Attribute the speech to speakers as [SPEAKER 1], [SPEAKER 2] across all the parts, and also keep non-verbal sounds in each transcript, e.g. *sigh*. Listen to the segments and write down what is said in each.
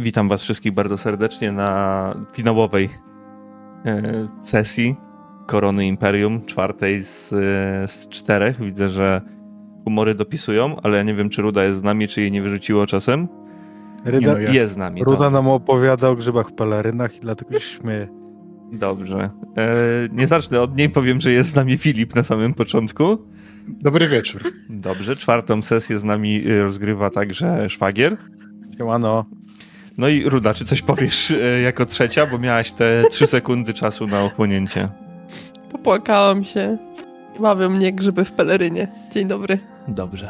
[SPEAKER 1] Witam Was wszystkich bardzo serdecznie na finałowej e, sesji Korony Imperium, czwartej z, e, z czterech. Widzę, że humory dopisują, ale ja nie wiem, czy Ruda jest z nami, czy jej nie wyrzuciło czasem.
[SPEAKER 2] Ryda,
[SPEAKER 1] no, jest. jest. z nami.
[SPEAKER 2] Ruda to. nam opowiada o grzybach w pelerynach i dlatego się śmieje.
[SPEAKER 1] Dobrze. E, nie zacznę od niej, powiem, że jest z nami Filip na samym początku.
[SPEAKER 3] Dobry wieczór.
[SPEAKER 1] Dobrze, czwartą sesję z nami rozgrywa także szwagier.
[SPEAKER 2] Siemano.
[SPEAKER 1] No i Ruda, czy coś powiesz e, jako trzecia, bo miałaś te trzy *laughs* sekundy czasu na ochłonięcie.
[SPEAKER 4] Popłakałam się. Bawią mnie grzyby w pelerynie. Dzień dobry.
[SPEAKER 1] Dobrze.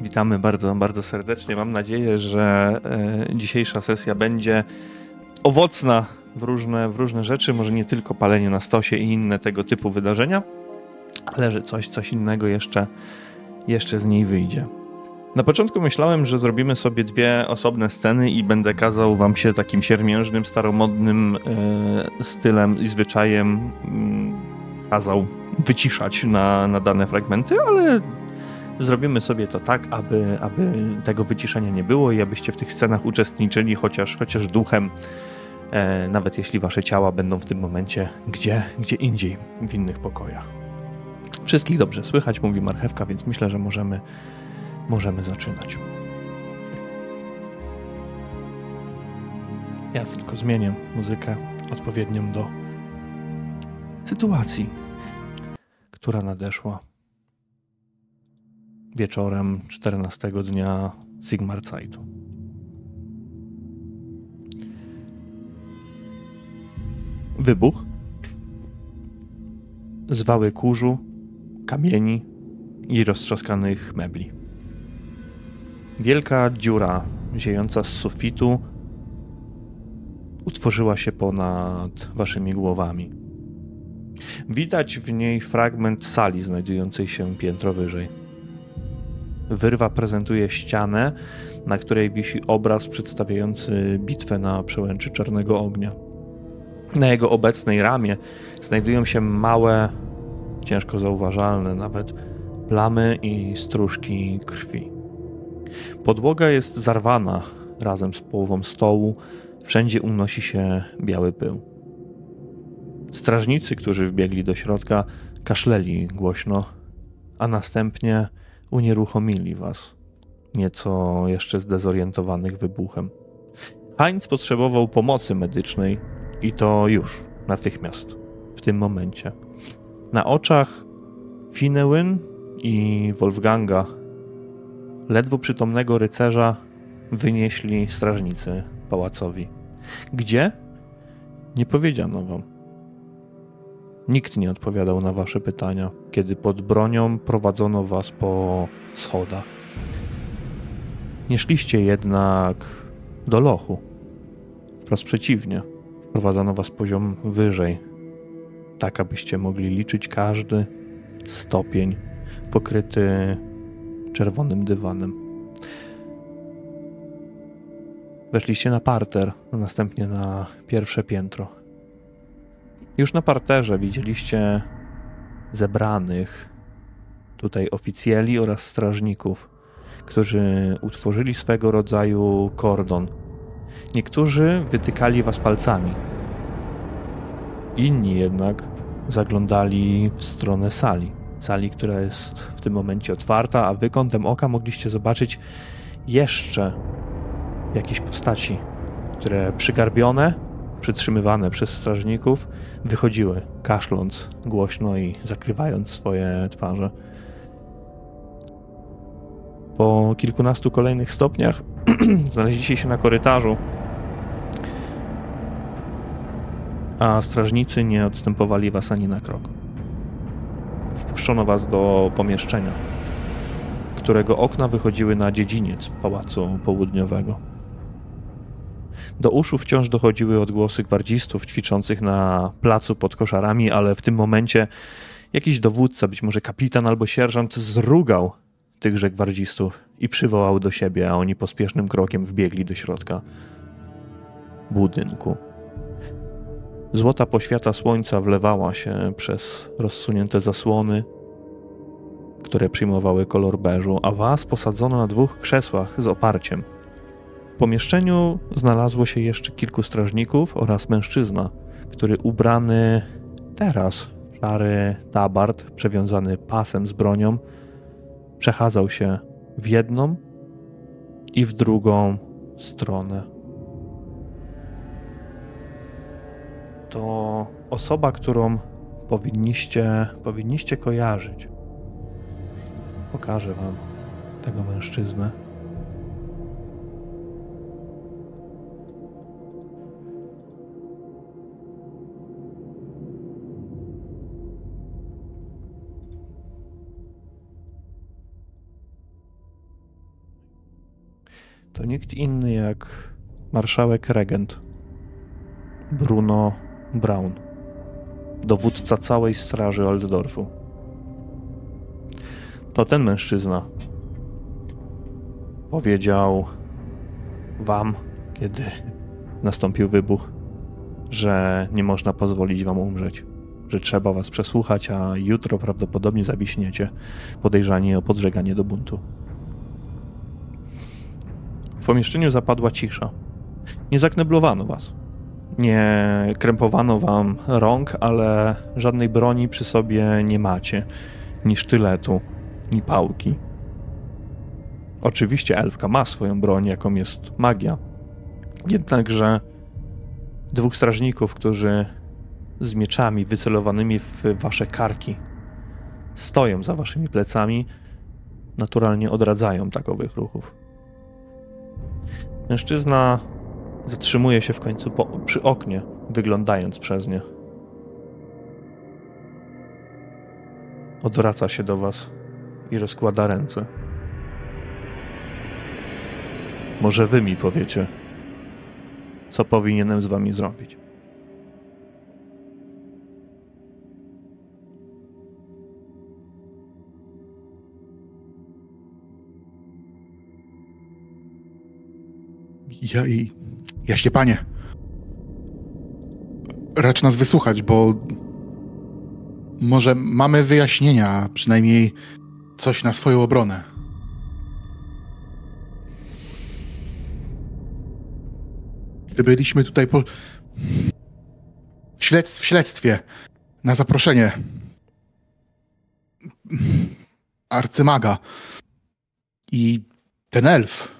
[SPEAKER 1] Witamy bardzo, bardzo serdecznie. Mam nadzieję, że e, dzisiejsza sesja będzie owocna w różne, w różne rzeczy. Może nie tylko palenie na stosie i inne tego typu wydarzenia, ale że coś, coś innego jeszcze, jeszcze z niej wyjdzie. Na początku myślałem, że zrobimy sobie dwie osobne sceny i będę kazał wam się takim siermiężnym, staromodnym e, stylem i zwyczajem e, kazał wyciszać na, na dane fragmenty, ale zrobimy sobie to tak, aby, aby tego wyciszenia nie było i abyście w tych scenach uczestniczyli chociaż, chociaż duchem, e, nawet jeśli wasze ciała będą w tym momencie gdzie, gdzie indziej, w innych pokojach. Wszystkich dobrze słychać, mówi marchewka, więc myślę, że możemy możemy zaczynać. Ja tylko zmienię muzykę odpowiednią do sytuacji, która nadeszła wieczorem 14 dnia Sigmar Zeitu. Wybuch, zwały kurzu, kamieni i roztrzaskanych mebli. Wielka dziura ziejąca z sufitu utworzyła się ponad waszymi głowami. Widać w niej fragment sali znajdującej się piętro wyżej. Wyrwa prezentuje ścianę, na której wisi obraz przedstawiający bitwę na przełęczy Czarnego Ognia. Na jego obecnej ramie znajdują się małe, ciężko zauważalne nawet, plamy i stróżki krwi. Podłoga jest zarwana razem z połową stołu, wszędzie unosi się biały pył. Strażnicy, którzy wbiegli do środka, kaszleli głośno, a następnie unieruchomili was, nieco jeszcze zdezorientowanych wybuchem. Heinz potrzebował pomocy medycznej i to już, natychmiast, w tym momencie. Na oczach Finewyn i Wolfganga ledwo przytomnego rycerza wynieśli strażnicy pałacowi. Gdzie? Nie powiedziano wam. Nikt nie odpowiadał na wasze pytania, kiedy pod bronią prowadzono was po schodach. Nie szliście jednak do lochu. Wprost przeciwnie, wprowadzono was poziom wyżej, tak abyście mogli liczyć każdy stopień pokryty czerwonym dywanem. Weszliście na parter, a następnie na pierwsze piętro. Już na parterze widzieliście zebranych tutaj oficjeli oraz strażników, którzy utworzyli swego rodzaju kordon. Niektórzy wytykali was palcami, inni jednak zaglądali w stronę sali sali, która jest w tym momencie otwarta, a wy kątem oka mogliście zobaczyć jeszcze jakieś postaci, które przygarbione, przytrzymywane przez strażników, wychodziły, kaszląc głośno i zakrywając swoje twarze. Po kilkunastu kolejnych stopniach *clears throat* znaleźliście się na korytarzu, a strażnicy nie odstępowali was ani na krok wpuszczono was do pomieszczenia, którego okna wychodziły na dziedziniec pałacu południowego. Do uszu wciąż dochodziły odgłosy gwardzistów ćwiczących na placu pod koszarami, ale w tym momencie jakiś dowódca, być może kapitan albo sierżant, zrugał tychże gwardzistów i przywołał do siebie, a oni pospiesznym krokiem wbiegli do środka budynku. Złota poświata słońca wlewała się przez rozsunięte zasłony, które przyjmowały kolor beżu, a was posadzono na dwóch krzesłach z oparciem. pomieszczeniu znalazło się jeszcze kilku strażników oraz mężczyzna, który ubrany teraz w szary tabard przewiązany pasem z bronią przechadzał się w jedną i w drugą stronę. To osoba, którą powinniście, powinniście kojarzyć. Pokażę wam tego mężczyznę. To nikt inny jak marszałek regent Bruno Braun, dowódca całej straży Oldorfu. To ten mężczyzna powiedział wam, kiedy nastąpił wybuch, że nie można pozwolić wam umrzeć, że trzeba was przesłuchać, a jutro prawdopodobnie zawiśniecie podejrzani o podżeganie do buntu. W pomieszczeniu zapadła cisza. Nie zakneblowano was. Nie krępowano wam rąk, ale żadnej broni przy sobie nie macie. Ni sztyletu, ni pałki. Oczywiście elfka ma swoją broń, jaką jest magia. Jednakże dwóch strażników, którzy z mieczami wycelowanymi w wasze karki stoją za waszymi plecami, naturalnie odradzają takowych ruchów. Mężczyzna zatrzymuje się w końcu po, przy oknie, wyglądając przez nie. Odwraca się do was i rozkłada ręce. Może wy mi powiecie, co powinienem z wami zrobić.
[SPEAKER 3] Ja i. Jaśnie panie. Racz nas wysłuchać, bo. Może mamy wyjaśnienia, przynajmniej coś na swoją obronę. Byliśmy tutaj po. W, śledstw, w śledztwie. Na zaproszenie. Arcymaga. I ten elf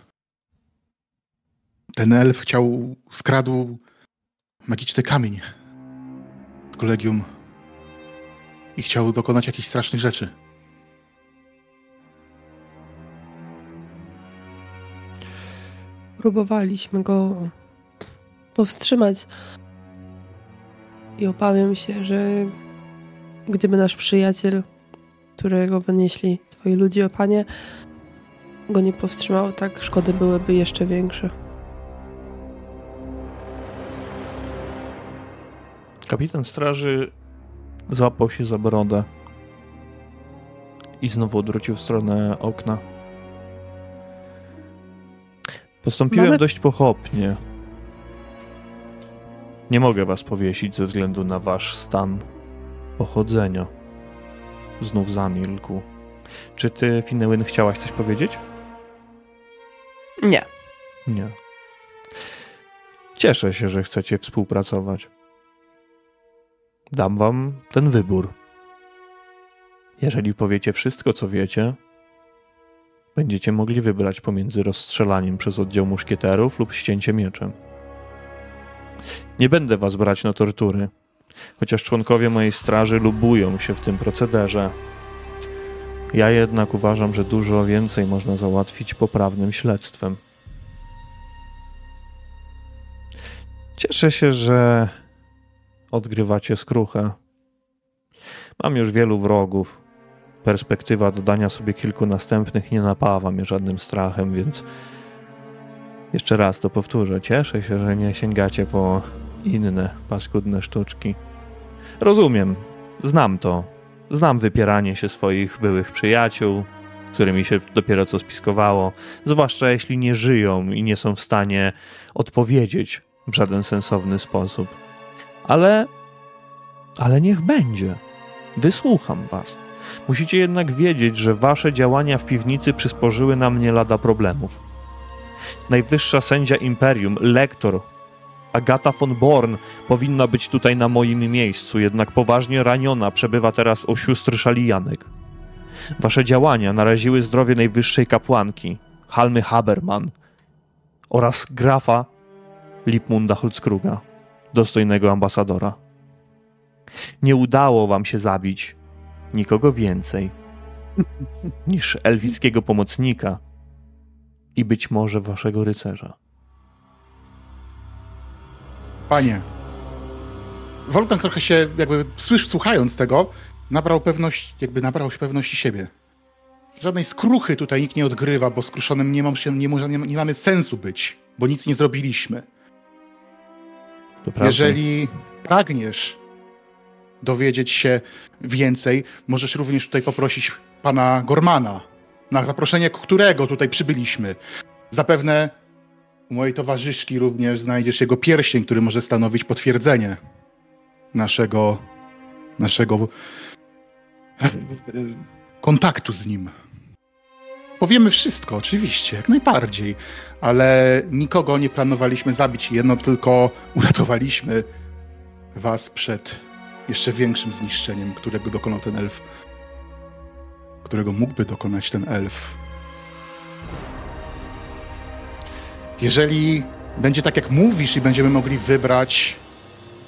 [SPEAKER 3] ten elf chciał, skradł magiczny kamień z kolegium i chciał dokonać jakichś strasznych rzeczy.
[SPEAKER 4] Próbowaliśmy go powstrzymać. I obawiam się, że gdyby nasz przyjaciel, którego wynieśli twoi ludzie, o panie, go nie powstrzymał, tak szkody byłyby jeszcze większe.
[SPEAKER 1] Kapitan straży złapał się za brodę i znowu odwrócił w stronę okna. Postąpiłem Mamy... dość pochopnie. Nie mogę was powiesić ze względu na wasz stan pochodzenia. Znów zamilkł. Czy ty, Finnełyn, chciałaś coś powiedzieć?
[SPEAKER 4] Nie.
[SPEAKER 1] Nie. Cieszę się, że chcecie współpracować dam wam ten wybór. Jeżeli powiecie wszystko, co wiecie, będziecie mogli wybrać pomiędzy rozstrzelaniem przez oddział muszkieterów lub ścięciem mieczem. Nie będę was brać na tortury, chociaż członkowie mojej straży lubują się w tym procederze. Ja jednak uważam, że dużo więcej można załatwić poprawnym śledztwem. Cieszę się, że odgrywacie skruchę. Mam już wielu wrogów. Perspektywa dodania sobie kilku następnych nie napawa mnie żadnym strachem, więc jeszcze raz to powtórzę. Cieszę się, że nie sięgacie po inne paskudne sztuczki. Rozumiem, znam to. Znam wypieranie się swoich byłych przyjaciół, którymi się dopiero co spiskowało, zwłaszcza jeśli nie żyją i nie są w stanie odpowiedzieć w żaden sensowny sposób. Ale. Ale niech będzie. Wysłucham was. Musicie jednak wiedzieć, że wasze działania w piwnicy przysporzyły nam nie lada problemów. Najwyższa sędzia imperium, lektor Agata von Born powinna być tutaj na moim miejscu, jednak poważnie raniona przebywa teraz u sióstr Szalijanek. Wasze działania naraziły zdrowie najwyższej kapłanki, Halmy Haberman oraz grafa Lipmunda Holzkruga, dostojnego ambasadora. Nie udało wam się zabić nikogo więcej *laughs* niż elfickiego pomocnika i być może waszego rycerza.
[SPEAKER 3] Panie, Wolfgang trochę się jakby słysz, słuchając tego, nabrał pewność, jakby nabrał się pewności siebie. Żadnej skruchy tutaj nikt nie odgrywa, bo skruszonym nie, mam się, nie, może, nie, nie mamy sensu być, bo nic nie zrobiliśmy. Jeżeli pragniesz dowiedzieć się więcej, możesz również tutaj poprosić pana Gormana, na zaproszenie którego tutaj przybyliśmy. Zapewne u mojej towarzyszki również znajdziesz jego pierścień, który może stanowić potwierdzenie naszego, naszego kontaktu z nim. Powiemy wszystko, oczywiście, jak najbardziej, ale nikogo nie planowaliśmy zabić. Jedno tylko uratowaliśmy was przed jeszcze większym zniszczeniem, którego dokonał ten elf. Którego mógłby dokonać ten elf. Jeżeli będzie tak, jak mówisz, i będziemy mogli wybrać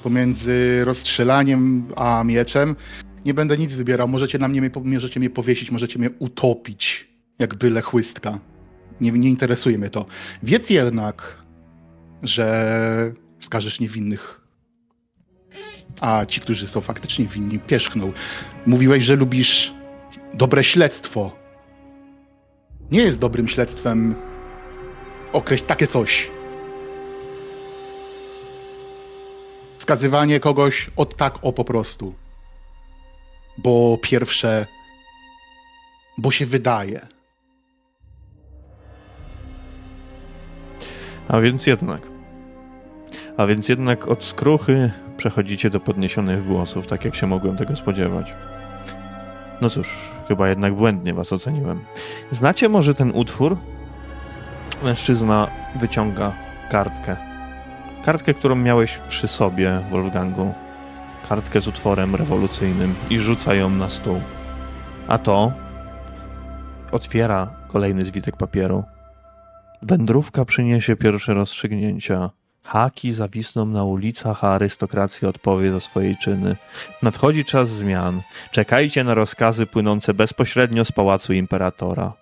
[SPEAKER 3] pomiędzy rozstrzelaniem a mieczem, nie będę nic wybierał. Możecie na mnie, możecie mnie powiesić, możecie mnie utopić, jak byle chłystka. Nie, nie interesuje mnie to. Wiedz jednak, że skażesz niewinnych. A ci, którzy są faktycznie winni, pierzchną. Mówiłeś, że lubisz dobre śledztwo. Nie jest dobrym śledztwem określić takie coś. Skazywanie kogoś od tak o po prostu. Bo pierwsze, bo się wydaje.
[SPEAKER 1] A więc jednak. A więc jednak od skruchy przechodzicie do podniesionych głosów, tak jak się mogłem tego spodziewać. No cóż, chyba jednak błędnie was oceniłem. Znacie może ten utwór? Mężczyzna wyciąga kartkę. Kartkę, którą miałeś przy sobie, Wolfgangu. Kartkę z utworem rewolucyjnym i rzuca ją na stół. A to otwiera kolejny zwitek papieru. Wędrówka przyniesie pierwsze rozstrzygnięcia. Haki zawisną na ulicach, a arystokracja odpowie za swoje czyny. Nadchodzi czas zmian. Czekajcie na rozkazy płynące bezpośrednio z pałacu imperatora.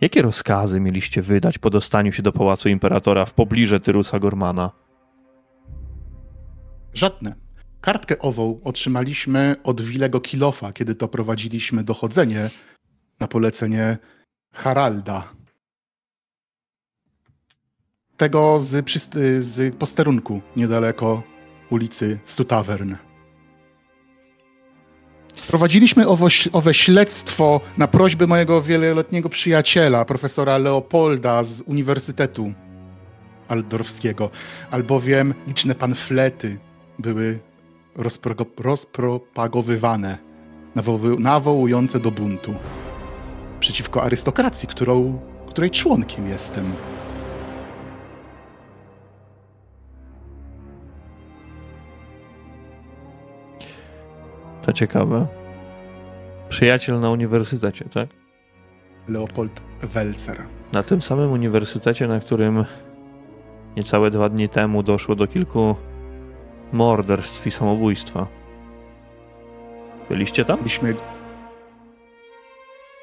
[SPEAKER 1] Jakie rozkazy mieliście wydać po dostaniu się do pałacu imperatora w pobliże Tyrusa Gormana?
[SPEAKER 3] Żadne. Kartkę ową otrzymaliśmy od Wilego Kilofa, kiedy to prowadziliśmy dochodzenie na polecenie Haralda. Tego z, z posterunku niedaleko ulicy Stu Tavern. Prowadziliśmy owo, owe śledztwo na prośbę mojego wieloletniego przyjaciela, profesora Leopolda z Uniwersytetu Aldorfskiego, albowiem liczne pamflety były rozpro, rozpropagowywane, nawołujące do buntu przeciwko arystokracji, którą, której członkiem jestem.
[SPEAKER 1] To ciekawe. Przyjaciel na uniwersytecie, tak?
[SPEAKER 3] Leopold Welzer.
[SPEAKER 1] Na tym samym uniwersytecie, na którym niecałe dwa dni temu doszło do kilku morderstw i samobójstwa. Byliście tam?
[SPEAKER 3] Byliśmy,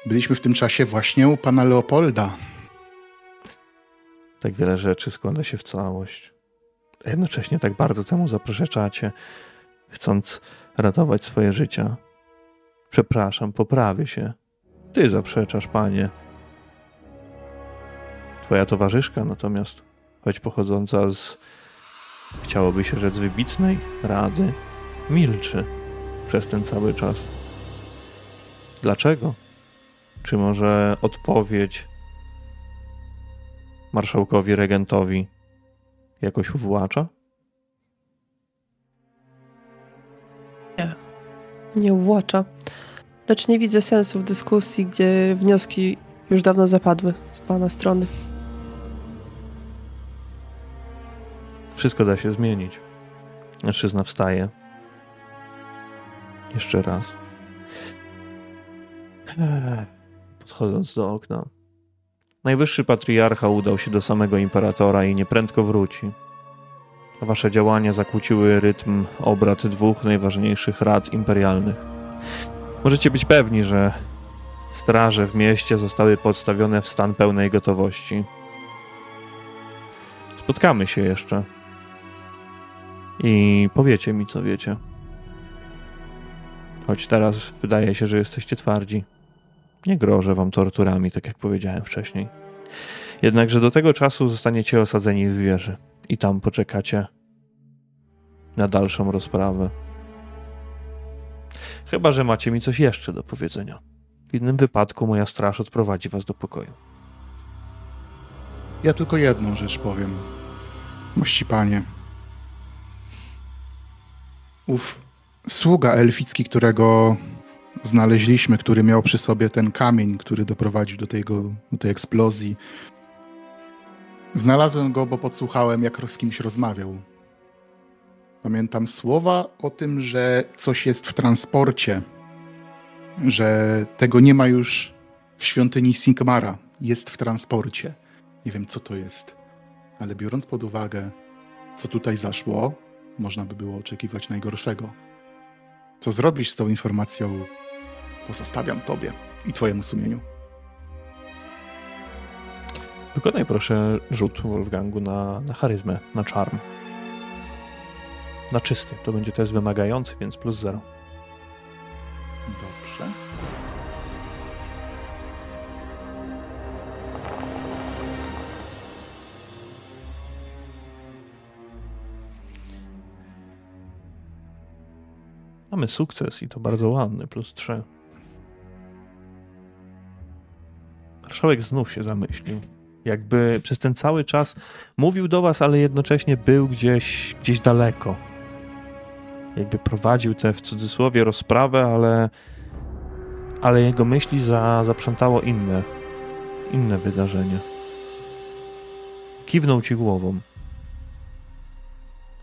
[SPEAKER 3] byliśmy w tym czasie właśnie u pana Leopolda.
[SPEAKER 1] Tak wiele rzeczy składa się w całość. A jednocześnie tak bardzo temu zaprzeczacie, chcąc ratować swoje życia. Przepraszam, poprawię się. Ty zaprzeczasz, panie. Twoja towarzyszka natomiast, choć pochodząca z, chciałoby się rzec, wybitnej rady, milczy przez ten cały czas. Dlaczego? Czy może odpowiedź marszałkowi regentowi jakoś uwłacza?
[SPEAKER 4] nie uwłacza. Lecz nie widzę sensu w dyskusji, gdzie wnioski już dawno zapadły z pana strony.
[SPEAKER 1] Wszystko da się zmienić. Mężczyzna wstaje. Jeszcze raz. Eee, podchodząc do okna. Najwyższy patriarcha udał się do samego imperatora i nieprędko wróci. Wasze działania zakłóciły rytm obrad dwóch najważniejszych rad imperialnych. Możecie być pewni, że straże w mieście zostały podstawione w stan pełnej gotowości. Spotkamy się jeszcze. I powiecie mi, co wiecie. Choć teraz wydaje się, że jesteście twardzi. Nie grożę wam torturami, tak jak powiedziałem wcześniej. Jednakże do tego czasu zostaniecie osadzeni w wieży i tam poczekacie na dalszą rozprawę. Chyba, że macie mi coś jeszcze do powiedzenia. W innym wypadku moja straż odprowadzi was do pokoju.
[SPEAKER 3] Ja tylko jedną rzecz powiem. Mości panie. Ów sługa elficki, którego znaleźliśmy, który miał przy sobie ten kamień, który doprowadził do, tego, do tej eksplozji. Znalazłem go, bo podsłuchałem, jak z kimś rozmawiał. Pamiętam słowa o tym, że coś jest w transporcie, że tego nie ma już w świątyni Sigmara. Jest w transporcie. Nie wiem, co to jest, ale biorąc pod uwagę, co tutaj zaszło, można by było oczekiwać najgorszego. Co zrobisz z tą informacją, pozostawiam tobie i twojemu sumieniu.
[SPEAKER 1] Wykonaj proszę rzut Wolfgangu na, na charyzmę, na charm. Na czysty. To będzie test wymagający, więc plus zero.
[SPEAKER 3] Dobrze.
[SPEAKER 1] Mamy sukces i to bardzo ładny, plus 3. Marszałek znów się zamyślił. Jakby przez ten cały czas mówił do was, ale jednocześnie był gdzieś, gdzieś daleko. Jakby prowadził tę w cudzysłowie rozprawę, ale, ale jego myśli za, zaprzątało inne, inne wydarzenie. Kiwnął ci głową.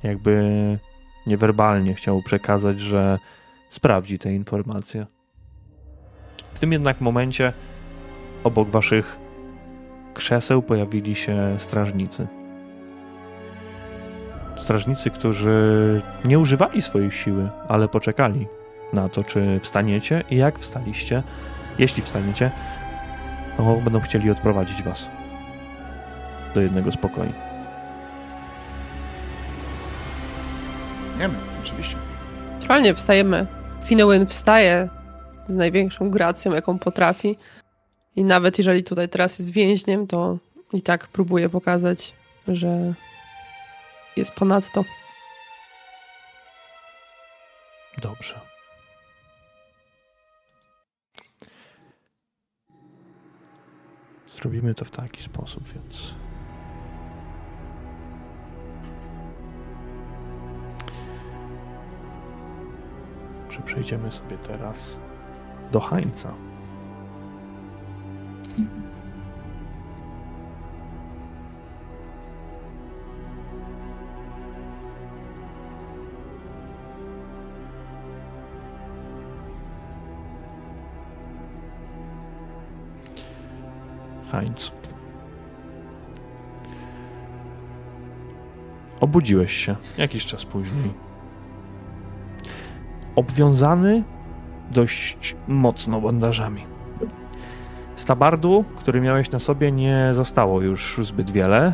[SPEAKER 1] Jakby niewerbalnie chciał przekazać, że sprawdzi te informacje. W tym jednak momencie obok waszych krzeseł pojawili się strażnicy. Strażnicy, którzy nie używali swojej siły, ale poczekali na to, czy wstaniecie i jak wstaliście. Jeśli wstaniecie, to będą chcieli odprowadzić was do jednego z pokoi.
[SPEAKER 3] Nie wiem, oczywiście.
[SPEAKER 4] Naturalnie wstajemy. Finowin wstaje z największą gracją, jaką potrafi. I nawet jeżeli tutaj teraz jest więźniem, to i tak próbuje pokazać, że jest ponadto.
[SPEAKER 1] Dobrze. Zrobimy to w taki sposób, więc. Czy przejdziemy sobie teraz do Hańca? Heinz. Obudziłeś się jakiś czas później. Obwiązany dość mocno bandażami. Z tabardu, który miałeś na sobie, nie zostało już zbyt wiele,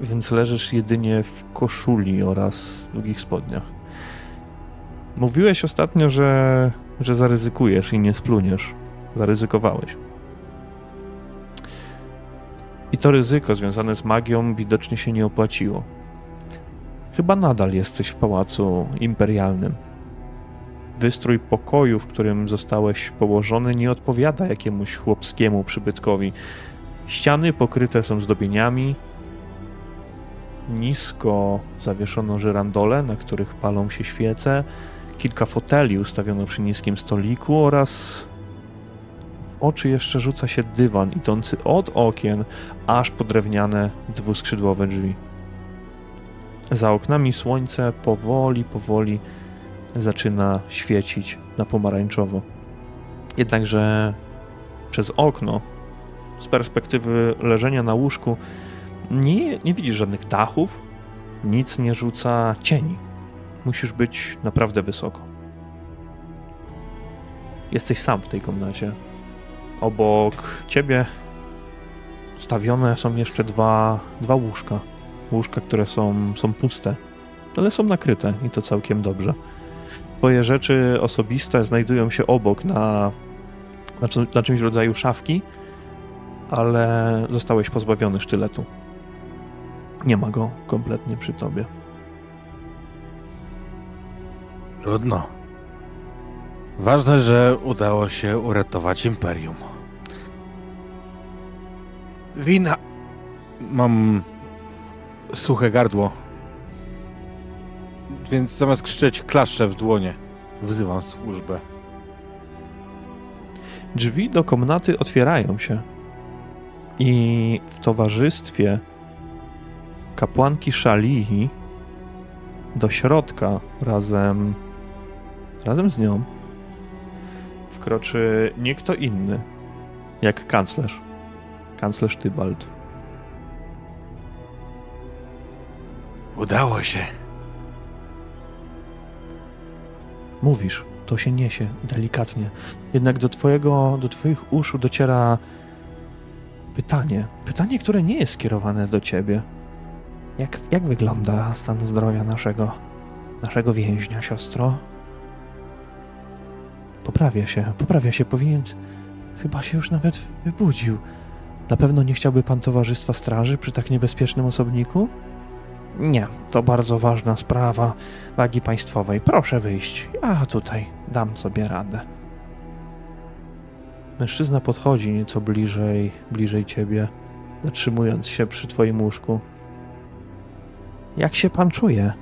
[SPEAKER 1] więc leżysz jedynie w koszuli oraz długich spodniach. Mówiłeś ostatnio, że, że zaryzykujesz i nie spluniesz. Zaryzykowałeś. I to ryzyko związane z magią widocznie się nie opłaciło. Chyba nadal jesteś w pałacu imperialnym. Wystrój pokoju, w którym zostałeś położony, nie odpowiada jakiemuś chłopskiemu przybytkowi. Ściany pokryte są zdobieniami. Nisko zawieszono żyrandole, na których palą się świece. Kilka foteli ustawiono przy niskim stoliku oraz w oczy jeszcze rzuca się dywan idący od okien aż po drewniane dwuskrzydłowe drzwi. Za oknami słońce powoli, powoli zaczyna świecić na pomarańczowo. Jednakże przez okno, z perspektywy leżenia na łóżku, nie, nie widzisz żadnych dachów, nic nie rzuca cieni. Musisz być naprawdę wysoko. Jesteś sam w tej komnacie. Obok ciebie ustawione są jeszcze dwa, dwa łóżka. Łóżka, które są, są puste, ale są nakryte i to całkiem dobrze. Twoje rzeczy osobiste znajdują się obok na, na, na czymś w rodzaju szafki, ale zostałeś pozbawiony sztyletu. Nie ma go kompletnie przy tobie.
[SPEAKER 2] Trudno. Ważne, że udało się uratować Imperium. Wina. Mam suche gardło. Więc zamiast krzyczeć, klaszczę w dłonie. Wzywam służbę.
[SPEAKER 1] Drzwi do komnaty otwierają się. I w towarzystwie kapłanki Szalihi do środka razem, razem z nią wkroczy nie kto inny, jak kanclerz. Kanclerz Tybalt.
[SPEAKER 2] Udało się.
[SPEAKER 1] Mówisz, to się niesie delikatnie. Jednak do twojego, do twoich uszu dociera pytanie. Pytanie, które nie jest skierowane do ciebie. Jak, jak wygląda stan zdrowia naszego, naszego więźnia, siostro? Poprawia się, poprawia się. Powinien, chyba się już nawet wybudził. Na pewno nie chciałby pan towarzystwa straży przy tak niebezpiecznym osobniku? Nie, to bardzo ważna sprawa wagi państwowej. Proszę wyjść. Ja tutaj dam sobie radę. Mężczyzna podchodzi nieco bliżej, bliżej ciebie, zatrzymując się przy twoim łóżku. Jak się pan czuje,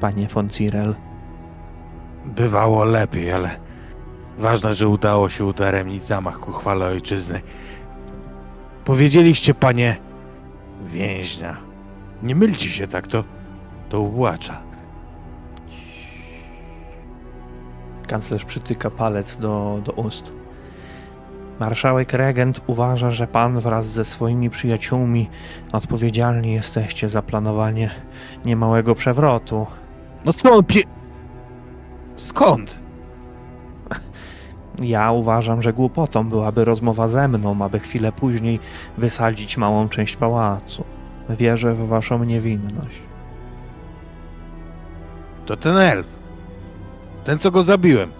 [SPEAKER 1] panie von Cirel?
[SPEAKER 2] Bywało lepiej, ale ważne, że udało się udaremnić zamach ku chwale ojczyzny. Powiedzieliście, panie, więźnia. Nie mylcie się tak, to, to uwłacza.
[SPEAKER 1] Kanclerz przytyka palec do, do ust. Marszałek regent uważa, że pan wraz ze swoimi przyjaciółmi odpowiedzialni jesteście za planowanie niemałego przewrotu.
[SPEAKER 2] No co on pie... Skąd? *laughs*
[SPEAKER 1] Ja uważam, że głupotą byłaby rozmowa ze mną, aby chwilę później wysadzić małą część pałacu. Wierzę w waszą niewinność.
[SPEAKER 2] To ten elf. Ten, co go zabiłem.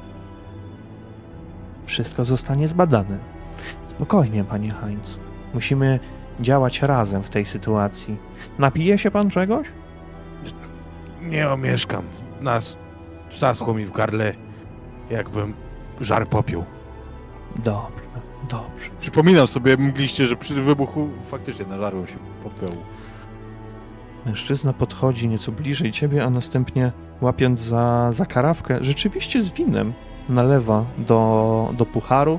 [SPEAKER 1] Wszystko zostanie zbadane. Spokojnie, panie Heinz. Musimy działać razem w tej sytuacji. Napije się pan czegoś?
[SPEAKER 2] Nie omieszkam. Nas zaschło mi w gardle, jakbym żar popiół.
[SPEAKER 1] Dobrze, dobrze.
[SPEAKER 2] Przypominam sobie mgliście, że przy wybuchu faktycznie nażarłem się popiołu.
[SPEAKER 1] Mężczyzna podchodzi nieco bliżej ciebie, a następnie łapiąc za, za karawkę, rzeczywiście z winem, nalewa do, do pucharu,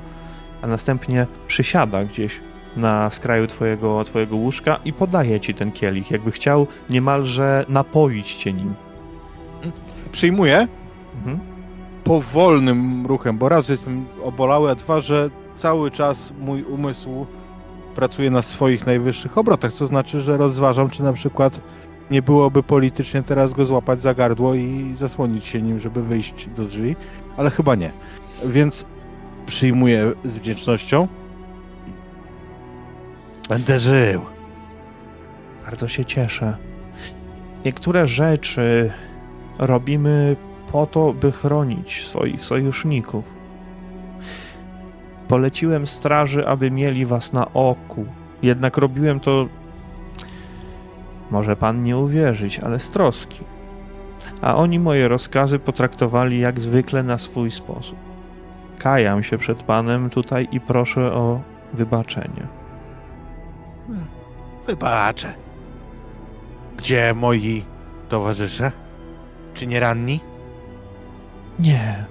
[SPEAKER 1] a następnie przysiada gdzieś na skraju twojego, twojego łóżka i podaje ci ten kielich, jakby chciał niemalże napoić cię nim.
[SPEAKER 2] Przyjmuję
[SPEAKER 1] Mhm.
[SPEAKER 2] powolnym ruchem, bo raz jestem obolały, a dwa, że cały czas mój umysł pracuje na swoich najwyższych obrotach, co znaczy, że rozważam, czy na przykład nie byłoby politycznie teraz go złapać za gardło i zasłonić się nim, żeby wyjść do drzwi, ale chyba nie. Więc przyjmuję z wdzięcznością. Będę żył.
[SPEAKER 1] Bardzo się cieszę. Niektóre rzeczy robimy po to, by chronić swoich sojuszników. Poleciłem straży, aby mieli was na oku. Jednak robiłem to. Może pan nie uwierzyć, ale z troski. A oni moje rozkazy potraktowali jak zwykle na swój sposób. Kajam się przed panem tutaj i proszę o wybaczenie.
[SPEAKER 2] Wybaczę. Gdzie moi towarzysze? Czy nie ranni?
[SPEAKER 1] Nie.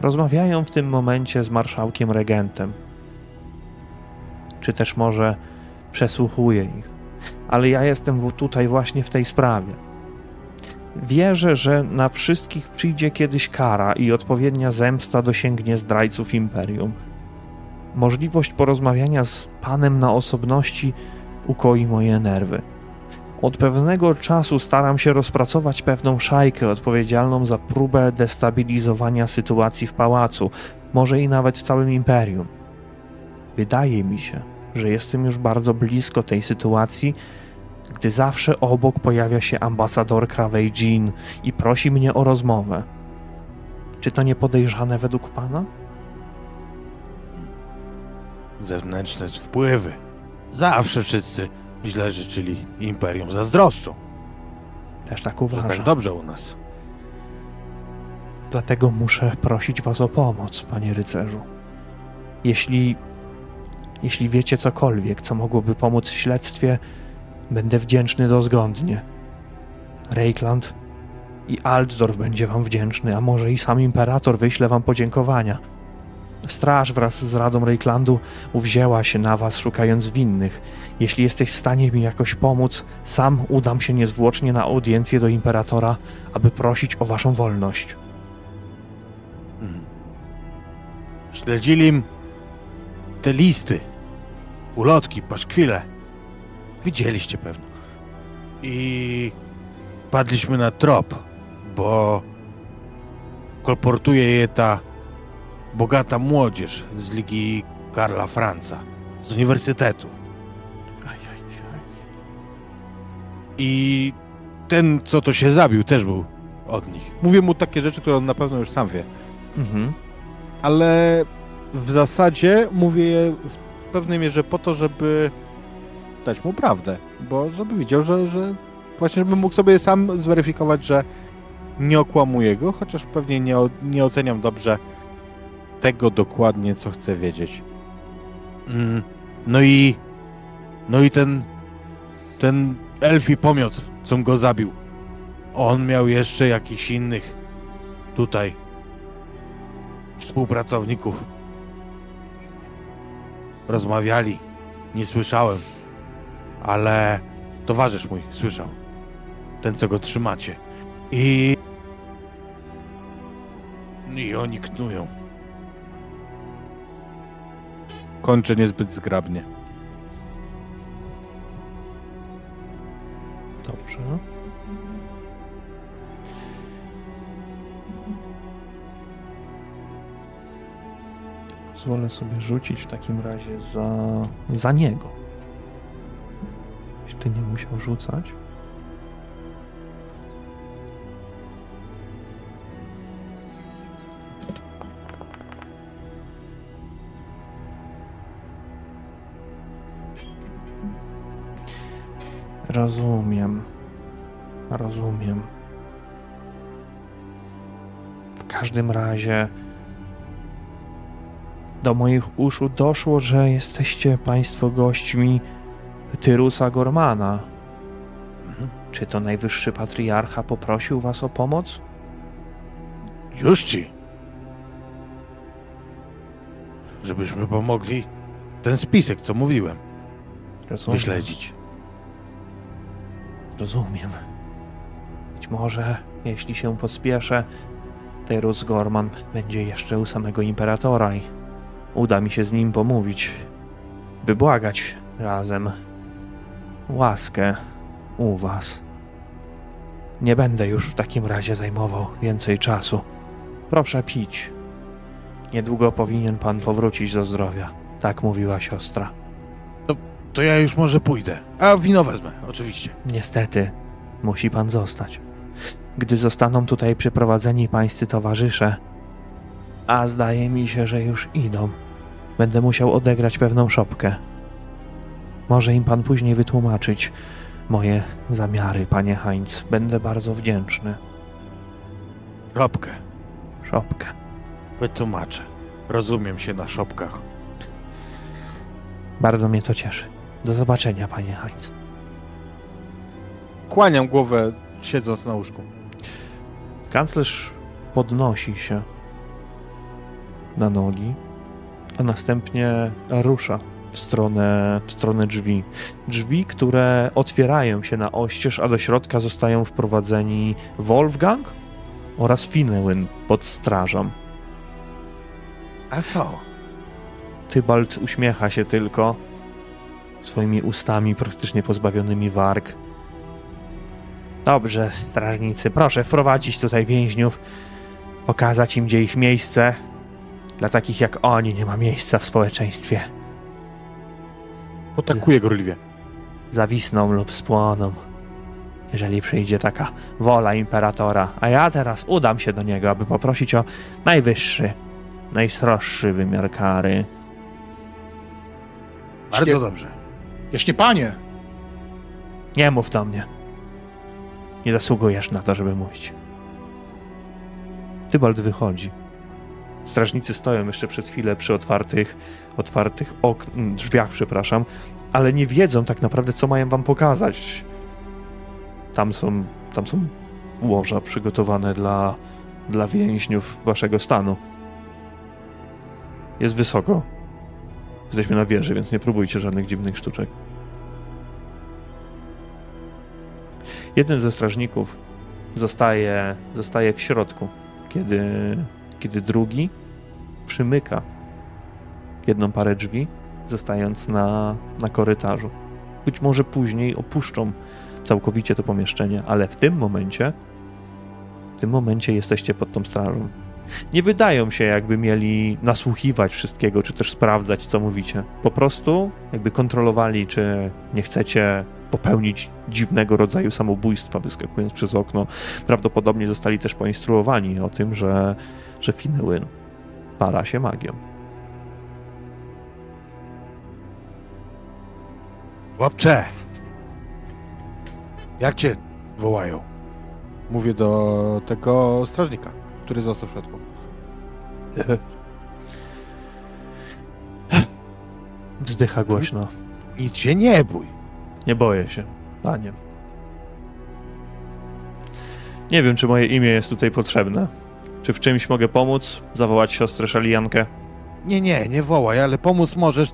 [SPEAKER 1] Rozmawiają w tym momencie z marszałkiem regentem. Czy też może przesłuchuje ich. Ale ja jestem tutaj właśnie w tej sprawie. Wierzę, że na wszystkich przyjdzie kiedyś kara i odpowiednia zemsta dosięgnie zdrajców imperium. Możliwość porozmawiania z panem na osobności ukoi moje nerwy. Od pewnego czasu staram się rozpracować pewną szajkę odpowiedzialną za próbę destabilizowania sytuacji w pałacu, może i nawet w całym imperium. Wydaje mi się, że jestem już bardzo blisko tej sytuacji, gdy zawsze obok pojawia się ambasadorka Wei Jin i prosi mnie o rozmowę. Czy to nie podejrzane według pana?
[SPEAKER 2] Zewnętrzne wpływy. Zawsze wszyscy źle życzyli imperium zazdroszczą.
[SPEAKER 1] Też tak
[SPEAKER 2] Że
[SPEAKER 1] uważam.
[SPEAKER 2] tak dobrze u nas.
[SPEAKER 1] Dlatego muszę prosić was o pomoc, panie rycerzu. Jeśli, jeśli wiecie cokolwiek, co mogłoby pomóc w śledztwie, będę wdzięczny dozgodnie. Reikland i Altdorf będzie wam wdzięczny, a może i sam imperator wyśle wam podziękowania. Straż wraz z Radą Reiklandu uwzięła się na was, szukając winnych. Jeśli jesteś w stanie mi jakoś pomóc, sam udam się niezwłocznie na audiencję do imperatora, aby prosić o waszą wolność.
[SPEAKER 2] Mhm. Śledzili te listy, ulotki, paszkwile. Widzieliście pewno. I padliśmy na trop, bo kolportuje je ta bogata młodzież z Ligi Karla Franca, z uniwersytetu. I ten, co to się zabił, też był od nich. Mówię mu takie rzeczy, które on na pewno już sam wie.
[SPEAKER 1] Mhm.
[SPEAKER 2] ale w zasadzie mówię je w pewnej mierze po to, żeby dać mu prawdę, bo żeby widział, że, że właśnie żeby mógł sobie sam zweryfikować, że nie okłamuję go, chociaż pewnie nie, nie oceniam dobrze tego dokładnie, co chcę wiedzieć. Mm, no i no i ten ten elfi pomiot, co go zabił. On miał jeszcze jakichś innych tutaj współpracowników. Rozmawiali. Nie słyszałem. Ale towarzysz mój słyszał. Ten, co go trzymacie. I... I oni knują. Kończę niezbyt zgrabnie.
[SPEAKER 1] Dobrze. Pozwolę sobie rzucić w takim razie za, za niego. Jeśli nie musiał rzucać. Rozumiem. Rozumiem. W każdym razie do moich uszu doszło, że jesteście Państwo gośćmi Tyrusa Gormana.
[SPEAKER 2] Mhm.
[SPEAKER 1] Czy to najwyższy patriarcha poprosił Was o pomoc?
[SPEAKER 2] Już ci. Żebyśmy pomogli ten spisek, co mówiłem,
[SPEAKER 1] Rozumiem.
[SPEAKER 2] wyśledzić.
[SPEAKER 1] Rozumiem. Być może, jeśli się pospieszę, Tyrus Gorman będzie jeszcze u samego imperatora i uda mi się z nim pomówić, by błagać razem łaskę u was. Nie będę już w takim razie zajmował więcej czasu. Proszę pić. Niedługo powinien pan powrócić do zdrowia. Tak mówiła siostra.
[SPEAKER 2] To ja już może pójdę. A wino wezmę, oczywiście.
[SPEAKER 1] Niestety, musi pan zostać. Gdy zostaną tutaj przyprowadzeni pańscy towarzysze, a zdaje mi się, że już idą, będę musiał odegrać pewną szopkę. Może im pan później wytłumaczyć moje zamiary, panie Heinz. Będę bardzo wdzięczny.
[SPEAKER 2] Szopkę.
[SPEAKER 1] Szopkę.
[SPEAKER 2] Wytłumaczę. Rozumiem się na szopkach.
[SPEAKER 1] Bardzo mnie to cieszy. Do zobaczenia, panie Heinz.
[SPEAKER 2] Kłaniam głowę, siedząc na łóżku.
[SPEAKER 1] Kanclerz podnosi się na nogi, a następnie rusza w stronę, w stronę drzwi. Drzwi, które otwierają się na oścież, a do środka zostają wprowadzeni Wolfgang oraz Finnełyn pod strażą.
[SPEAKER 2] A co?
[SPEAKER 1] Tybalt uśmiecha się tylko swoimi ustami praktycznie pozbawionymi warg. Dobrze, strażnicy, proszę wprowadzić tutaj więźniów, pokazać im, gdzie ich miejsce. Dla takich jak oni nie ma miejsca w społeczeństwie.
[SPEAKER 2] Potakuję gorliwie.
[SPEAKER 1] Zawisną lub spłoną, jeżeli przyjdzie taka wola imperatora. A ja teraz udam się do niego, aby poprosić o najwyższy, najsroższy wymiar kary.
[SPEAKER 2] Bardzo dobrze.
[SPEAKER 3] Jaśnie panie!
[SPEAKER 1] Nie mów do mnie. Nie zasługujesz na to, żeby mówić. Tybalt wychodzi. Strażnicy stoją jeszcze przez chwilę przy otwartych, otwartych ok- m, drzwiach, przepraszam, ale nie wiedzą tak naprawdę, co mają wam pokazać. Tam są, tam są łoża przygotowane dla, dla więźniów waszego stanu. Jest wysoko. Jesteśmy na wieży, więc nie próbujcie żadnych dziwnych sztuczek. Jeden ze strażników zostaje, zostaje w środku, kiedy, kiedy drugi przymyka jedną parę drzwi, zostając na, na korytarzu. Być może później opuszczą całkowicie to pomieszczenie, ale w tym momencie, w tym momencie jesteście pod tą strażą. Nie wydają się, jakby mieli nasłuchiwać wszystkiego, czy też sprawdzać, co mówicie. Po prostu, jakby kontrolowali, czy nie chcecie popełnić dziwnego rodzaju samobójstwa, wyskakując przez okno. Prawdopodobnie zostali też poinstruowani o tym, że, że Finnełyn para się magią.
[SPEAKER 2] Chłopcze! Jak cię wołają? Mówię do tego strażnika, który został w środku. *laughs*
[SPEAKER 1] Wzdycha głośno.
[SPEAKER 2] Nic się nie bój.
[SPEAKER 1] Nie boję się, panie. Nie wiem, czy moje imię jest tutaj potrzebne. Czy w czymś mogę pomóc? Zawołać siostrę Szalijankę?
[SPEAKER 2] Nie, nie, nie wołaj, ale pomóc możesz.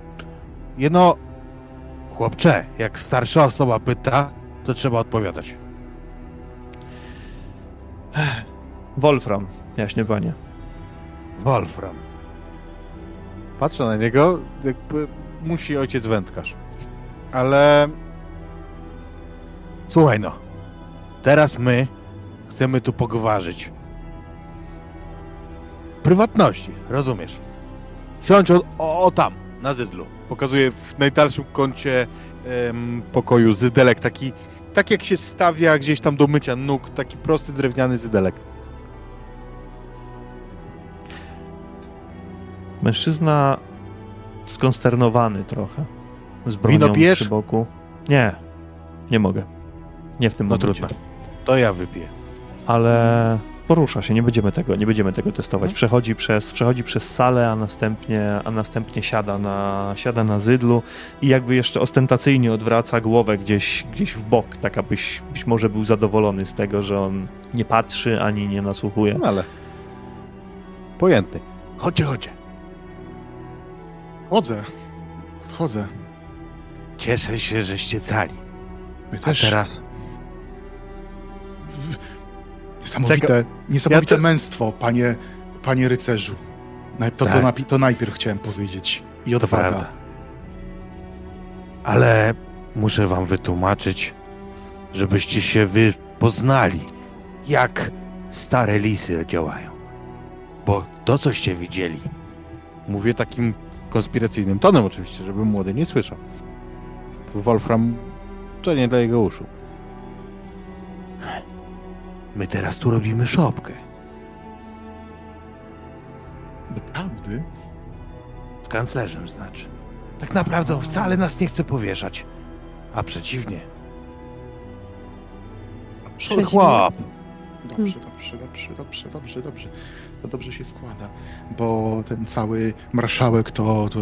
[SPEAKER 2] Jedno... Chłopcze, jak starsza osoba pyta, to trzeba odpowiadać.
[SPEAKER 1] Wolfram, jaśnie panie.
[SPEAKER 2] Wolfram. Patrzę na niego, jakby musi ojciec wędkarz. Ale... Słuchaj no. Teraz my chcemy tu pogwarzyć. Prywatności, rozumiesz? Siądź o, o, o tam, na zydlu. Pokazuję w najdalszym kącie em, pokoju zydelek, taki, tak jak się stawia gdzieś tam do mycia nóg, taki prosty drewniany zydelek.
[SPEAKER 1] Mężczyzna skonsternowany trochę. Z bronią
[SPEAKER 2] Wino pijesz?
[SPEAKER 1] przy boku. Nie, nie mogę. Nie w tym
[SPEAKER 2] No
[SPEAKER 1] momencie.
[SPEAKER 2] trudno. To ja wypiję.
[SPEAKER 1] Ale porusza się, nie będziemy tego, nie będziemy tego testować.
[SPEAKER 2] Mhm.
[SPEAKER 1] Przechodzi przez, przechodzi przez salę, a następnie, a następnie siada, na, siada na zydlu i jakby jeszcze ostentacyjnie odwraca głowę gdzieś, gdzieś w bok, tak abyś być może był zadowolony z tego, że on nie patrzy ani nie nasłuchuje.
[SPEAKER 2] No ale... Pojęty. Chodźcie, chodźcie.
[SPEAKER 3] Chodzę. Odchodzę.
[SPEAKER 2] Cieszę się, żeście cali.
[SPEAKER 3] My
[SPEAKER 2] A
[SPEAKER 3] też.
[SPEAKER 2] teraz...
[SPEAKER 3] Niesamowite,
[SPEAKER 2] Czekaj.
[SPEAKER 3] niesamowite
[SPEAKER 2] Ja
[SPEAKER 3] męstwo, panie, panie rycerzu. To, to,
[SPEAKER 2] Tak.
[SPEAKER 3] napi- to najpierw chciałem powiedzieć. I odwaga.
[SPEAKER 2] Ale muszę wam wytłumaczyć, żebyście się wy poznali, jak stare lisy działają. Bo to, coście widzieli... Mówię takim konspiracyjnym tonem oczywiście, żeby młody nie słyszał. Wolfram to nie dla jego uszu. My teraz tu robimy szopkę.
[SPEAKER 3] Naprawdę?
[SPEAKER 2] Z kanclerzem znaczy. Tak naprawdę on wcale nas nie chce powieszać. A przeciwnie.
[SPEAKER 3] Dobrze,
[SPEAKER 2] Chłop!
[SPEAKER 3] dobrze, dobrze, dobrze, dobrze, dobrze, dobrze. To dobrze się składa, bo ten cały marszałek to, to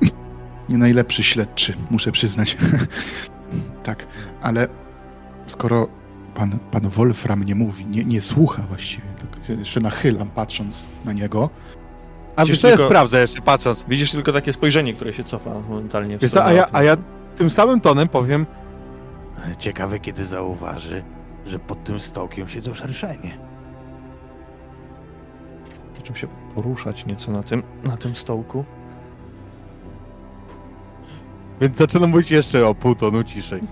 [SPEAKER 3] *laughs* nie najlepszy śledczy, muszę przyznać. *laughs* tak, ale skoro pan, pan Wolfram nie mówi, nie, nie słucha właściwie, tak się jeszcze nachylam patrząc na niego,
[SPEAKER 2] A
[SPEAKER 1] Widzisz
[SPEAKER 2] wiesz co, ja sprawdzę jeszcze, patrząc.
[SPEAKER 1] Widzisz tylko takie spojrzenie, które się cofa momentalnie w
[SPEAKER 2] Wiesz co, a, ja, a ja tym samym tonem powiem... Ciekawe, kiedy zauważy, że pod tym stołkiem siedzą szerszenie.
[SPEAKER 1] Zaczął się poruszać nieco na tym, na tym stołku.
[SPEAKER 2] Więc zaczynam mówić jeszcze o pół tonu ciszej.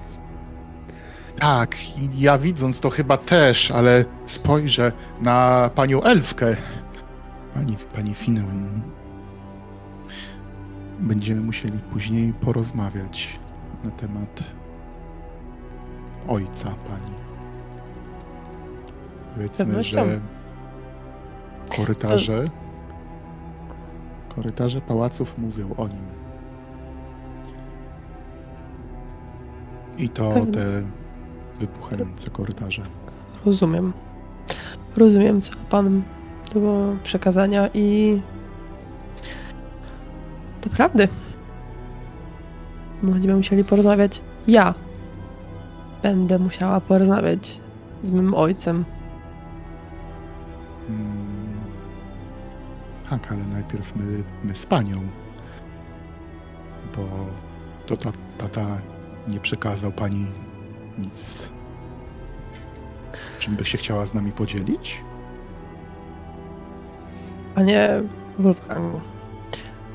[SPEAKER 3] Tak, ja widząc to chyba też, ale spojrzę na panią Elfkę. Pani, pani Finnegan. Będziemy musieli później porozmawiać na temat ojca pani. Powiedzmy, że korytarze korytarze pałaców mówią o nim. I to
[SPEAKER 4] Pewnie.
[SPEAKER 3] te wybuchające korytarze.
[SPEAKER 4] Rozumiem. Rozumiem, co pan do przekazania i to prawdy. Będziemy musieli porozmawiać. Ja będę musiała porozmawiać z mym ojcem.
[SPEAKER 3] Mm. Tak, ale najpierw my, my z panią. Bo to ta, tata nie przekazał pani nic. Czym by się chciała z nami podzielić?
[SPEAKER 4] Panie Wolfgangu,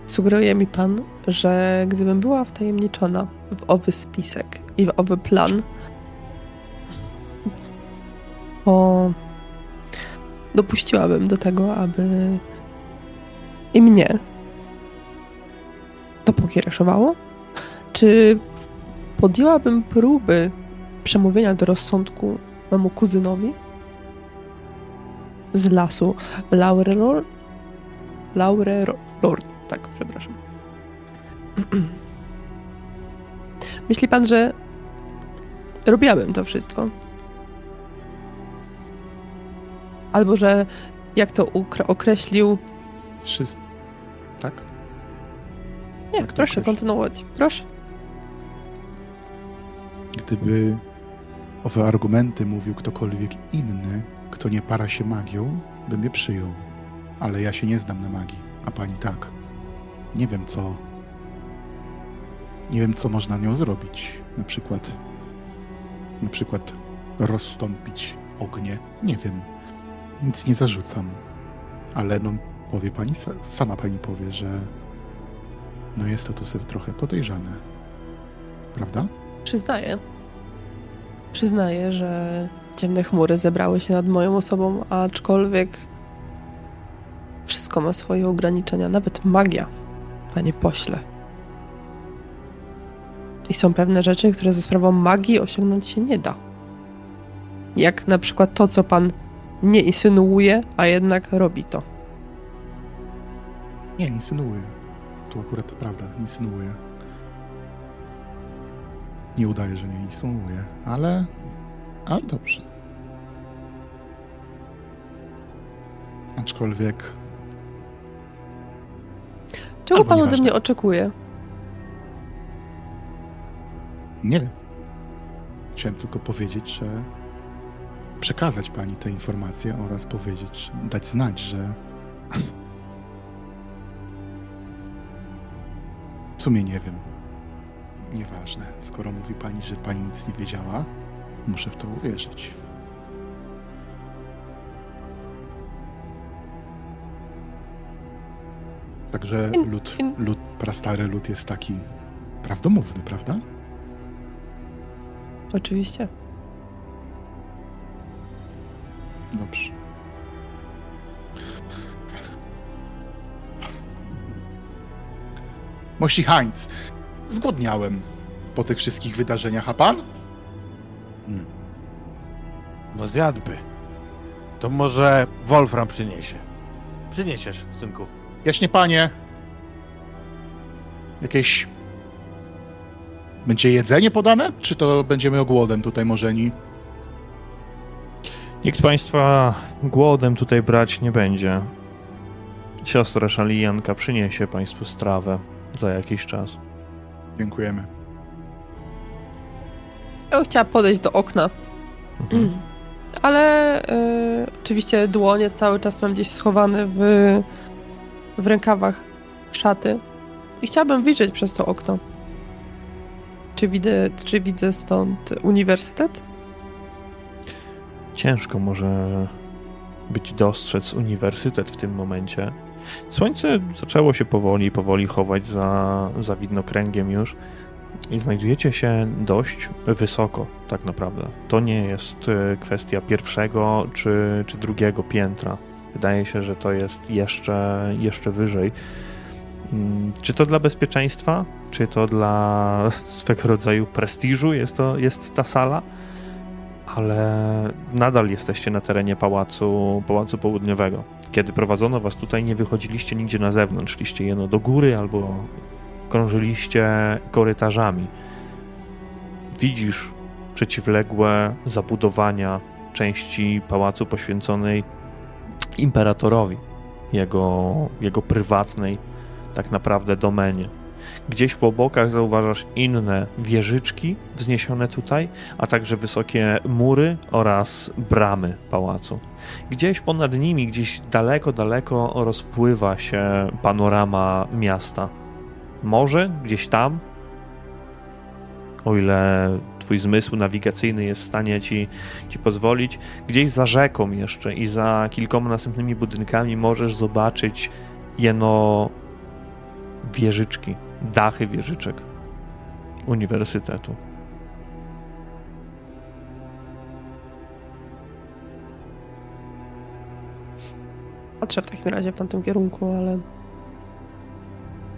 [SPEAKER 4] sugeruje mi pan, że gdybym była wtajemniczona w owy spisek i w owy plan, to dopuściłabym do tego, aby i mnie to pokiereszowało? Czy podjęłabym próby przemówienia do rozsądku memu kuzynowi z lasu Laurelor? Laurelord, tak, przepraszam. *clears throat* Myśli pan, że robiłabym to wszystko? Albo że, jak to ukra- określił...
[SPEAKER 3] Wszyscy.
[SPEAKER 4] Nie,
[SPEAKER 3] Jak
[SPEAKER 4] proszę kontynuować. Proszę.
[SPEAKER 3] Gdyby owe argumenty mówił ktokolwiek inny, kto nie para się magią, bym je przyjął. Ale ja się nie znam na magii, a pani tak. Nie wiem co. Nie wiem, co można nią zrobić. Na przykład. Na przykład rozstąpić ognie. Nie wiem. Nic nie zarzucam. Ale no, powie pani, sa- sama pani powie, że no jest to to sobie trochę podejrzane. Prawda?
[SPEAKER 4] Przyznaję. Przyznaję, że ciemne chmury zebrały się nad moją osobą, aczkolwiek wszystko ma swoje ograniczenia, nawet magia, panie pośle. I są pewne rzeczy, które ze sprawą magii osiągnąć się nie da. Jak na przykład to, co pan nie insynuuje, a jednak robi to.
[SPEAKER 3] Nie, insynuuję. Tu akurat prawda, insynuuję. Nie udaje, że nie insynuuję, ale... Ale dobrze. Aczkolwiek
[SPEAKER 4] Czego pan ode mnie oczekuje?
[SPEAKER 3] nie wiem. Chciałem tylko powiedzieć, że przekazać pani te informacje oraz powiedzieć, dać znać, że w sumie nie wiem. Nieważne. Skoro mówi pani, że pani nic nie wiedziała, muszę w to uwierzyć. Także lud, lud, prastary lud jest taki prawdomówny, prawda?
[SPEAKER 4] Oczywiście.
[SPEAKER 3] Dobrze. Mości Heinz, zgłodniałem po tych wszystkich wydarzeniach, a pan?
[SPEAKER 2] No zjadłby. To może Wolfram przyniesie. Przyniesiesz, synku.
[SPEAKER 3] Jaśnie panie. Jakieś... Będzie jedzenie podane? Czy to będziemy głodem tutaj morzeni?
[SPEAKER 1] Nikt państwa głodem tutaj brać nie będzie. Siostra Szalijanka przyniesie państwu strawę za jakiś czas.
[SPEAKER 3] Dziękujemy.
[SPEAKER 4] Ja bym chciała podejść do okna,
[SPEAKER 1] Mhm. *clears throat*
[SPEAKER 4] ale y, oczywiście dłonie cały czas mam gdzieś schowane w w rękawach szaty i chciałabym wyjrzeć przez to okno. Czy widzę, czy widzę stąd uniwersytet?
[SPEAKER 1] Ciężko może być dostrzec uniwersytet w tym momencie. Słońce zaczęło się powoli, powoli chować za, za widnokręgiem już i znajdujecie się dość wysoko, tak naprawdę. To nie jest e, kwestia pierwszego czy, czy drugiego piętra. Wydaje się, że to jest jeszcze, jeszcze wyżej. Mm, czy to dla bezpieczeństwa, czy to dla *laughs* swego rodzaju prestiżu jest, to, jest ta sala? Ale nadal jesteście na terenie pałacu, pałacu Południowego. Kiedy prowadzono was tutaj, nie wychodziliście nigdzie na zewnątrz, szliście jeno do góry albo krążyliście korytarzami. Widzisz przeciwległe zabudowania części pałacu poświęconej imperatorowi, jego, jego prywatnej tak naprawdę domenie. Gdzieś po bokach zauważasz inne wieżyczki wzniesione tutaj, a także wysokie mury oraz bramy pałacu. Gdzieś ponad nimi, gdzieś daleko, daleko rozpływa się panorama miasta. Morze gdzieś tam, o ile twój zmysł nawigacyjny jest w stanie ci, ci pozwolić, gdzieś za rzeką jeszcze i za kilkoma następnymi budynkami możesz zobaczyć jeno wieżyczki, dachy wieżyczek uniwersytetu.
[SPEAKER 4] Patrzę w takim razie w tamtym kierunku, ale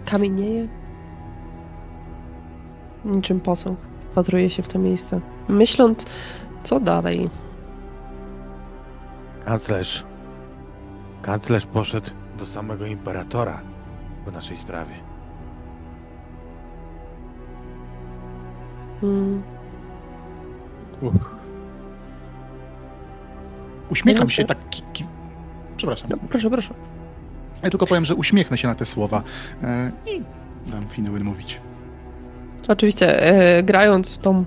[SPEAKER 4] kamienieje. Niczym posąg. Wpatruję się w to miejsce. Myśląc, co dalej.
[SPEAKER 2] Kanclerz. Kanclerz poszedł do samego imperatora w naszej sprawie.
[SPEAKER 4] Hmm.
[SPEAKER 3] Uśmiecham
[SPEAKER 4] Ja
[SPEAKER 3] się tak. Ki, ki... Przepraszam.
[SPEAKER 4] No, proszę, proszę.
[SPEAKER 3] Ja tylko powiem, że uśmiechnę się na te słowa e, i dam Finnewen mówić.
[SPEAKER 4] Oczywiście, e, grając w tą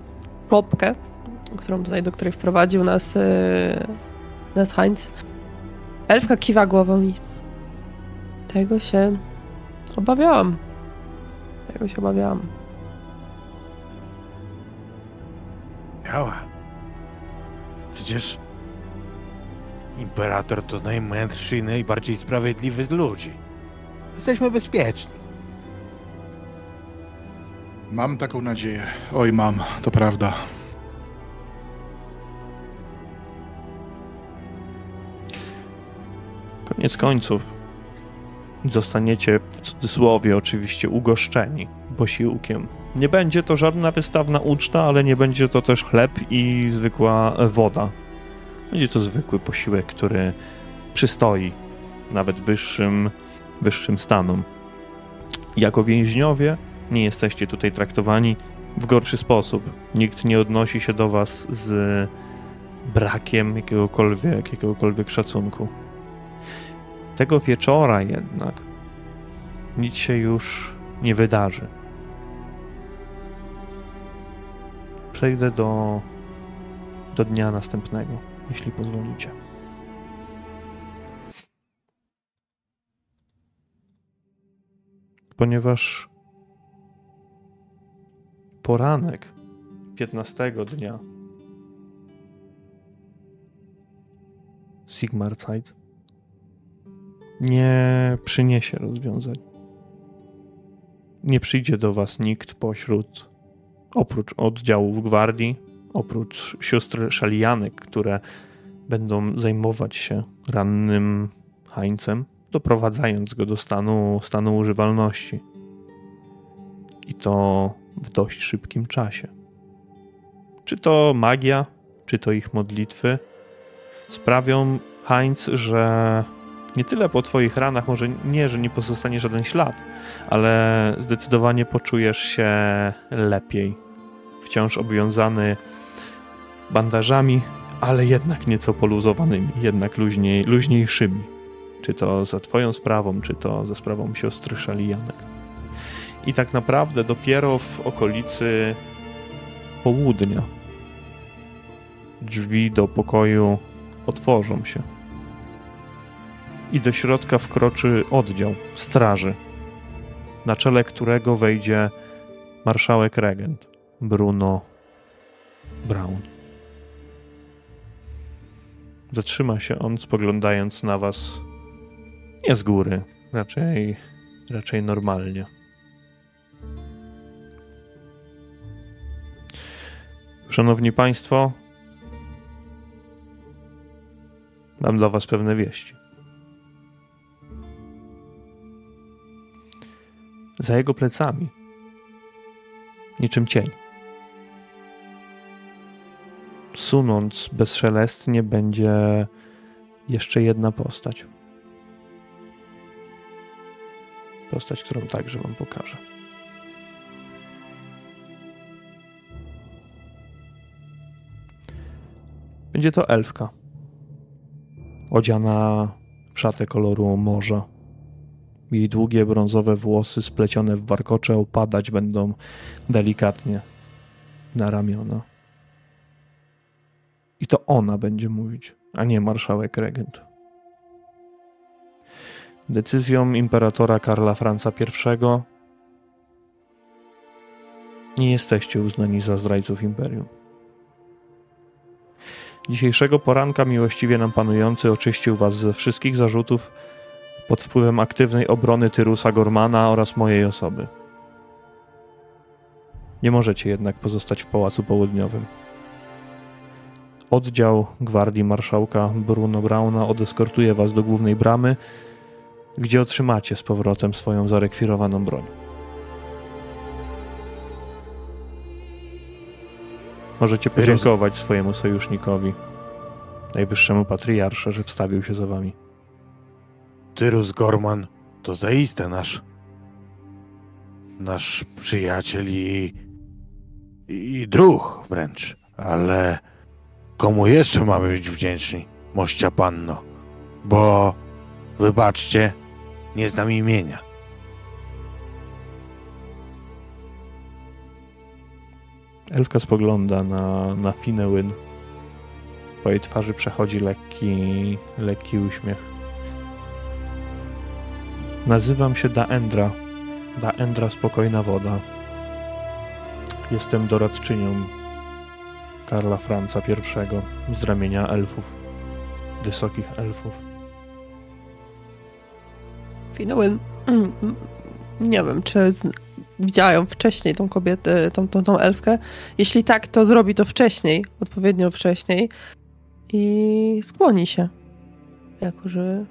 [SPEAKER 4] kropkę, którą tutaj, do której wprowadził nas, e, nas Heinz, elfka kiwa głową i tego się obawiałam. Tego się obawiałam.
[SPEAKER 2] Miała. Przecież imperator to najmędrszy i najbardziej sprawiedliwy z ludzi. Jesteśmy bezpieczni.
[SPEAKER 3] Mam taką nadzieję. Oj, mam, to prawda.
[SPEAKER 1] Koniec końców zostaniecie w cudzysłowie oczywiście ugoszczeni posiłkiem. Nie będzie to żadna wystawna uczta, ale nie będzie to też chleb i zwykła woda. Będzie to zwykły posiłek, który przystoi nawet wyższym, wyższym stanom. Jako więźniowie nie jesteście tutaj traktowani w gorszy sposób. Nikt nie odnosi się do was z brakiem jakiegokolwiek, jakiegokolwiek szacunku. Tego wieczora jednak nic się już nie wydarzy. Przejdę do, do dnia następnego, jeśli pozwolicie. Ponieważ poranek 15 dnia Sigmarzeit nie przyniesie rozwiązań. Nie przyjdzie do was nikt pośród, oprócz oddziałów gwardii, oprócz sióstr szalijanek, które będą zajmować się rannym Hańcem, doprowadzając go do stanu, stanu używalności. I to w dość szybkim czasie. Czy to magia, czy to ich modlitwy sprawią, Heinz, że nie tyle po twoich ranach, może nie, że nie pozostanie żaden ślad, ale zdecydowanie poczujesz się lepiej. Wciąż obwiązany bandażami, ale jednak nieco poluzowanymi, jednak luźniej, luźniejszymi. Czy to za twoją sprawą, czy to za sprawą siostry Szalijanek. I tak naprawdę dopiero w okolicy południa drzwi do pokoju otworzą się i do środka wkroczy oddział straży, na czele którego wejdzie marszałek regent Bruno Brown. Zatrzyma się on, spoglądając na was nie z góry, raczej, raczej normalnie. Szanowni Państwo, mam dla Was pewne wieści. Za jego plecami, niczym cień, sunąc bezszelestnie, będzie jeszcze jedna postać. Postać, którą także Wam pokażę. Będzie to elfka. Odziana w szatę koloru morza. Jej długie brązowe włosy splecione w warkocze opadać będą delikatnie na ramiona. I to ona będzie mówić, a nie marszałek regent. Decyzją imperatora Karla Franca I nie jesteście uznani za zdrajców imperium. Dzisiejszego poranka miłościwie nam panujący oczyścił was ze wszystkich zarzutów pod wpływem aktywnej obrony Tyrusa Gormana oraz mojej osoby. Nie możecie jednak pozostać w Pałacu Południowym. Oddział Gwardii Marszałka Bruno Brauna odeskortuje was do głównej bramy, gdzie otrzymacie z powrotem swoją zarekwirowaną broń. Możecie podziękować swojemu sojusznikowi, najwyższemu patriarsze, że wstawił się za wami.
[SPEAKER 2] Tyrus Gorman to zaiste nasz nasz przyjaciel i i druh wręcz, ale komu jeszcze mamy być wdzięczni, mościa panno? Bo wybaczcie, nie znam imienia.
[SPEAKER 1] Elfka spogląda na, na Finewyn. Po jej twarzy przechodzi lekki, lekki uśmiech. Nazywam się Daendra. Daendra Spokojna Woda. Jestem doradczynią Karla Franca I z ramienia elfów. Wysokich elfów.
[SPEAKER 4] Finowyn, *clears throat* nie wiem, czy z... widziałem wcześniej tą kobietę, tą, tą, tą elfkę. Jeśli tak, to zrobi to wcześniej, odpowiednio wcześniej i skłoni się. Jako, że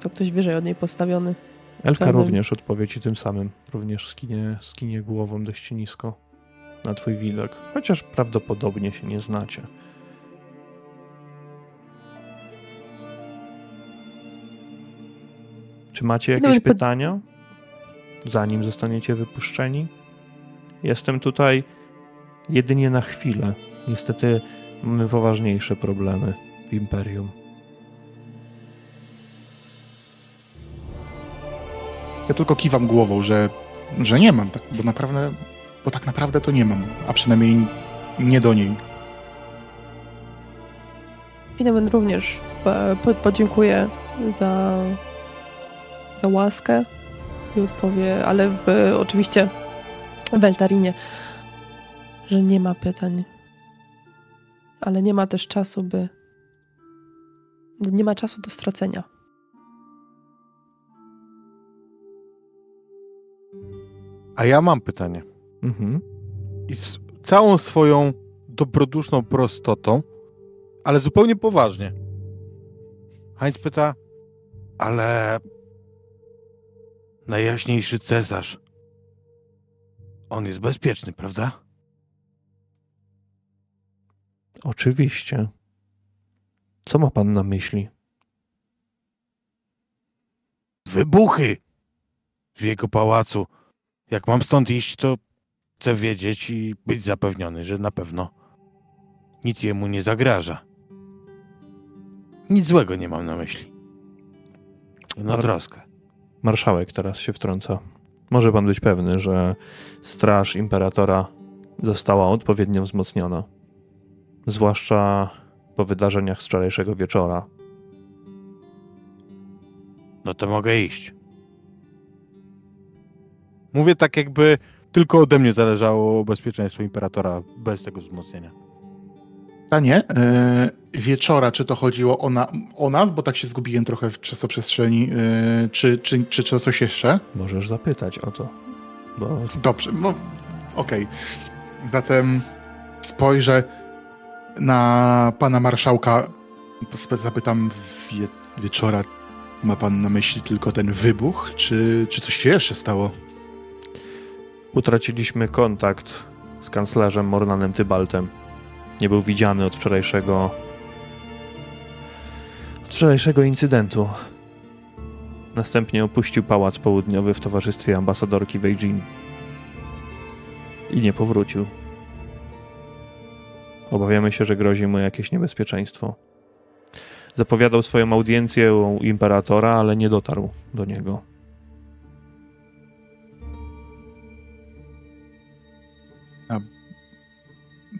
[SPEAKER 4] to ktoś wyżej od niej postawiony.
[SPEAKER 1] Elfka również odpowie ci tym samym. Również skinie, skinie głową dość nisko na twój widok. Chociaż prawdopodobnie się nie znacie. Czy macie jakieś
[SPEAKER 4] No
[SPEAKER 1] pytania? Zanim zostaniecie wypuszczeni? Jestem tutaj jedynie na chwilę. Niestety mamy poważniejsze problemy w Imperium.
[SPEAKER 3] Ja tylko kiwam głową, że, że nie mam, tak, bo naprawdę, bo tak naprawdę to nie mam, a przynajmniej nie do niej.
[SPEAKER 4] Finowyn również po, po, podziękuję za, za łaskę i odpowie, ale w, oczywiście w Eltarinie, że nie ma pytań. Ale nie ma też czasu, by. Nie ma czasu do stracenia.
[SPEAKER 2] A ja mam pytanie.
[SPEAKER 1] Mhm.
[SPEAKER 2] I z całą swoją dobroduszną prostotą, ale zupełnie poważnie. Heinz pyta, ale najjaśniejszy cesarz, on jest bezpieczny, prawda?
[SPEAKER 1] Oczywiście. Co ma pan na myśli?
[SPEAKER 2] Wybuchy w jego pałacu. Jak mam stąd iść, to chcę wiedzieć i być zapewniony, że na pewno nic jemu nie zagraża. Nic złego nie mam na myśli. No
[SPEAKER 1] Ar-
[SPEAKER 2] troskę.
[SPEAKER 1] Marszałek teraz się wtrąca. Może pan być pewny, że straż imperatora została odpowiednio wzmocniona. Zwłaszcza po wydarzeniach z wczorajszego wieczora.
[SPEAKER 5] No to mogę iść.
[SPEAKER 2] Mówię tak, jakby tylko ode mnie zależało bezpieczeństwo imperatora bez tego wzmocnienia.
[SPEAKER 3] Pytanie, e, wieczora, czy to chodziło o, na, o nas, bo tak się zgubiłem trochę w czasoprzestrzeni, e, czy, czy, czy, czy coś jeszcze?
[SPEAKER 1] Możesz zapytać o to. Bo
[SPEAKER 3] Dobrze, no okej. Zatem spojrzę na pana marszałka. Zapytam wie, wieczora. Ma pan na myśli tylko ten wybuch, czy, czy coś się jeszcze stało?
[SPEAKER 1] Utraciliśmy kontakt z kanclerzem Mornanem Tybaltem. Nie był widziany od wczorajszego. od wczorajszego incydentu. Następnie opuścił pałac południowy w towarzystwie ambasadorki Weijin. I nie powrócił. Obawiamy się, że grozi mu jakieś niebezpieczeństwo. Zapowiadał swoją audiencję u imperatora, ale nie dotarł do niego.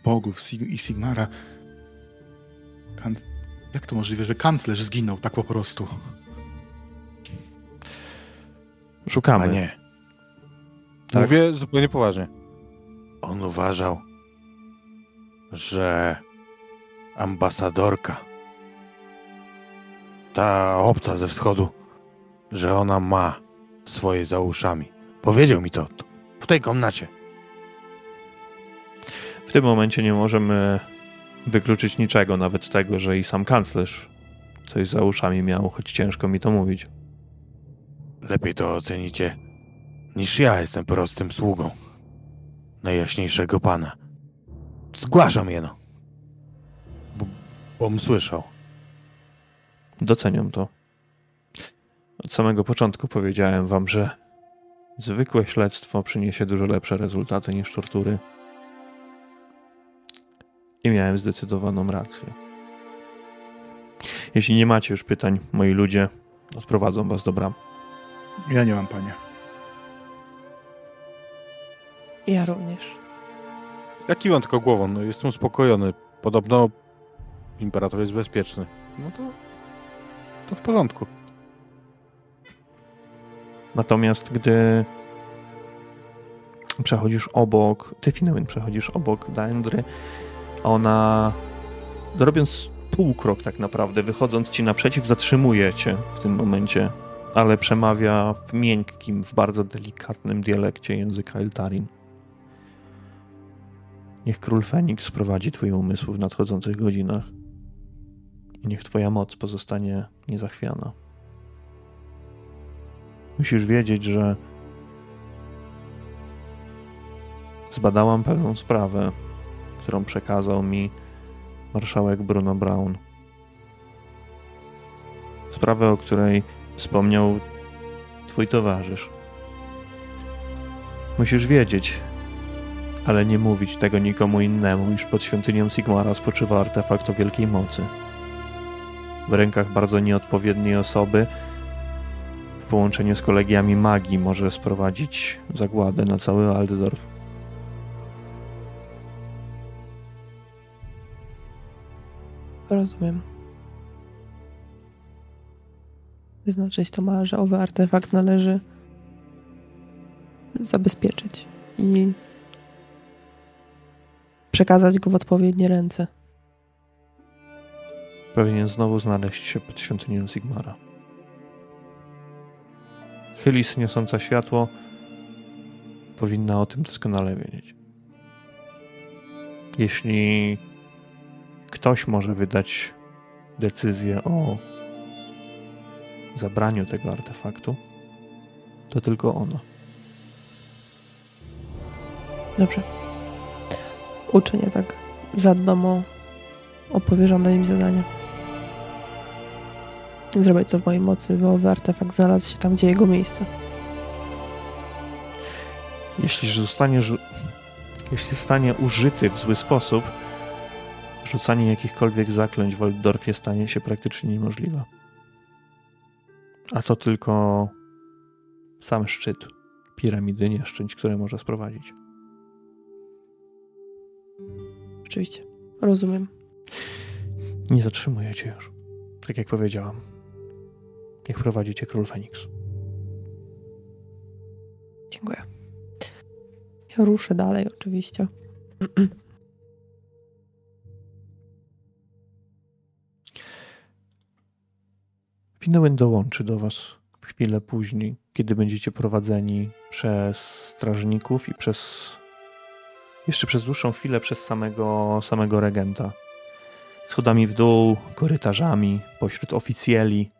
[SPEAKER 3] Bogów Sig- i Sigmara. Kan- Jak to możliwe, że kanclerz zginął tak po prostu?
[SPEAKER 1] Szukamy.
[SPEAKER 5] Panie,
[SPEAKER 1] Tak?
[SPEAKER 2] Mówię zupełnie poważnie.
[SPEAKER 5] on uważał, że ambasadorka, ta obca ze wschodu, że ona ma swoje za uszami. Powiedział mi to w tej komnacie.
[SPEAKER 1] W tym momencie nie możemy wykluczyć niczego, nawet tego, że i sam kanclerz coś za uszami miał, choć ciężko mi to mówić.
[SPEAKER 5] Lepiej to ocenicie niż ja jestem prostym sługą najjaśniejszego pana. Zgłaszam jeno. Bo, bom słyszał.
[SPEAKER 1] Doceniam to. Od samego początku powiedziałem wam, że zwykłe śledztwo przyniesie dużo lepsze rezultaty niż tortury. I miałem zdecydowaną rację. Jeśli nie macie już pytań, moi ludzie odprowadzą was do bram.
[SPEAKER 3] Ja nie mam, panie.
[SPEAKER 4] Ja również.
[SPEAKER 2] Ja kiwam tylko głową, no jestem uspokojony. Podobno imperator jest bezpieczny. No to, to w porządku.
[SPEAKER 1] Natomiast gdy przechodzisz obok, ty Finewin przechodzisz obok Daendry, ona robiąc półkrok tak naprawdę, wychodząc ci naprzeciw, zatrzymuje cię w tym momencie, ale przemawia w miękkim, w bardzo delikatnym dialekcie języka Eltarin. Niech król Feniks prowadzi twoje umysły w nadchodzących godzinach i niech twoja moc pozostanie niezachwiana. Musisz wiedzieć, że zbadałam pewną sprawę, którą przekazał mi marszałek Bruno Braun. Sprawę, o której wspomniał twój towarzysz. Musisz wiedzieć, ale nie mówić tego nikomu innemu, iż pod świątynią Sigmara spoczywa artefakt o wielkiej mocy. W rękach bardzo nieodpowiedniej osoby w połączeniu z kolegiami magii może sprowadzić zagładę na cały Altdorf.
[SPEAKER 4] Rozumiem. Wyznaczyć to ma, że owy artefakt należy zabezpieczyć i przekazać go w odpowiednie ręce.
[SPEAKER 1] Powinien znowu znaleźć się pod świątynią Sigmara. Chylis niosąca światło powinna o tym doskonale wiedzieć. Jeśli ktoś może wydać decyzję o zabraniu tego artefaktu, to tylko ona.
[SPEAKER 4] Dobrze. Uczynię tak. Zadbam o, o powierzone mi zadanie. Zrobię co w mojej mocy, by owy artefakt znalazł się tam, gdzie jego miejsce.
[SPEAKER 1] Jeśli zostanie, jeśli zostanie użyty w zły sposób, rzucanie jakichkolwiek zaklęć w Waldorfie stanie się praktycznie niemożliwe. A to tylko sam szczyt piramidy nieszczęść, które może sprowadzić.
[SPEAKER 4] Oczywiście. Rozumiem.
[SPEAKER 1] Nie zatrzymuję cię już. Tak jak powiedziałam. niech prowadzicie król Feniks.
[SPEAKER 4] Dziękuję. Ja ruszę dalej, oczywiście. *clears throat*
[SPEAKER 1] Finnewen dołączy do was w chwilę później, kiedy będziecie prowadzeni przez strażników i przez jeszcze przez dłuższą chwilę przez samego, samego regenta. Schodami w dół, korytarzami, pośród oficjeli.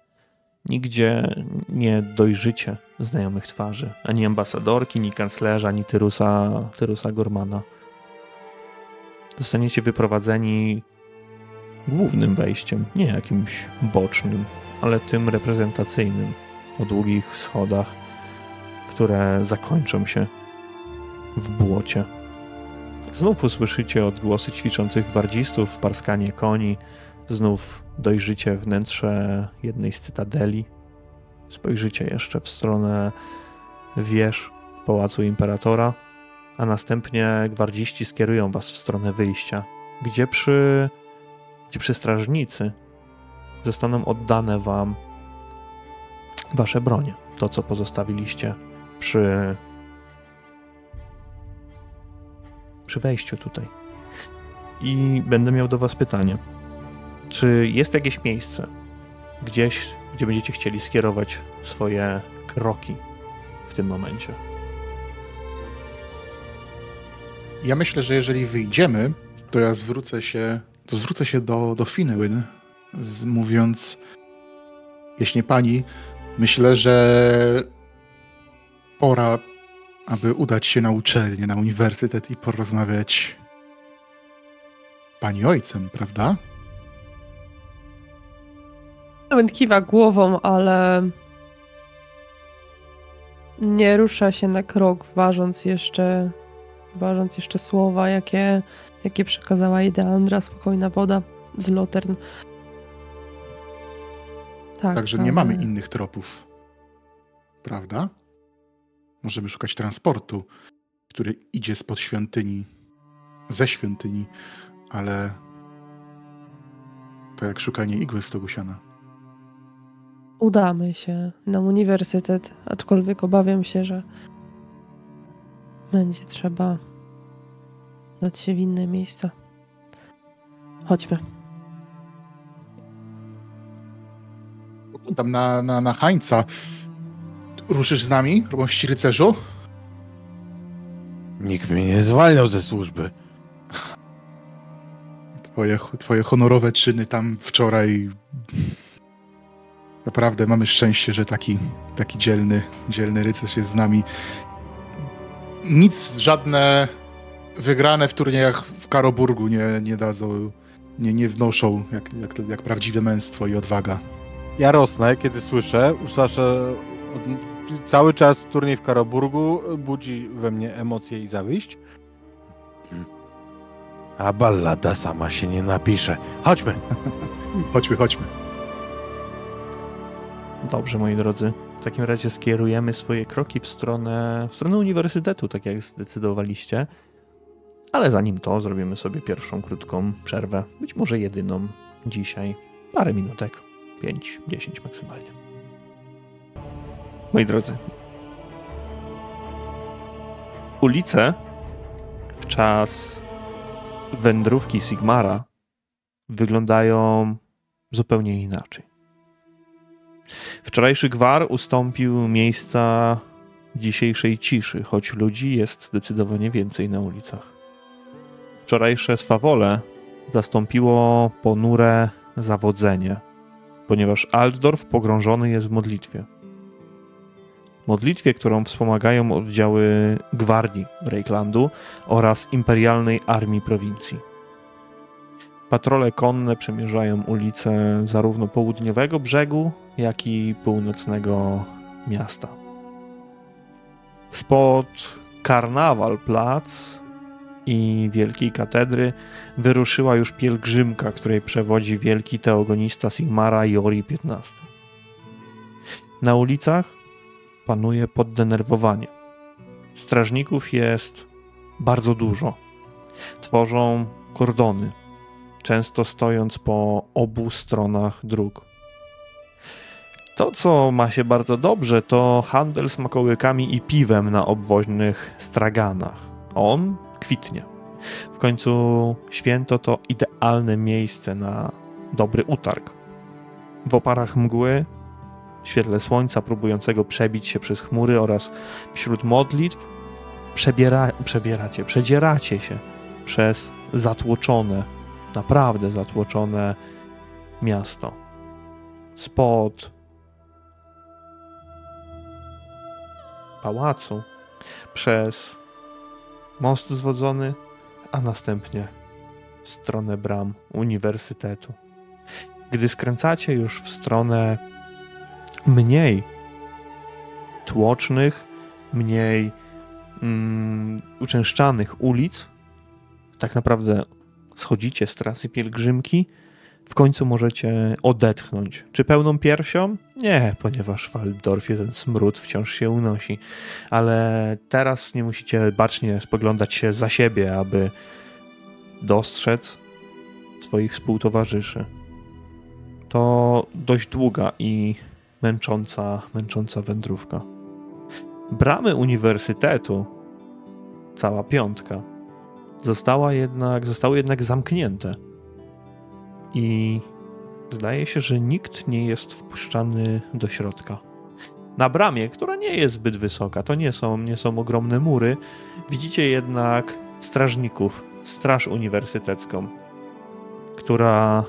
[SPEAKER 1] Nigdzie nie dojrzycie znajomych twarzy. Ani ambasadorki, ani kanclerza, ani Tyrusa, Tyrusa Gormana. Zostaniecie wyprowadzeni głównym wejściem, nie jakimś bocznym, ale tym reprezentacyjnym, o długich schodach, które zakończą się w błocie. Znów usłyszycie odgłosy ćwiczących gwardzistów, parskanie koni, znów dojrzycie wnętrze jednej z cytadeli. Spojrzycie jeszcze w stronę wież Pałacu Imperatora, a następnie gwardziści skierują was w stronę wyjścia, gdzie przy, gdzie przy strażnicy zostaną oddane wam wasze bronie. To, co pozostawiliście przy, przy wejściu tutaj. I będę miał do was pytanie. Czy jest jakieś miejsce, gdzieś, gdzie będziecie chcieli skierować swoje kroki w tym momencie?
[SPEAKER 3] Ja myślę, że jeżeli wyjdziemy, to ja zwrócę się, to zwrócę się do, do Finewyn, z, mówiąc, jeśli pani, myślę, że pora, aby udać się na uczelnię, na uniwersytet i porozmawiać z pani ojcem, prawda?
[SPEAKER 4] Nawet kiwa głową, ale nie rusza się na krok, ważąc jeszcze, ważąc jeszcze słowa, jakie, jakie przekazała jej Deandra, spokojna woda z Lotern. Tak,
[SPEAKER 3] Także nie
[SPEAKER 4] ale-
[SPEAKER 3] mamy innych tropów, prawda? Możemy szukać transportu, który idzie spod świątyni, ze świątyni, ale to jak szukanie igły w stogu siana.
[SPEAKER 4] Udamy się na uniwersytet, aczkolwiek obawiam się, że będzie trzeba dać się w inne miejsca. Chodźmy.
[SPEAKER 3] Tam na, na, na Hańca. Ruszysz z nami, robości rycerzu?
[SPEAKER 5] Nikt mnie nie zwalniał ze służby.
[SPEAKER 3] Twoje, twoje honorowe czyny tam wczoraj. Naprawdę mamy szczęście, że taki, taki dzielny, dzielny rycerz jest z nami. Nic, żadne wygrane w turniejach w Karoburgu nie, nie dadzą, nie, nie wnoszą jak, jak, jak prawdziwe męstwo i odwaga.
[SPEAKER 2] Ja rosnę, kiedy słyszę, usłyszę od... cały czas turniej w Karoburgu budzi we mnie emocje i zawiść.
[SPEAKER 5] A ballada sama się nie napisze. Chodźmy. *laughs*
[SPEAKER 3] Chodźmy, chodźmy.
[SPEAKER 1] Dobrze, moi drodzy. W takim razie skierujemy swoje kroki w stronę, w stronę uniwersytetu, tak jak zdecydowaliście. Ale zanim to, zrobimy sobie pierwszą krótką przerwę. Być może jedyną dzisiaj. Parę minutek. 5, 10 maksymalnie. Moi drodzy. Ulice w czas wędrówki Sigmara wyglądają zupełnie inaczej. Wczorajszy gwar ustąpił miejsca dzisiejszej ciszy, choć ludzi jest zdecydowanie więcej na ulicach. Wczorajsze swawole zastąpiło ponure zawodzenie, ponieważ Altdorf pogrążony jest w modlitwie. Modlitwie, którą wspomagają oddziały gwardii Reiklandu oraz imperialnej armii prowincji. Patrole konne przemierzają ulice zarówno południowego brzegu, jak i północnego miasta. Spod Karnawal Plac i Wielkiej Katedry wyruszyła już pielgrzymka, której przewodzi wielki teogonista Sigmara Jori XV. Na ulicach panuje poddenerwowanie. Strażników jest bardzo dużo. Tworzą kordony, często stojąc po obu stronach dróg. To, co ma się bardzo dobrze, to handel smakołykami i piwem na obwoźnych straganach. On kwitnie. W końcu święto to idealne miejsce na dobry utarg. W oparach mgły, świetle słońca próbującego przebić się przez chmury oraz wśród modlitw przebiera, przebieracie, przedzieracie się przez zatłoczone, naprawdę zatłoczone miasto. Spod pałacu, przez most zwodzony, a następnie w stronę bram uniwersytetu. Gdy skręcacie już w stronę mniej tłocznych, mniej mm, uczęszczanych ulic, tak naprawdę schodzicie z trasy pielgrzymki, w końcu możecie odetchnąć. Czy pełną piersią? Nie, ponieważ w Waldorfie ten smród wciąż się unosi. Ale teraz nie musicie bacznie spoglądać się za siebie, aby dostrzec swoich współtowarzyszy. To dość długa i męcząca, męcząca wędrówka. Bramy uniwersytetu, cała piątka, została jednak, zostały jednak zamknięte. I zdaje się, że nikt nie jest wpuszczany do środka. Na bramie, która nie jest zbyt wysoka, to nie są, nie są ogromne mury, widzicie jednak strażników, straż uniwersytecką, która,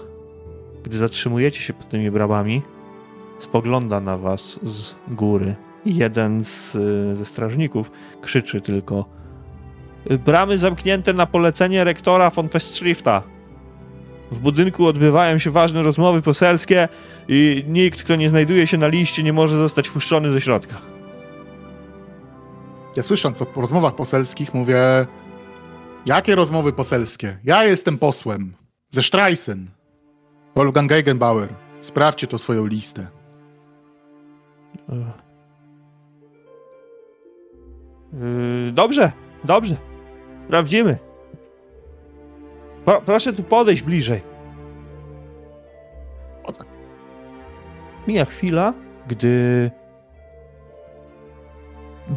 [SPEAKER 1] gdy zatrzymujecie się pod tymi bramami, spogląda na was z góry. Jeden z, ze strażników krzyczy tylko Bramy zamknięte na polecenie rektora von Festschrifta. W budynku odbywają się ważne rozmowy poselskie i nikt, kto nie znajduje się na liście, nie może zostać wpuszczony do środka.
[SPEAKER 3] Ja słysząc o rozmowach poselskich mówię, jakie rozmowy poselskie? Ja jestem posłem. Ze Streisen. Wolfgang Gegenbauer. Sprawdźcie to swoją listę.
[SPEAKER 1] Yy, dobrze, dobrze. Sprawdzimy. Pro, proszę tu podejść bliżej. Mija chwila, gdy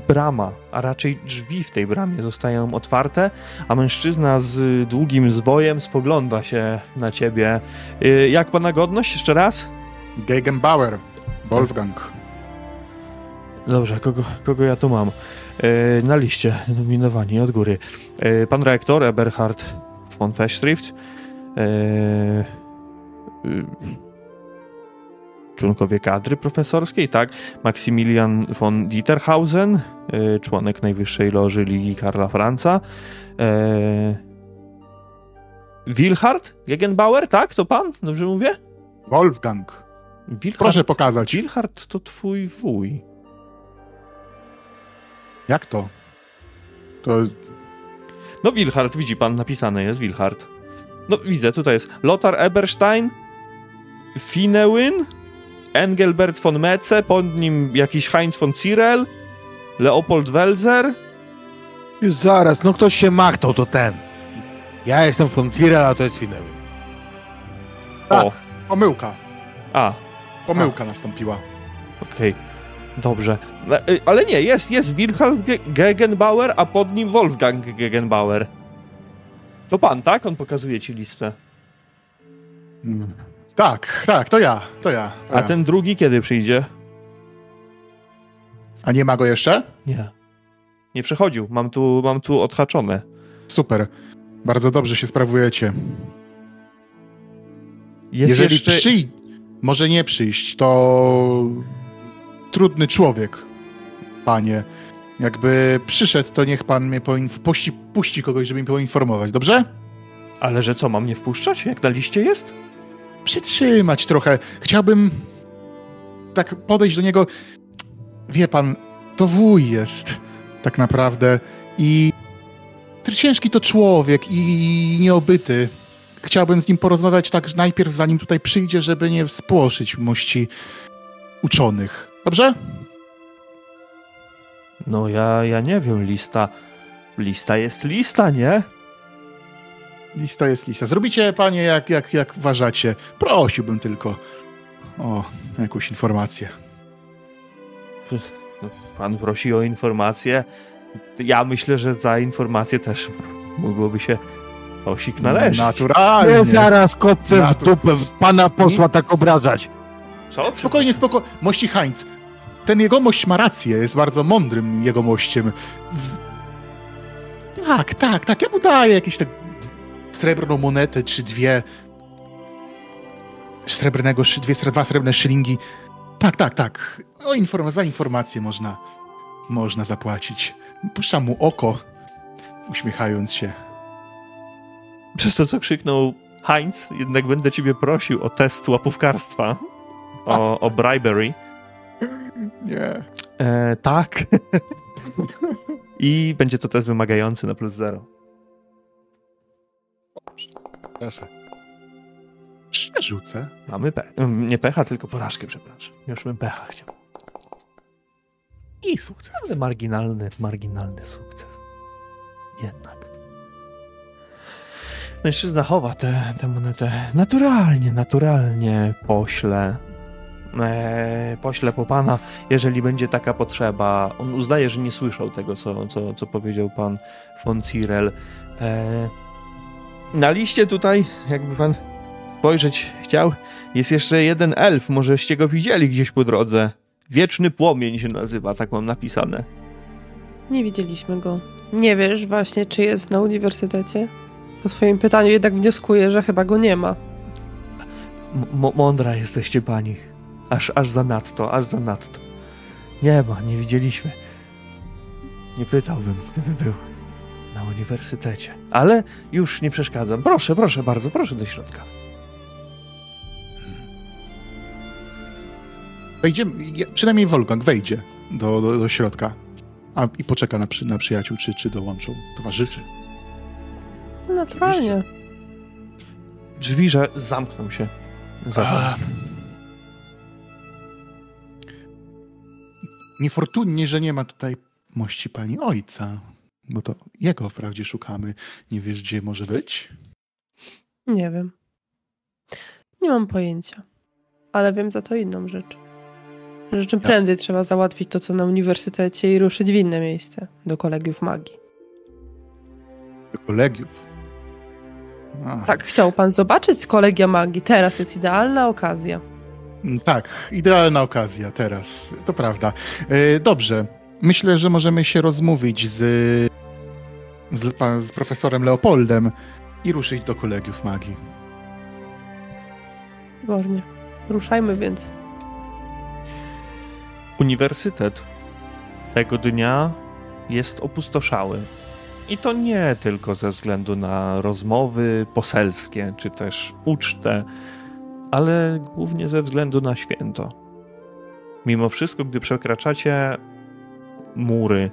[SPEAKER 1] brama, a raczej drzwi w tej bramie zostają otwarte, a mężczyzna z długim zwojem spogląda się na ciebie. Yy, jak pana godność? Jeszcze raz?
[SPEAKER 3] Gegenbauer. Wolfgang.
[SPEAKER 1] Dobrze, kogo, kogo ja tu mam? Yy, na liście nominowani od góry. Yy, pan rektor Eberhard von Festschrift. Yy, członkowie kadry profesorskiej, tak? Maksymilian von Dieterhausen, członek Najwyższej Loży Ligi Karla Franca. Wilhard Gegenbauer, tak? To pan? Dobrze mówię?
[SPEAKER 3] Wolfgang.
[SPEAKER 1] Wilhard,
[SPEAKER 3] Proszę pokazać.
[SPEAKER 1] Wilhard to twój wuj.
[SPEAKER 3] Jak to? To
[SPEAKER 1] No Wilhard, widzi pan, napisane jest Wilhard. No widzę, tutaj jest Lothar Eberstein, Finewin, Engelbert von Metze, pod nim jakiś Heinz von Cyrel, Leopold Welzer.
[SPEAKER 5] Już zaraz, no ktoś się machnął, to ten. Ja jestem von Cyril, a to jest Finewy.
[SPEAKER 3] Tak.
[SPEAKER 1] O,
[SPEAKER 3] pomyłka.
[SPEAKER 1] a,
[SPEAKER 3] Pomyłka nastąpiła.
[SPEAKER 1] okej. Dobrze. E, y, Ale nie, jest, jest Wilhelm Ge- Gegenbauer, a pod nim Wolfgang Gegenbauer. To pan, tak? On pokazuje ci listę.
[SPEAKER 3] Mm. Tak, tak, to ja, to ja. To
[SPEAKER 1] A
[SPEAKER 3] ja.
[SPEAKER 1] ten drugi kiedy przyjdzie?
[SPEAKER 3] A nie ma go jeszcze?
[SPEAKER 1] Nie. Nie przechodził. Mam tu, mam tu odhaczone.
[SPEAKER 3] Super. Bardzo dobrze się sprawujecie.
[SPEAKER 1] Jest
[SPEAKER 3] Jeżeli
[SPEAKER 1] jeszcze...
[SPEAKER 3] przyjść, może nie przyjść, to trudny człowiek, panie. Jakby przyszedł, to niech pan mnie poinf- puści, puści kogoś, żeby mi poinformować, dobrze?
[SPEAKER 1] Ale że co, mam nie wpuszczać? Jak na liście jest?
[SPEAKER 3] Przytrzymać trochę. Chciałbym tak podejść do niego. Wie pan, to wuj jest tak naprawdę i ciężki to człowiek i nieobyty. Chciałbym z nim porozmawiać tak najpierw, zanim tutaj przyjdzie, żeby nie spłoszyć mości uczonych. Dobrze?
[SPEAKER 1] No ja, ja nie wiem, lista... Lista jest lista, nie?
[SPEAKER 3] Lista jest lista. Zrobicie, panie, jak, jak, jak uważacie. Prosiłbym tylko o jakąś informację.
[SPEAKER 1] pan prosi o informację. Ja myślę, że za informację też mogłoby się Fałsik należy.
[SPEAKER 3] Naturalnie.
[SPEAKER 5] Nie zaraz kopę w dupę pana posła tak obrażać.
[SPEAKER 1] Co?
[SPEAKER 3] Spokojnie, spokojnie. Mości Heinz. Ten jegomość ma rację, jest bardzo mądrym jegomościem. W... Tak, tak, tak. Ja mu daję jakieś tak srebrną monetę, czy dwie srebrnego, dwie, dwa srebrne szylingi. Tak, tak, tak. O, inform- za informację można, można zapłacić. Puszczam mu oko, uśmiechając się.
[SPEAKER 1] Przez to, co krzyknął Heinz, jednak będę ciebie prosił o test łapówkarstwa. O, o bribery.
[SPEAKER 3] Nie.
[SPEAKER 1] E, tak. *laughs* I będzie to test wymagający na plus zero.
[SPEAKER 2] Proszę.
[SPEAKER 3] Przerzucę.
[SPEAKER 1] Mamy pe- nie pecha, tylko porażkę, przepraszam. Już bym pecha chciał.
[SPEAKER 3] I sukces.
[SPEAKER 1] Ale marginalny, marginalny sukces. Jednak. Mężczyzna chowa tę monetę naturalnie, naturalnie pośle. E, pośle po pana, jeżeli będzie taka potrzeba. On uznaje, że nie słyszał tego, co, co, co powiedział pan von Cirel. E, na liście tutaj, jakby pan spojrzeć chciał, jest jeszcze jeden elf. Możeście go widzieli gdzieś po drodze. Wieczny płomień się nazywa, tak mam napisane.
[SPEAKER 4] Nie widzieliśmy go. Nie wiesz właśnie, czy jest na uniwersytecie? Po twoim pytaniu jednak wnioskuję, że chyba go nie ma.
[SPEAKER 1] M- mądra jesteście pani. Aż, aż za nadto, aż za nadto. Nie ma, nie widzieliśmy. Nie pytałbym, gdyby był na uniwersytecie. Ale już nie przeszkadzam. Proszę, proszę bardzo, proszę do środka.
[SPEAKER 3] Wejdziemy, ja- przynajmniej Wolfgang wejdzie do, do, do środka a, i poczeka na, przy, na przyjaciół, czy, czy dołączą towarzyszy.
[SPEAKER 4] Naturalnie.
[SPEAKER 1] Drzwi, że zamkną się. Za
[SPEAKER 3] Niefortunnie, że nie ma tutaj mości pani ojca, bo to jego wprawdzie szukamy. Nie wiesz, gdzie może być?
[SPEAKER 4] Nie wiem. Nie mam pojęcia. Ale wiem za to inną rzecz. Że czym prędzej trzeba załatwić to, co na uniwersytecie i ruszyć w inne miejsce. Do kolegiów magii.
[SPEAKER 3] Do kolegiów. A,
[SPEAKER 4] Tak, chciał pan zobaczyć kolegia magii. Teraz jest idealna okazja.
[SPEAKER 3] Mm, Tak, idealna okazja teraz, to prawda. E, Dobrze, myślę, że możemy się rozmówić z, z, z profesorem Leopoldem i ruszyć do kolegiów magii.
[SPEAKER 4] Wybornie. Ruszajmy więc.
[SPEAKER 1] Uniwersytet tego dnia jest opustoszały. I to nie tylko ze względu na rozmowy poselskie, czy też ucztę, ale głównie ze względu na święto. Mimo wszystko, gdy przekraczacie mury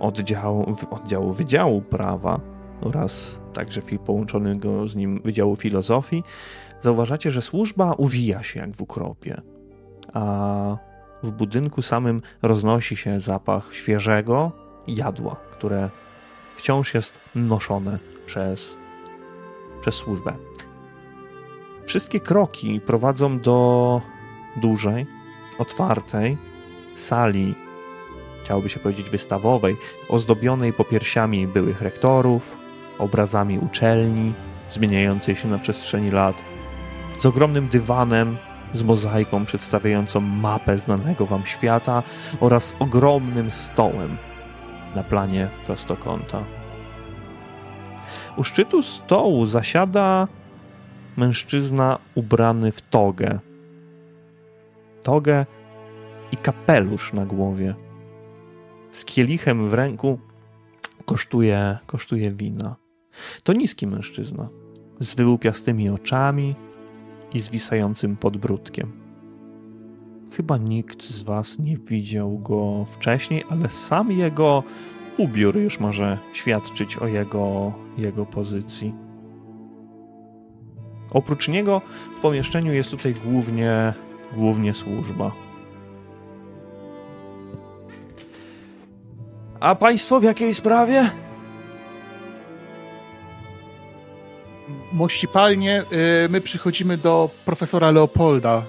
[SPEAKER 1] oddziału, oddziału Wydziału Prawa oraz także połączonego z nim Wydziału Filozofii, zauważacie, że służba uwija się jak w ukropie. A w budynku samym roznosi się zapach świeżego jadła, które wciąż jest noszone przez, przez służbę. Wszystkie kroki prowadzą do dużej, otwartej sali, chciałoby się powiedzieć wystawowej, ozdobionej popiersiami byłych rektorów, obrazami uczelni, zmieniającej się na przestrzeni lat, z ogromnym dywanem z mozaiką przedstawiającą mapę znanego wam świata oraz ogromnym stołem na planie prostokąta. U szczytu stołu zasiada mężczyzna ubrany w togę. Togę i kapelusz na głowie. Z kielichem w ręku kosztuje, kosztuje wina. To niski mężczyzna z wyłupiastymi oczami, i zwisającym podbródkiem. Chyba nikt z Was nie widział go wcześniej, ale sam jego ubiór już może świadczyć o jego, jego pozycji. Oprócz niego w pomieszczeniu jest tutaj głównie, głównie służba. A państwo w jakiej sprawie?
[SPEAKER 3] Mościpalnie y, my przychodzimy do profesora Leopolda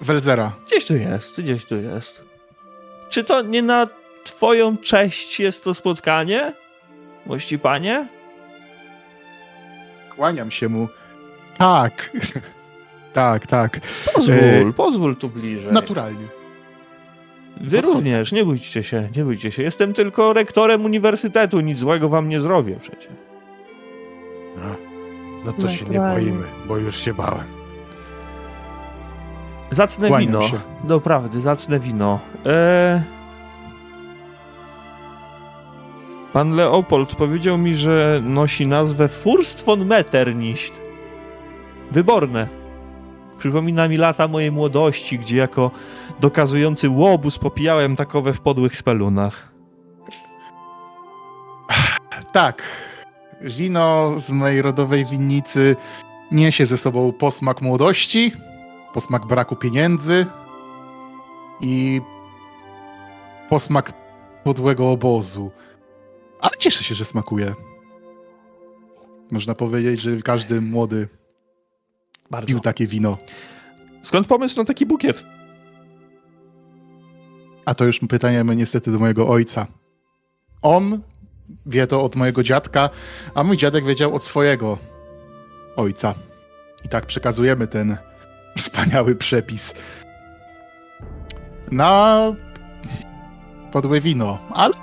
[SPEAKER 3] Welzera.
[SPEAKER 1] Gdzieś tu jest, gdzieś tu jest. czy to nie na twoją cześć jest to spotkanie? Mości panie?
[SPEAKER 3] Kłaniam się mu. Tak. *laughs* tak, tak.
[SPEAKER 1] Pozwól,
[SPEAKER 3] E,
[SPEAKER 1] pozwól tu bliżej.
[SPEAKER 3] Naturalnie.
[SPEAKER 1] Wy
[SPEAKER 3] Podchodzę.
[SPEAKER 1] również, nie bójcie się, nie bójcie się. Jestem tylko rektorem uniwersytetu, nic złego wam nie zrobię przecież.
[SPEAKER 5] No, no to się nie boimy, bo już się bałem.
[SPEAKER 1] Zacne
[SPEAKER 3] Kłaniam
[SPEAKER 1] wino.
[SPEAKER 3] się.
[SPEAKER 1] Doprawdy, zacne wino. Eee... Pan Leopold powiedział mi, że nosi nazwę Furst von Metternich. Wyborne. Przypomina mi lata mojej młodości, gdzie jako dokazujący łobuz popijałem takowe w podłych spelunach.
[SPEAKER 3] Tak. Wino z mojej rodowej winnicy niesie ze sobą posmak młodości, posmak braku pieniędzy i posmak podłego obozu. Ale cieszę się, że smakuje. Można powiedzieć, że każdy młody
[SPEAKER 1] Bardzo.
[SPEAKER 3] pił takie wino.
[SPEAKER 1] Skąd pomysł na taki bukiet?
[SPEAKER 3] A to już pytanie niestety do mojego ojca. On wie to od mojego dziadka, a mój dziadek wiedział od swojego ojca. I tak przekazujemy ten wspaniały przepis na podłe wino. Ale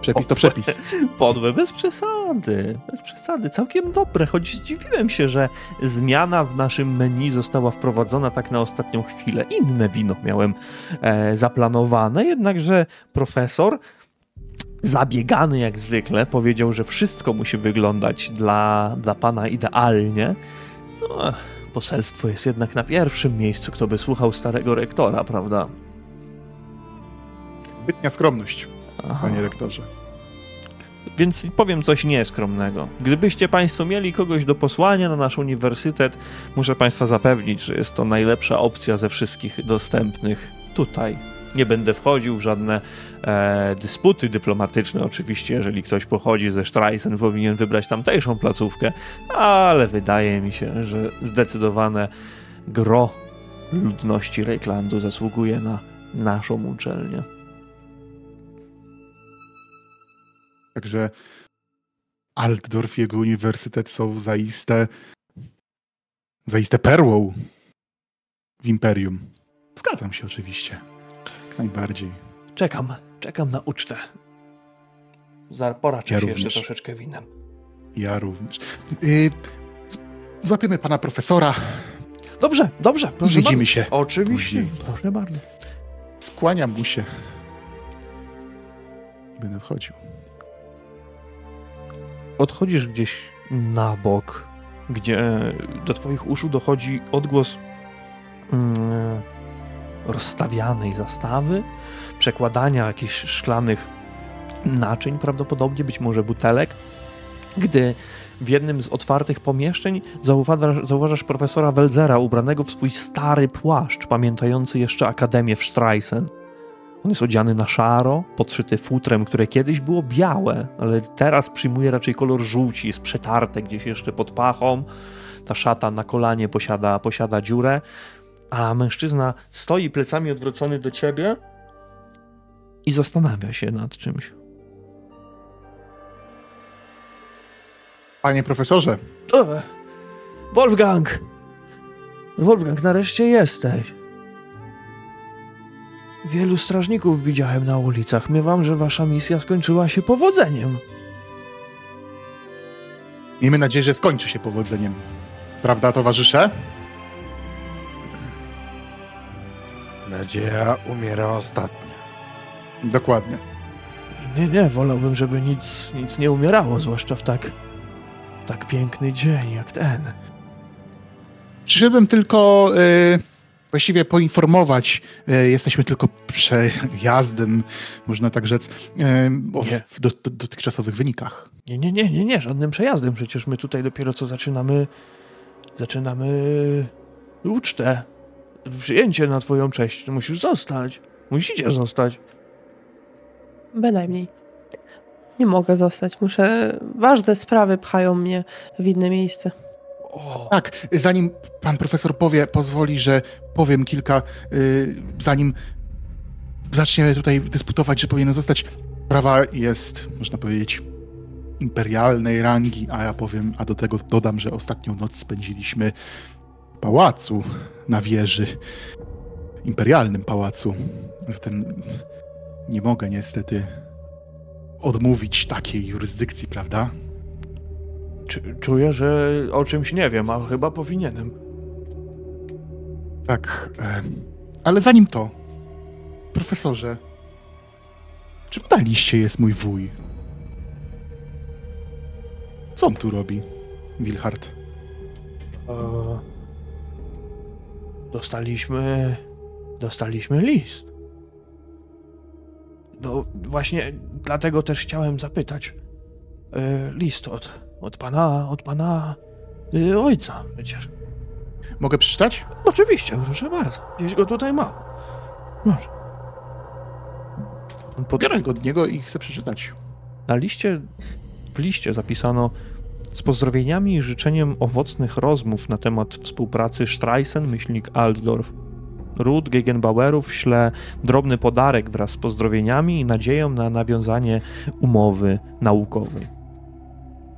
[SPEAKER 3] przepis to przepis. *laughs*
[SPEAKER 1] Podłe, bez przesady, bez przesady, całkiem dobre, choć zdziwiłem się, że zmiana w naszym menu została wprowadzona tak na ostatnią chwilę. Inne wino miałem e, zaplanowane, jednakże profesor, zabiegany jak zwykle, powiedział, że wszystko musi wyglądać dla, dla pana idealnie. No, poselstwo jest jednak na pierwszym miejscu, kto by słuchał starego rektora, prawda?
[SPEAKER 3] Zbytnia skromność,
[SPEAKER 1] Aha.
[SPEAKER 3] panie rektorze.
[SPEAKER 1] Więc powiem coś nieskromnego. Gdybyście Państwo mieli kogoś do posłania na nasz uniwersytet, muszę Państwa zapewnić, że jest to najlepsza opcja ze wszystkich dostępnych tutaj. Nie będę wchodził w żadne e, dysputy dyplomatyczne. Oczywiście, jeżeli ktoś pochodzi ze Streisen, powinien wybrać tamtejszą placówkę, ale wydaje mi się, że zdecydowane gro ludności Reiklandu zasługuje na naszą uczelnię.
[SPEAKER 3] Także Altdorf i jego uniwersytet są zaiste zaiste perłą w imperium. Zgadzam się oczywiście. Jak najbardziej.
[SPEAKER 1] Czekam, czekam na ucztę. Poraczę
[SPEAKER 3] Ja
[SPEAKER 1] się
[SPEAKER 3] również.
[SPEAKER 1] jeszcze troszeczkę winem.
[SPEAKER 3] Ja również. Y, z- złapiemy pana profesora
[SPEAKER 1] Dobrze, dobrze,
[SPEAKER 3] widzimy
[SPEAKER 1] bardzo.
[SPEAKER 3] się.
[SPEAKER 1] Oczywiście,
[SPEAKER 3] później.
[SPEAKER 1] proszę bardzo.
[SPEAKER 3] Skłaniam mu się. I będę odchodził.
[SPEAKER 1] Odchodzisz gdzieś na bok, gdzie do twoich uszu dochodzi odgłos mm, rozstawianej zastawy, przekładania jakichś szklanych naczyń, prawdopodobnie być może butelek, gdy w jednym z otwartych pomieszczeń zauważasz, zauważasz profesora Welzera ubranego w swój stary płaszcz, pamiętający jeszcze Akademię w Streisen. On jest odziany na szaro, podszyty futrem, które kiedyś było białe, ale teraz przyjmuje raczej kolor żółci, jest przetarte gdzieś jeszcze pod pachą. Ta szata na kolanie posiada, posiada dziurę, a mężczyzna stoi plecami odwrócony do ciebie i zastanawia się nad czymś.
[SPEAKER 3] Panie profesorze,
[SPEAKER 1] E, Wolfgang! Wolfgang, nareszcie jesteś. Wielu strażników widziałem na ulicach. Miewam, że wasza misja skończyła się powodzeniem.
[SPEAKER 3] miejmy nadzieję, że skończy się powodzeniem. Prawda, towarzysze?
[SPEAKER 5] Nadzieja umiera ostatnia.
[SPEAKER 3] Dokładnie.
[SPEAKER 1] Nie, nie, wolałbym, żeby nic, nic nie umierało, zwłaszcza w tak, w tak piękny dzień jak ten.
[SPEAKER 3] Przyszedłem tylko y, właściwie poinformować. Y, jesteśmy tylko przejazdem, można tak rzec, y, o
[SPEAKER 1] Nie.
[SPEAKER 3] w do, do, dotychczasowych wynikach.
[SPEAKER 1] Nie, nie, nie, nie, nie, żadnym przejazdem. Przecież my tutaj dopiero co zaczynamy, zaczynamy ucztę. Przyjęcie na twoją cześć. Musisz zostać. Musicie zostać.
[SPEAKER 4] Bynajmniej. Nie mogę zostać. Muszę. Ważne sprawy pchają mnie w inne miejsce.
[SPEAKER 1] O,
[SPEAKER 3] Tak, zanim pan profesor powie, pozwoli, że powiem kilka, y, zanim zacznie tutaj dysputować, że powinien zostać. Sprawa jest, można powiedzieć, imperialnej rangi, a ja powiem, a do tego dodam, że ostatnią noc spędziliśmy w pałacu na wieży. Imperialnym pałacu. Zatem nie mogę niestety odmówić takiej jurysdykcji, prawda?
[SPEAKER 1] Czuję, że o czymś nie wiem, a chyba powinienem.
[SPEAKER 3] Tak, e, ale zanim to, profesorze, czy na liście jest mój wuj? Co on tu robi, Wilhard?
[SPEAKER 1] Dostaliśmy. Dostaliśmy list. No właśnie dlatego też chciałem zapytać. E, list od, od pana, od pana y, ojca przecież.
[SPEAKER 3] Mogę przeczytać?
[SPEAKER 1] Oczywiście, proszę bardzo. Gdzieś go tutaj mam. Może. On pod...
[SPEAKER 3] Biorę go od niego i chcę przeczytać.
[SPEAKER 1] Na liście, w liście zapisano z pozdrowieniami i życzeniem owocnych rozmów na temat współpracy Streisen, myślnik Altdorf. Rud Gegenbauerów śle drobny podarek wraz z pozdrowieniami i nadzieją na nawiązanie umowy naukowej.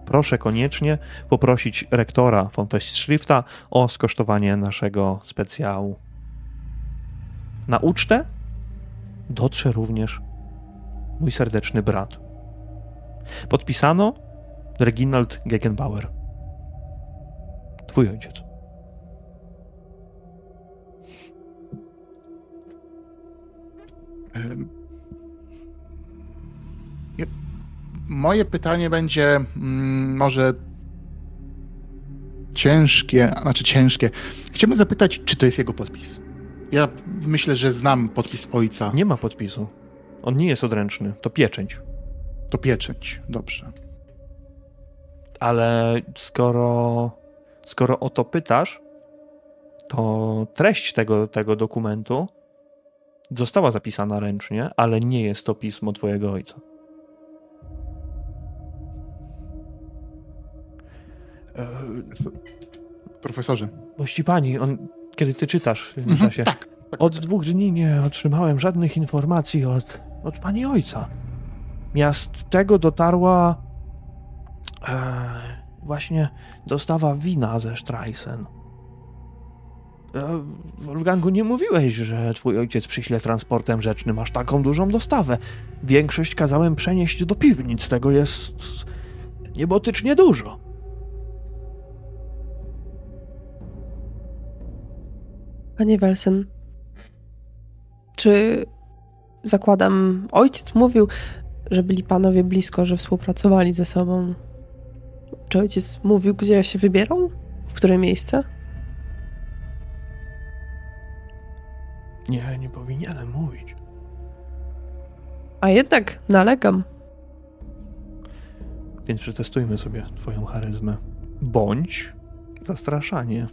[SPEAKER 1] Proszę koniecznie poprosić rektora von Festschrifta o skosztowanie naszego specjału. Na ucztę dotrze również mój serdeczny brat. Podpisano Reginald Gegenbauer. Twój ojciec.
[SPEAKER 3] Moje pytanie będzie mm, może ciężkie, znaczy ciężkie. Chciałbym zapytać, czy to jest jego podpis. Ja myślę, że znam podpis ojca.
[SPEAKER 1] Nie ma podpisu. On nie jest odręczny, to pieczęć.
[SPEAKER 3] To pieczęć. Dobrze.
[SPEAKER 1] Ale skoro, skoro o to pytasz, to treść tego, tego dokumentu została zapisana ręcznie, ale nie jest to pismo twojego ojca.
[SPEAKER 3] Profesorze.
[SPEAKER 1] Mości pani, on, kiedy ty czytasz w tym
[SPEAKER 3] Mhm,
[SPEAKER 1] czasie,
[SPEAKER 3] tak. tak.
[SPEAKER 1] od dwóch dni nie otrzymałem żadnych informacji od, od pani ojca. Miast tego dotarła e, właśnie dostawa wina ze Streisen. E, Wolfgangu, nie mówiłeś, że twój ojciec przyśle transportem rzecznym aż taką dużą dostawę. Większość kazałem przenieść do piwnic, tego jest niebotycznie dużo.
[SPEAKER 4] Panie Welsen, czy zakładam, ojciec mówił, że byli panowie blisko, że współpracowali ze sobą. Czy ojciec mówił, gdzie się wybierał? W które miejsce?
[SPEAKER 1] Nie, nie powinienem mówić.
[SPEAKER 4] A jednak nalegam.
[SPEAKER 1] Więc przetestujmy sobie twoją charyzmę. Bądź zastraszanie.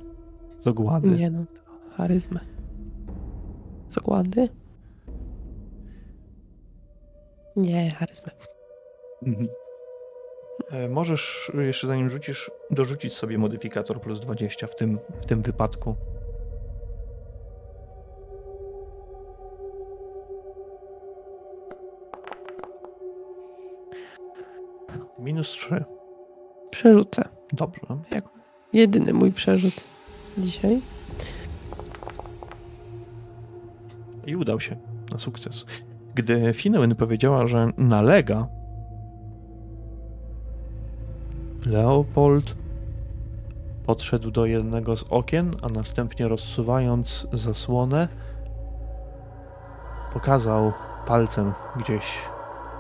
[SPEAKER 1] Zagłady.
[SPEAKER 4] Nie no, to charyzmę. Zakłady? Nie, charyzmę.
[SPEAKER 3] Mhm.
[SPEAKER 1] E, Możesz jeszcze zanim rzucisz, dorzucić sobie modyfikator plus 20 w tym, w tym wypadku. Minus 3.
[SPEAKER 4] Przerzucę.
[SPEAKER 1] Dobrze.
[SPEAKER 4] Jedyny mój przerzut dzisiaj.
[SPEAKER 1] I udał się na sukces. Gdy Finnewen powiedziała, że nalega, Leopold podszedł do jednego z okien, a następnie rozsuwając zasłonę, pokazał palcem gdzieś,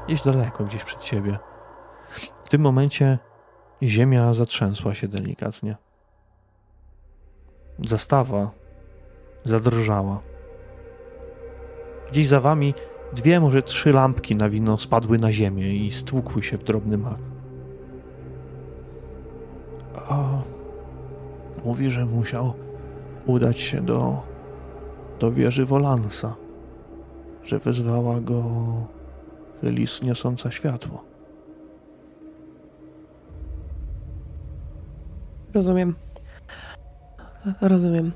[SPEAKER 1] gdzieś daleko, gdzieś przed siebie. W tym momencie ziemia zatrzęsła się delikatnie. Zastawa zadrżała. Gdzieś za wami dwie, może trzy lampki na wino spadły na ziemię i stłukły się w drobny mak. O, mówi, że musiał udać się do, do wieży Wolansa, że wezwała go Helis niosąca światło.
[SPEAKER 4] Rozumiem. Rozumiem.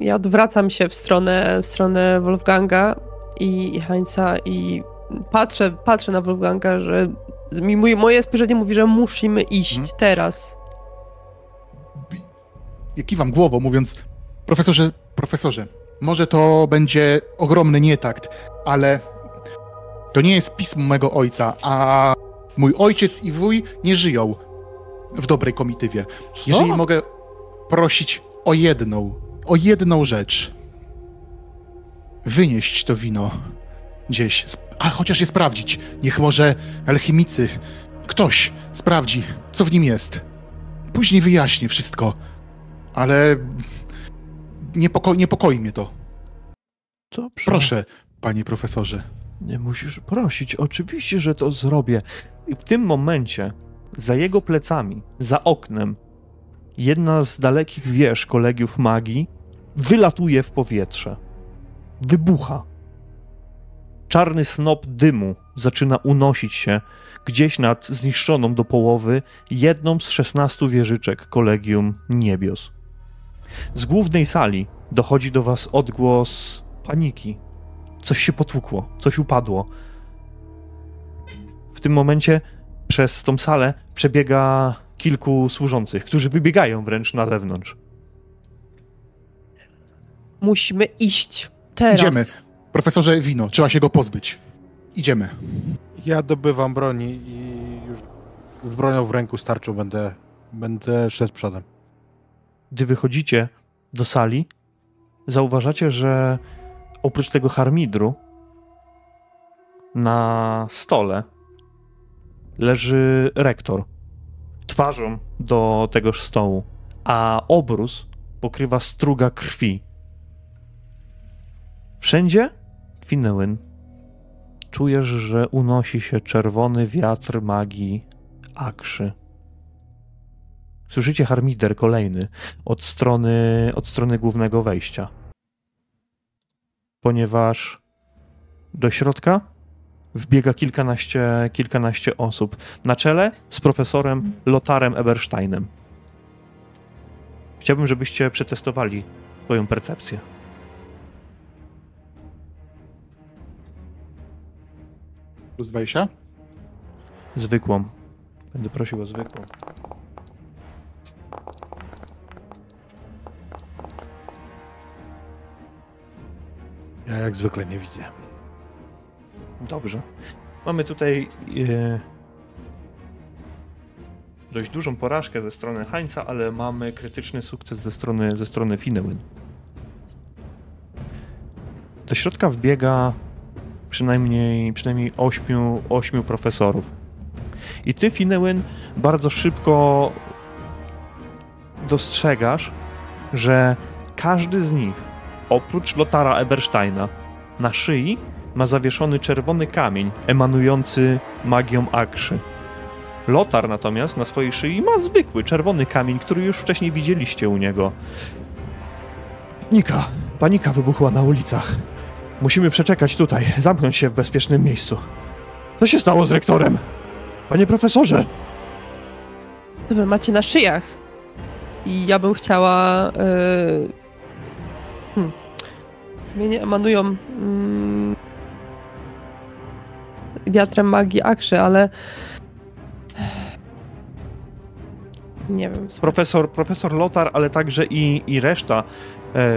[SPEAKER 4] Ja odwracam się w stronę, w stronę Wolfganga i, i Hańca i patrzę, patrzę na Wolfganga, że mi, mój, moje spojrzenie mówi, że musimy iść
[SPEAKER 3] Mhm.
[SPEAKER 4] teraz.
[SPEAKER 3] Ja kiwam głową, mówiąc, profesorze, profesorze, może to będzie ogromny nietakt, ale to nie jest pismo mego ojca, a mój ojciec i wuj nie żyją w dobrej komitywie. Jeżeli mogę prosić o jedną, o jedną rzecz. Wynieść to wino gdzieś, ale chociaż je sprawdzić. Niech może alchemicy, ktoś sprawdzi, co w nim jest. Później wyjaśnię wszystko, ale niepoko- niepokoi mnie to.
[SPEAKER 1] Dobrze.
[SPEAKER 3] Proszę, panie profesorze.
[SPEAKER 1] Nie musisz prosić. Oczywiście, że to zrobię. I w tym momencie, za jego plecami, za oknem, jedna z dalekich wież kolegiów magii wylatuje w powietrze. Wybucha. Czarny snop dymu zaczyna unosić się gdzieś nad zniszczoną do połowy jedną z szesnastu wieżyczek kolegium niebios. Z głównej sali dochodzi do was odgłos paniki, Coś się potłukło, coś upadło. W tym momencie przez tą salę przebiega kilku służących, którzy wybiegają wręcz na zewnątrz.
[SPEAKER 4] Musimy iść teraz.
[SPEAKER 3] Idziemy. Profesorze, wino, trzeba się go pozbyć. Idziemy.
[SPEAKER 2] Ja dobywam broni i już z bronią w ręku starczą będę, będę szedł przodem.
[SPEAKER 1] Gdy wychodzicie do sali, zauważacie, że oprócz tego harmidru na stole leży rektor twarzą do tegoż stołu, a obrus pokrywa struga krwi. Wszędzie Finnełyn. Czujesz, że unosi się czerwony wiatr magii Akszy. Słyszycie harmider kolejny od strony, od strony głównego wejścia. Ponieważ do środka wbiega kilkanaście, kilkanaście osób. Na czele z profesorem Lotarem Ebersteinem. Chciałbym, żebyście przetestowali swoją percepcję.
[SPEAKER 3] Plus 20.
[SPEAKER 1] Zwykłą. Będę prosił o zwykłą.
[SPEAKER 5] Ja jak zwykle nie widzę.
[SPEAKER 1] Dobrze. Mamy tutaj e, dość dużą porażkę ze strony Heinza, ale mamy krytyczny sukces ze strony, ze strony Finnełyn. Do środka wbiega przynajmniej, przynajmniej ośmiu, ośmiu profesorów. I ty, Finnełyn, bardzo szybko dostrzegasz, że każdy z nich, oprócz Lotara Ebersteina, na szyi ma zawieszony czerwony kamień emanujący magią Akszy. Lotar natomiast na swojej szyi ma zwykły czerwony kamień, który już wcześniej widzieliście u niego. Panika, panika wybuchła na ulicach. Musimy przeczekać tutaj, zamknąć się w bezpiecznym miejscu. Co się stało z rektorem? Panie profesorze!
[SPEAKER 4] Co wy macie na szyjach? I ja bym chciała. Yy... Hmm. Mnie nie emanują mm, wiatrem magii Akszy, ale. Nie wiem.
[SPEAKER 1] Profesor, profesor Lotar, ale także i, i reszta e,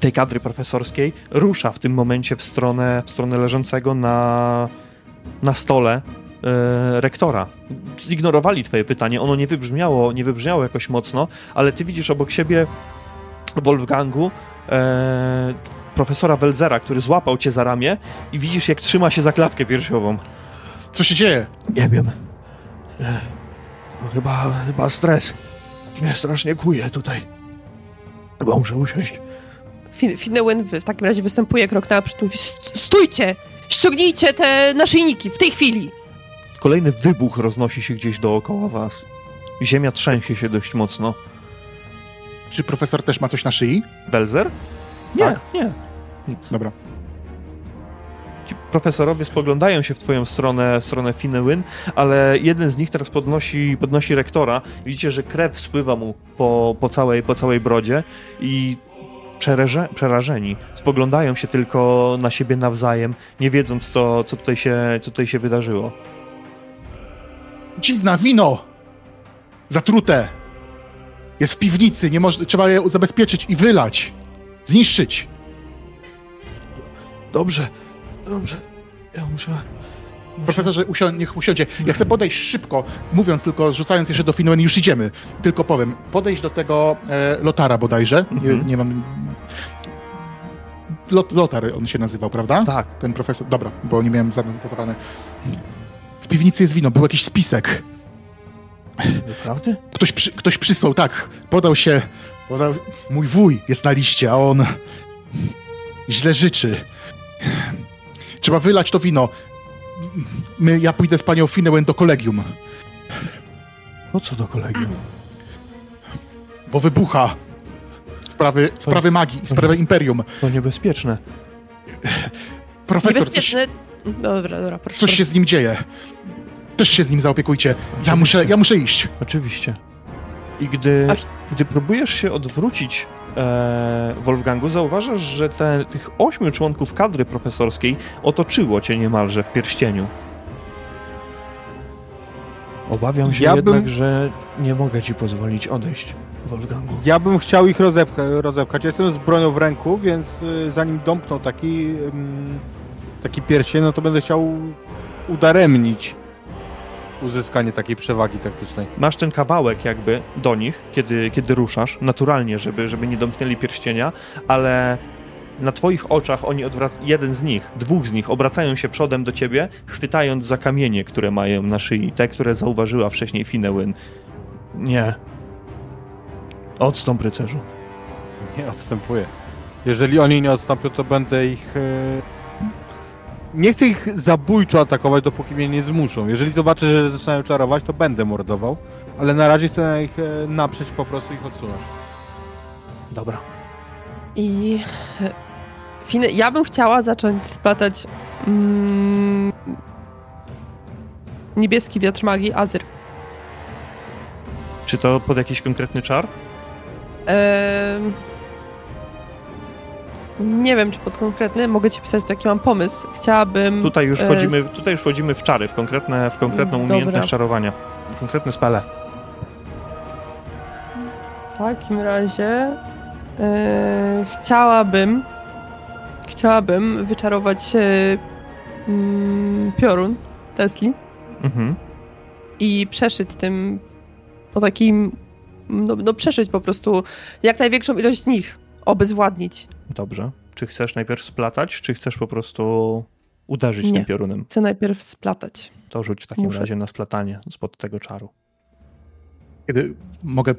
[SPEAKER 1] tej kadry profesorskiej rusza w tym momencie w stronę, w stronę leżącego na, na stole e, rektora. Zignorowali twoje pytanie, ono nie wybrzmiało, nie wybrzmiało jakoś mocno, ale ty widzisz obok siebie Wolfgangu e, profesora Welzera, który złapał cię za ramię i widzisz jak trzyma się za klatkę piersiową.
[SPEAKER 3] Co się dzieje?
[SPEAKER 1] Nie wiem. E, no chyba, chyba stres. Mnie strasznie kuje tutaj. Chyba muszę usiąść.
[SPEAKER 4] Fin- Finnewen w takim razie występuje krok naprzód, mówi: "St- Stójcie! Ściągnijcie te naszyjniki w tej chwili!
[SPEAKER 1] Kolejny wybuch roznosi się gdzieś dookoła was. Ziemia trzęsie się dość mocno.
[SPEAKER 3] Czy profesor też ma coś na szyi?
[SPEAKER 1] Belzer? Nie,
[SPEAKER 3] Tak?
[SPEAKER 1] nie. Nic.
[SPEAKER 3] Dobra.
[SPEAKER 1] Ci profesorowie spoglądają się w twoją stronę, stronę Finnełyn, ale jeden z nich teraz podnosi, podnosi rektora. Widzicie, że krew spływa mu po, po, całej, po całej brodzie i Przereże, przerażeni. Spoglądają się tylko na siebie nawzajem, nie wiedząc, co, co, tutaj, się, co tutaj się wydarzyło.
[SPEAKER 3] Cizna, wino! Zatrute! Jest w piwnicy, nie może, trzeba je zabezpieczyć i wylać. Zniszczyć.
[SPEAKER 1] Dobrze, dobrze. Ja muszę.
[SPEAKER 3] Profesorze, usio- niech usiądzie. Ja chcę podejść szybko, mówiąc tylko, rzucając jeszcze do Finwen, już idziemy. Tylko powiem, podejść do tego e, Lotara bodajże. Nie,
[SPEAKER 1] Mhm.
[SPEAKER 3] nie mam... Lot, Lotar on się nazywał, prawda?
[SPEAKER 1] Tak.
[SPEAKER 3] Ten profesor. Dobra, bo nie miałem zanotowane. W piwnicy jest wino, był jakiś spisek.
[SPEAKER 1] Naprawdę?
[SPEAKER 3] Ktoś, przy, ktoś przysłał, tak. Podał się. Podał, mój wuj jest na liście, a on źle życzy. Trzeba wylać to wino. My, ja pójdę z panią Finewen do kolegium,
[SPEAKER 1] Po co do kolegium?
[SPEAKER 3] bo wybucha. Sprawy, sprawy magii, sprawy imperium.
[SPEAKER 1] To niebezpieczne.
[SPEAKER 3] Profesor, coś,
[SPEAKER 4] Niebezpieczne. Dobra, dobra, proszę.
[SPEAKER 3] coś się z nim dzieje. Też się z nim zaopiekujcie. Ja muszę, ja muszę iść.
[SPEAKER 1] Oczywiście. I gdy,
[SPEAKER 4] Aż-
[SPEAKER 1] gdy próbujesz się odwrócić e, Wolfgangu, zauważasz, że te, tych ośmiu członków kadry profesorskiej otoczyło cię niemalże w pierścieniu. Obawiam się
[SPEAKER 2] Ja
[SPEAKER 1] jednak,
[SPEAKER 2] bym-
[SPEAKER 1] że nie mogę ci pozwolić odejść, Wolfgangu.
[SPEAKER 2] Ja bym chciał ich rozepcha, rozepchać. Jestem z bronią w ręku, więc y, zanim domkną taki, taki pierścień, no to będę chciał udaremnić uzyskanie takiej przewagi taktycznej.
[SPEAKER 1] Masz ten kawałek jakby do nich, kiedy, kiedy ruszasz, naturalnie, żeby, żeby nie domknęli pierścienia, ale na twoich oczach oni odwracają, jeden z nich, dwóch z nich obracają się przodem do ciebie, chwytając za kamienie, które mają na szyi, te, które zauważyła wcześniej Finewyn. Nie. Odstąp, rycerzu.
[SPEAKER 2] Nie odstępuję. Jeżeli oni nie odstąpią, to będę ich... y, Nie chcę ich zabójczo atakować, dopóki mnie nie zmuszą. Jeżeli zobaczę, że zaczynają czarować, to będę mordował. Ale na razie chcę na ich y, naprzeć, po prostu ich odsunąć.
[SPEAKER 1] Dobra.
[SPEAKER 4] I e, ja bym chciała zacząć splatać mm, niebieski wiatr magii Azyr.
[SPEAKER 1] Czy to pod jakiś konkretny czar?
[SPEAKER 4] Em, nie wiem, czy pod konkretny. Mogę ci pisać taki mam pomysł. Chciałabym.
[SPEAKER 1] Tutaj już
[SPEAKER 4] e,
[SPEAKER 1] wchodzimy, tutaj już wchodzimy w czary, w, konkretne, w konkretną
[SPEAKER 4] Dobra.
[SPEAKER 1] umiejętność czarowania. W konkretne spele.
[SPEAKER 4] W takim razie e, chciałabym chciałabym wyczarować e, mm, piorun Tesli
[SPEAKER 1] Mhm.
[SPEAKER 4] i przeszyć tym po takim no, no przeszyć po prostu jak największą ilość z nich, obezwładnić.
[SPEAKER 1] Dobrze. Czy chcesz najpierw splatać, czy chcesz po prostu uderzyć
[SPEAKER 4] Nie.
[SPEAKER 1] tym piorunem?
[SPEAKER 4] Chcę najpierw splatać.
[SPEAKER 1] To rzuć w takim
[SPEAKER 4] Muszę.
[SPEAKER 1] razie na splatanie spod tego czaru.
[SPEAKER 3] Kiedy, mogę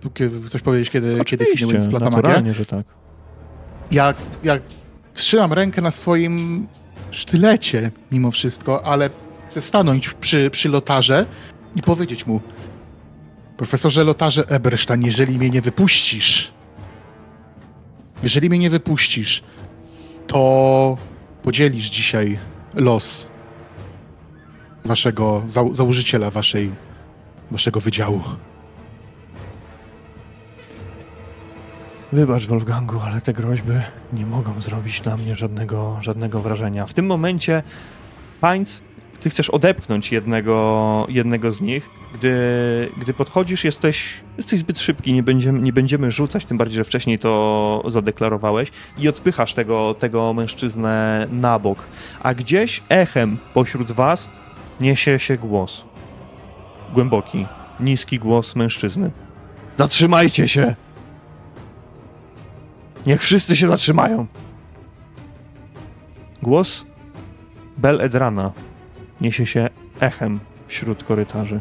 [SPEAKER 3] coś powiedzieć, kiedy, kiedy Finnegan splata magię?
[SPEAKER 1] że tak.
[SPEAKER 3] Ja, ja trzymam rękę na swoim sztylecie mimo wszystko, ale chcę stanąć przy, przy lotarze i powiedzieć mu Profesorze Lotarze Eberstein, jeżeli mnie nie wypuścisz, jeżeli mnie nie wypuścisz, to podzielisz dzisiaj los waszego, zał, założyciela waszej, waszego wydziału.
[SPEAKER 1] Wybacz, Wolfgangu, ale te groźby nie mogą zrobić na mnie żadnego, żadnego wrażenia. W tym momencie, Heinz, ty chcesz odepchnąć jednego, jednego z nich. Gdy, gdy podchodzisz, jesteś, jesteś zbyt szybki, nie będziemy, nie będziemy rzucać, tym bardziej, że wcześniej to zadeklarowałeś, i odpychasz tego, tego mężczyznę na bok. A gdzieś echem pośród was niesie się głos. Głęboki, niski głos mężczyzny. Zatrzymajcie się! Niech wszyscy się zatrzymają. Głos Bel Edrana niesie się echem wśród korytarzy.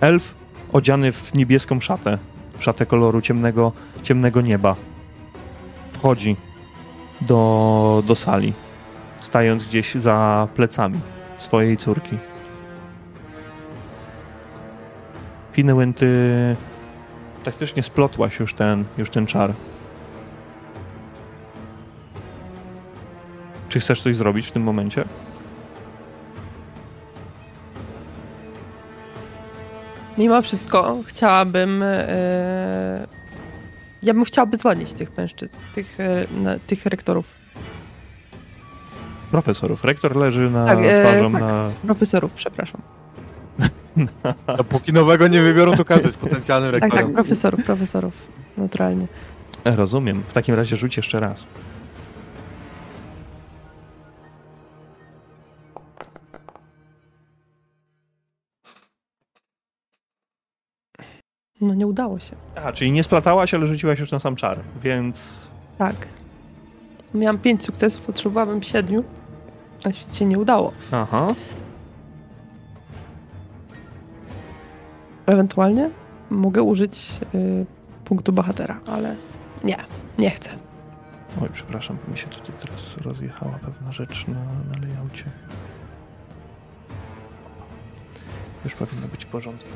[SPEAKER 1] Elf odziany w niebieską szatę, szatę koloru ciemnego, ciemnego nieba, wchodzi do, do sali, stając gdzieś za plecami swojej córki. Finnewen, ty taktycznie splotłaś już ten, już ten czar. Czy chcesz coś zrobić w tym momencie?
[SPEAKER 4] Mimo wszystko chciałabym e, Ja bym chciała dzwonić tych mężczyzn, tych, e, na, tych rektorów,
[SPEAKER 1] Profesorów. Rektor leży na
[SPEAKER 4] Tak, e,
[SPEAKER 1] twarzą
[SPEAKER 4] tak.
[SPEAKER 1] na...
[SPEAKER 4] profesorów, przepraszam.
[SPEAKER 2] Dopóki nowego nie wybiorą, to każdy jest potencjalnym
[SPEAKER 4] Tak,
[SPEAKER 2] rektorem.
[SPEAKER 4] tak, profesorów, profesorów, naturalnie.
[SPEAKER 1] Rozumiem. W takim razie rzuć jeszcze raz.
[SPEAKER 4] No nie udało się.
[SPEAKER 1] Aha, czyli nie splacałaś, ale rzuciłaś już na sam czar, więc...
[SPEAKER 4] Tak. Miałam pięć sukcesów, potrzebowałabym siedmiu, a się nie udało.
[SPEAKER 1] Aha.
[SPEAKER 4] Ewentualnie mogę użyć y, punktu bohatera, ale nie, nie chcę.
[SPEAKER 1] Oj, przepraszam, mi się tutaj teraz rozjechała pewna rzecz na, na layoutie. Już powinno być w porządku.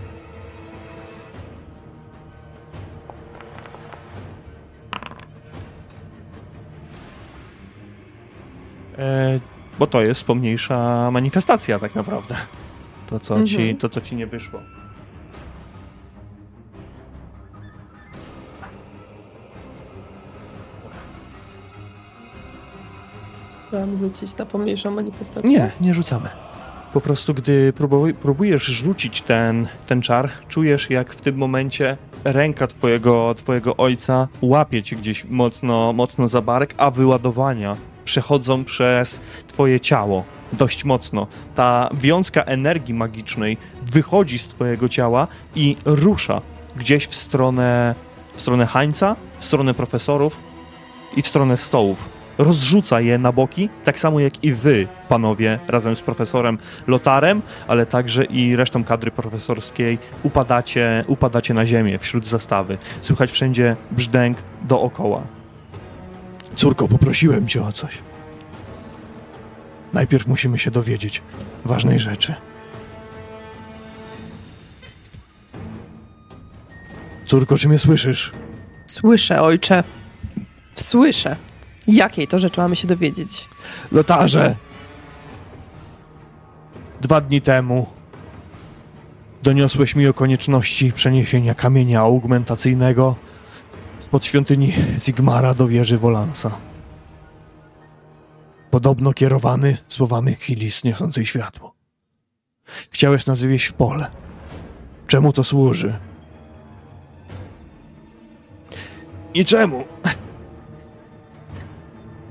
[SPEAKER 1] Bo to jest pomniejsza manifestacja tak naprawdę. To co, ci,
[SPEAKER 4] Mhm.
[SPEAKER 1] to, co ci nie wyszło.
[SPEAKER 4] Chciałam rzucić na pomniejszą manifestację.
[SPEAKER 1] Nie, nie rzucamy. Po prostu, gdy próbuj, próbujesz rzucić ten, ten czar, czujesz, jak w tym momencie ręka twojego, twojego ojca łapie cię gdzieś mocno, mocno za bark, a wyładowania przechodzą przez twoje ciało dość mocno. Ta wiązka energii magicznej wychodzi z twojego ciała i rusza gdzieś w stronę, w stronę Hańca, w stronę profesorów i w stronę stołów rozrzuca je na boki, tak samo jak i wy, panowie, razem z profesorem Lotarem, ale także i resztą kadry profesorskiej upadacie, upadacie na ziemię wśród zastawy. Słychać wszędzie brzdęk dookoła. Córko, poprosiłem cię o coś. Najpierw musimy się dowiedzieć ważnej rzeczy. Córko, czy mnie słyszysz?
[SPEAKER 4] Słyszę, ojcze. Słyszę. Jakiej to rzeczy mamy się dowiedzieć?
[SPEAKER 1] Lotarze! Dwa dni temu doniosłeś mi o konieczności przeniesienia kamienia augmentacyjnego spod świątyni Sigmara do wieży Wolansa. Podobno kierowany słowami Chilis niosącej światło. Chciałeś nas wywieźć w pole. Czemu to służy? I czemu?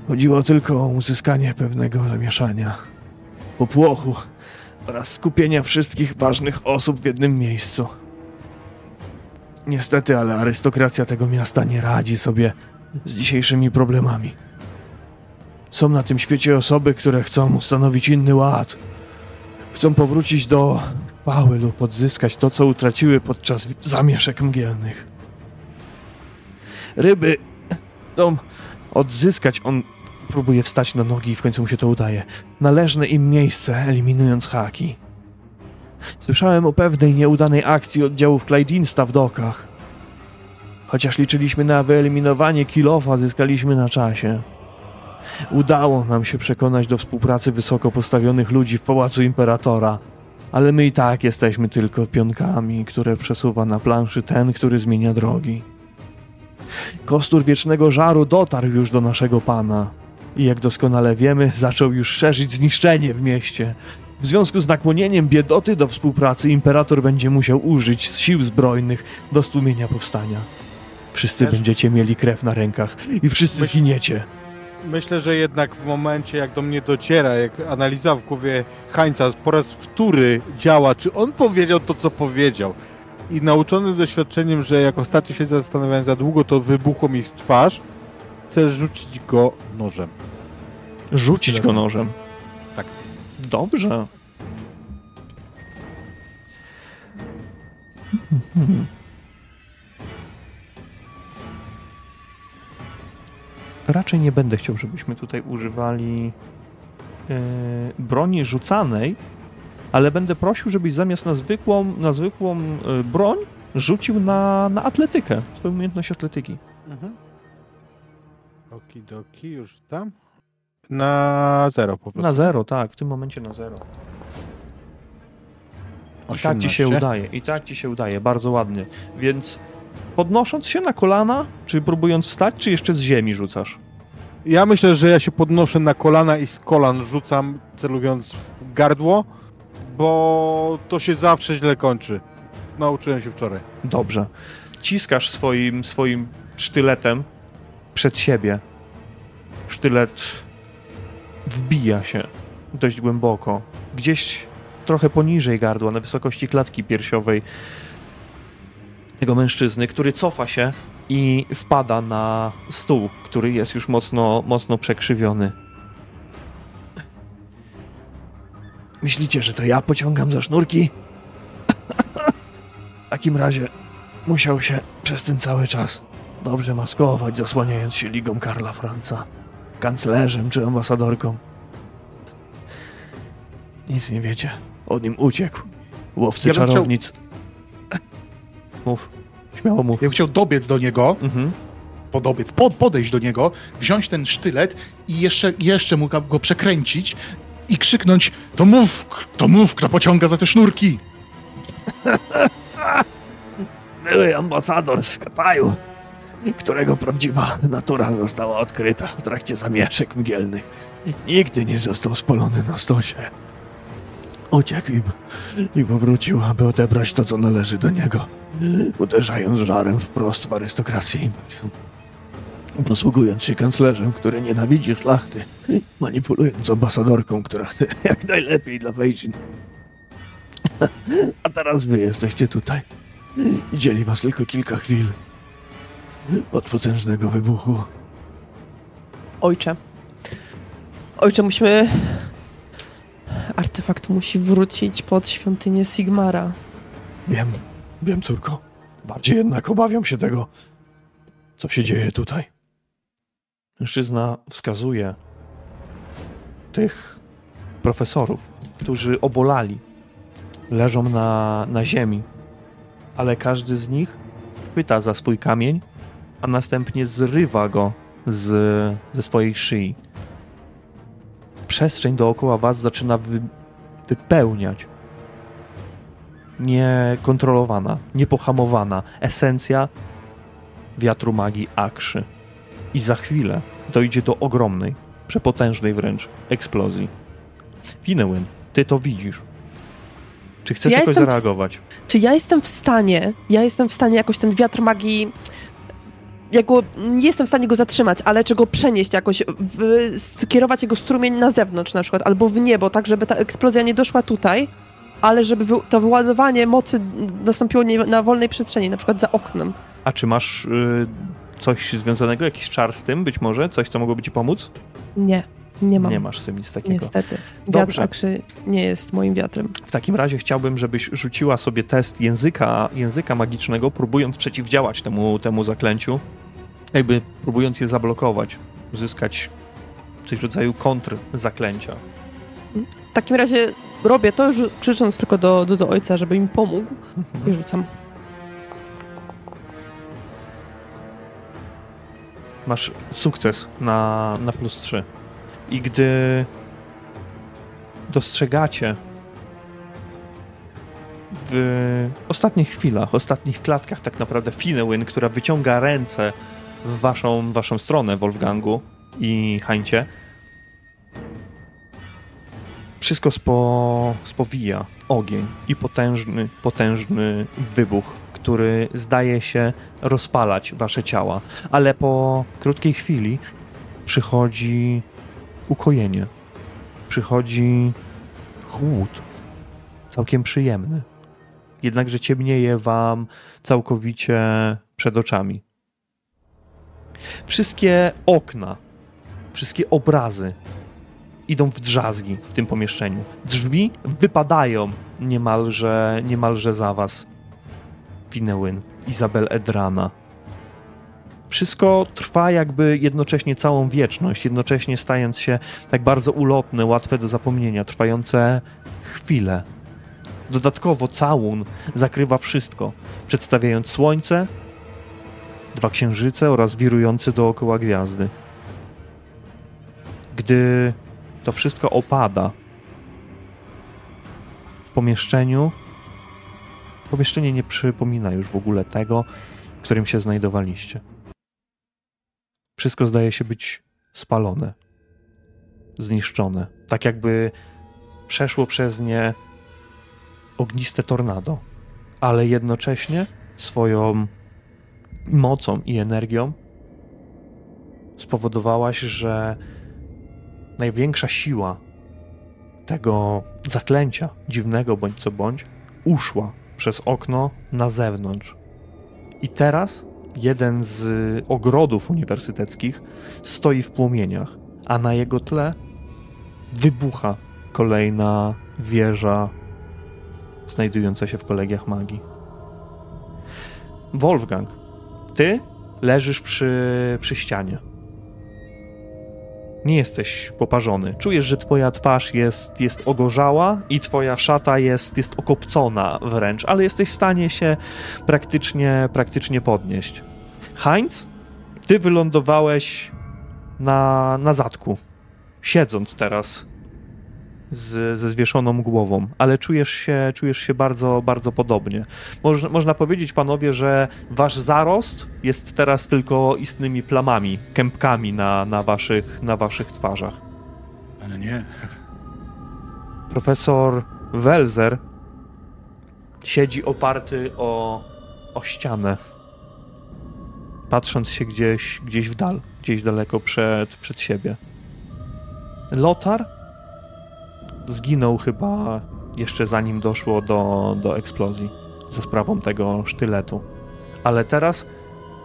[SPEAKER 1] Chodziło tylko o uzyskanie pewnego zamieszania, popłochu oraz skupienia wszystkich ważnych osób w jednym miejscu. Niestety, ale arystokracja tego miasta nie radzi sobie z dzisiejszymi problemami. Są na tym świecie osoby, które chcą ustanowić inny ład. Chcą powrócić do chwały lub odzyskać to, co utraciły podczas zamieszek mgielnych. Ryby chcą odzyskać, on próbuje wstać na nogi i w końcu mu się to udaje, należne im miejsce, eliminując haki. Słyszałem o pewnej nieudanej akcji oddziałów Clydinsta w dokach. Chociaż liczyliśmy na wyeliminowanie kilofa, zyskaliśmy na czasie. Udało nam się przekonać do współpracy wysoko postawionych ludzi w Pałacu Imperatora, ale my i tak jesteśmy tylko pionkami, które przesuwa na planszy ten, który zmienia drogi. Kostur wiecznego żaru dotarł już do naszego pana i jak doskonale wiemy, zaczął już szerzyć zniszczenie w mieście. W związku z nakłonieniem biedoty do współpracy imperator będzie musiał użyć sił zbrojnych do stłumienia powstania. Wszyscy
[SPEAKER 2] Wiesz-
[SPEAKER 1] będziecie mieli krew na rękach i wszyscy
[SPEAKER 2] Myśl-
[SPEAKER 1] zginiecie.
[SPEAKER 2] Myślę, że jednak w momencie, jak do mnie dociera, jak analiza w głowie Hańca po raz wtóry działa, czy on powiedział to, co powiedział. I nauczony doświadczeniem, że jak ostatnio się zastanawiałem za długo, to wybuchło mi w twarz, chcę rzucić go nożem.
[SPEAKER 1] Rzucić go nożem. Dobrze. Raczej nie będę chciał, żebyśmy tutaj używali e, broni rzucanej, ale będę prosił, żebyś zamiast na zwykłą, na zwykłą e, broń rzucił na, na atletykę, swoją umiejętność atletyki.
[SPEAKER 2] Mhm. Okidoki, już tam? Na zero po prostu.
[SPEAKER 1] Na zero, tak, w tym momencie na zero. I tak ci się
[SPEAKER 2] 18.
[SPEAKER 1] udaje, i tak ci się udaje, bardzo ładnie. Więc Podnosząc się na kolana, czy próbując wstać, czy jeszcze z ziemi rzucasz?
[SPEAKER 2] Ja myślę, że ja się podnoszę na kolana i z kolan rzucam, celując w gardło, bo to się zawsze źle kończy. Nauczyłem się wczoraj.
[SPEAKER 1] Dobrze. Ciskasz swoim, swoim sztyletem przed siebie. Sztylet wbija się dość głęboko. Gdzieś trochę poniżej gardła, na wysokości klatki piersiowej tego mężczyzny, który cofa się i wpada na stół, który jest już mocno, mocno przekrzywiony. Myślicie, że to ja pociągam za sznurki? W takim razie musiał się przez ten cały czas dobrze maskować, zasłaniając się ligą Karla Franca, kanclerzem czy ambasadorką. Nic nie wiecie. On im uciekł. Łowcy
[SPEAKER 3] Ja bym chciał-
[SPEAKER 1] czarownic. Mów. Śmiało mów.
[SPEAKER 3] Ja bym chciał dobiec do niego,
[SPEAKER 1] Mhm.
[SPEAKER 3] podobiec, pod, podejść do niego, wziąć ten sztylet i jeszcze, jeszcze mu go przekręcić i krzyknąć to mów, to mów, kto pociąga za te sznurki. *laughs*
[SPEAKER 1] Były ambasador z Kataju, którego prawdziwa natura została odkryta w trakcie zamieszek mgielnych. Nigdy nie został spalony na stosie. Uciekł im i powrócił, aby odebrać to, co należy do niego, uderzając żarem wprost w arystokrację imperium. Posługując się kanclerzem, który nienawidzi szlachty, manipulując ambasadorką, która chce *laughs* jak najlepiej dla Beijing. A teraz wy jesteście tutaj. Dzieli was tylko kilka chwil od potężnego wybuchu.
[SPEAKER 4] Ojcze. Ojcze, musimy... Artefakt musi wrócić pod świątynię Sigmara.
[SPEAKER 1] Wiem, wiem, córko. Bardziej jednak obawiam się tego, co się dzieje tutaj. Mężczyzna wskazuje tych profesorów, którzy obolali, leżą na, na ziemi, ale każdy z nich pyta za swój kamień, a następnie zrywa go z, ze swojej szyi. Przestrzeń dookoła was zaczyna wy, wypełniać niekontrolowana, niepohamowana esencja wiatru magii Akszy. I za chwilę dojdzie do ogromnej, przepotężnej wręcz eksplozji. Winewin, ty to widzisz. Czy chcesz
[SPEAKER 4] Ja
[SPEAKER 1] jakoś
[SPEAKER 4] w-
[SPEAKER 1] zareagować?
[SPEAKER 4] Czy ja jestem w stanie, ja jestem w stanie jakoś ten wiatr magii, ja go, nie jestem w stanie go zatrzymać, ale czy go przenieść jakoś, w, skierować jego strumień na zewnątrz na przykład, albo w niebo, tak żeby ta eksplozja nie doszła tutaj, ale żeby wy, to wyładowanie mocy nastąpiło nie, na wolnej przestrzeni, na przykład za oknem.
[SPEAKER 1] A czy masz y, coś związanego, jakiś czar z tym być może? Coś, co mogłoby ci pomóc?
[SPEAKER 4] Nie, nie mam.
[SPEAKER 1] Nie masz z tym nic takiego.
[SPEAKER 4] Niestety. Wiatr
[SPEAKER 1] Dobrze.
[SPEAKER 4] akrzy nie jest moim wiatrem.
[SPEAKER 1] W takim razie chciałbym, żebyś rzuciła sobie test języka, języka magicznego, próbując przeciwdziałać temu, temu zaklęciu. Jakby próbując je zablokować, uzyskać coś w rodzaju kontr zaklęcia.
[SPEAKER 4] W takim razie robię to, już krzycząc tylko do, do, do ojca, żeby mi pomógł i rzucam.
[SPEAKER 1] Masz sukces na, na plus 3. I gdy dostrzegacie w ostatnich chwilach, ostatnich klatkach tak naprawdę Finewin, która wyciąga ręce w waszą, waszą stronę, Wolfgangu i Hańcie, wszystko spo, spowija ogień i potężny, potężny wybuch, który zdaje się rozpalać wasze ciała, ale po krótkiej chwili przychodzi ukojenie. Przychodzi chłód, całkiem przyjemny. Jednakże ciemnieje wam całkowicie przed oczami. Wszystkie okna, wszystkie obrazy idą w drzazgi w tym pomieszczeniu. Drzwi wypadają niemalże, niemalże za was. Winewin, Izabel Edrana. Wszystko trwa jakby jednocześnie całą wieczność, jednocześnie stając się tak bardzo ulotne, łatwe do zapomnienia, trwające chwilę. Dodatkowo całun zakrywa wszystko, przedstawiając słońce, dwa księżyce oraz wirujące dookoła gwiazdy. Gdy to wszystko opada w pomieszczeniu, pomieszczenie nie przypomina już w ogóle tego, w którym się znajdowaliście. Wszystko zdaje się być spalone, zniszczone. Tak jakby przeszło przez nie ogniste tornado, ale jednocześnie swoją mocą i energią spowodowałaś, że największa siła tego zaklęcia, dziwnego bądź co bądź, uszła przez okno na zewnątrz. I teraz jeden z ogrodów uniwersyteckich stoi w płomieniach, a na jego tle wybucha kolejna wieża znajdująca się w kolegiach magii. Wolfgang, ty leżysz przy, przy ścianie. Nie jesteś poparzony. Czujesz, że twoja twarz jest, jest ogorzała i twoja szata jest, jest okopcona wręcz, ale jesteś w stanie się praktycznie, praktycznie podnieść. Heinz, ty wylądowałeś na, na zadku, siedząc teraz z, ze zwieszoną głową, ale czujesz się, czujesz się bardzo, bardzo podobnie. Moż, można powiedzieć, panowie, że wasz zarost jest teraz tylko istnymi plamami, kępkami na, na, waszych, na waszych twarzach.
[SPEAKER 3] Ale nie.
[SPEAKER 1] Profesor Welzer siedzi oparty o, o ścianę, patrząc się gdzieś, gdzieś w dal, gdzieś daleko przed, przed siebie. Lotar zginął chyba jeszcze zanim doszło do, do eksplozji za sprawą tego sztyletu. Ale teraz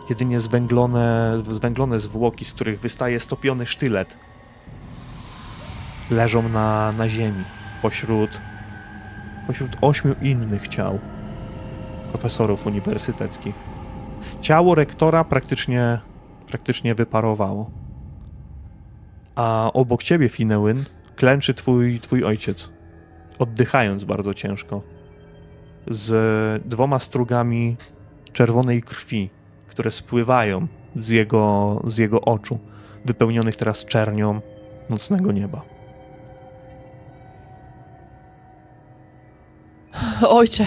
[SPEAKER 1] jedynie zwęglone, zwęglone zwłoki, z których wystaje stopiony sztylet, leżą na, na ziemi pośród, pośród ośmiu innych ciał profesorów uniwersyteckich. Ciało rektora praktycznie, praktycznie wyparowało. A obok ciebie, Finewyn, klęczy twój, twój ojciec, oddychając bardzo ciężko, z dwoma strugami czerwonej krwi, które spływają z jego, z jego oczu, wypełnionych teraz czernią nocnego nieba.
[SPEAKER 4] Ojcze,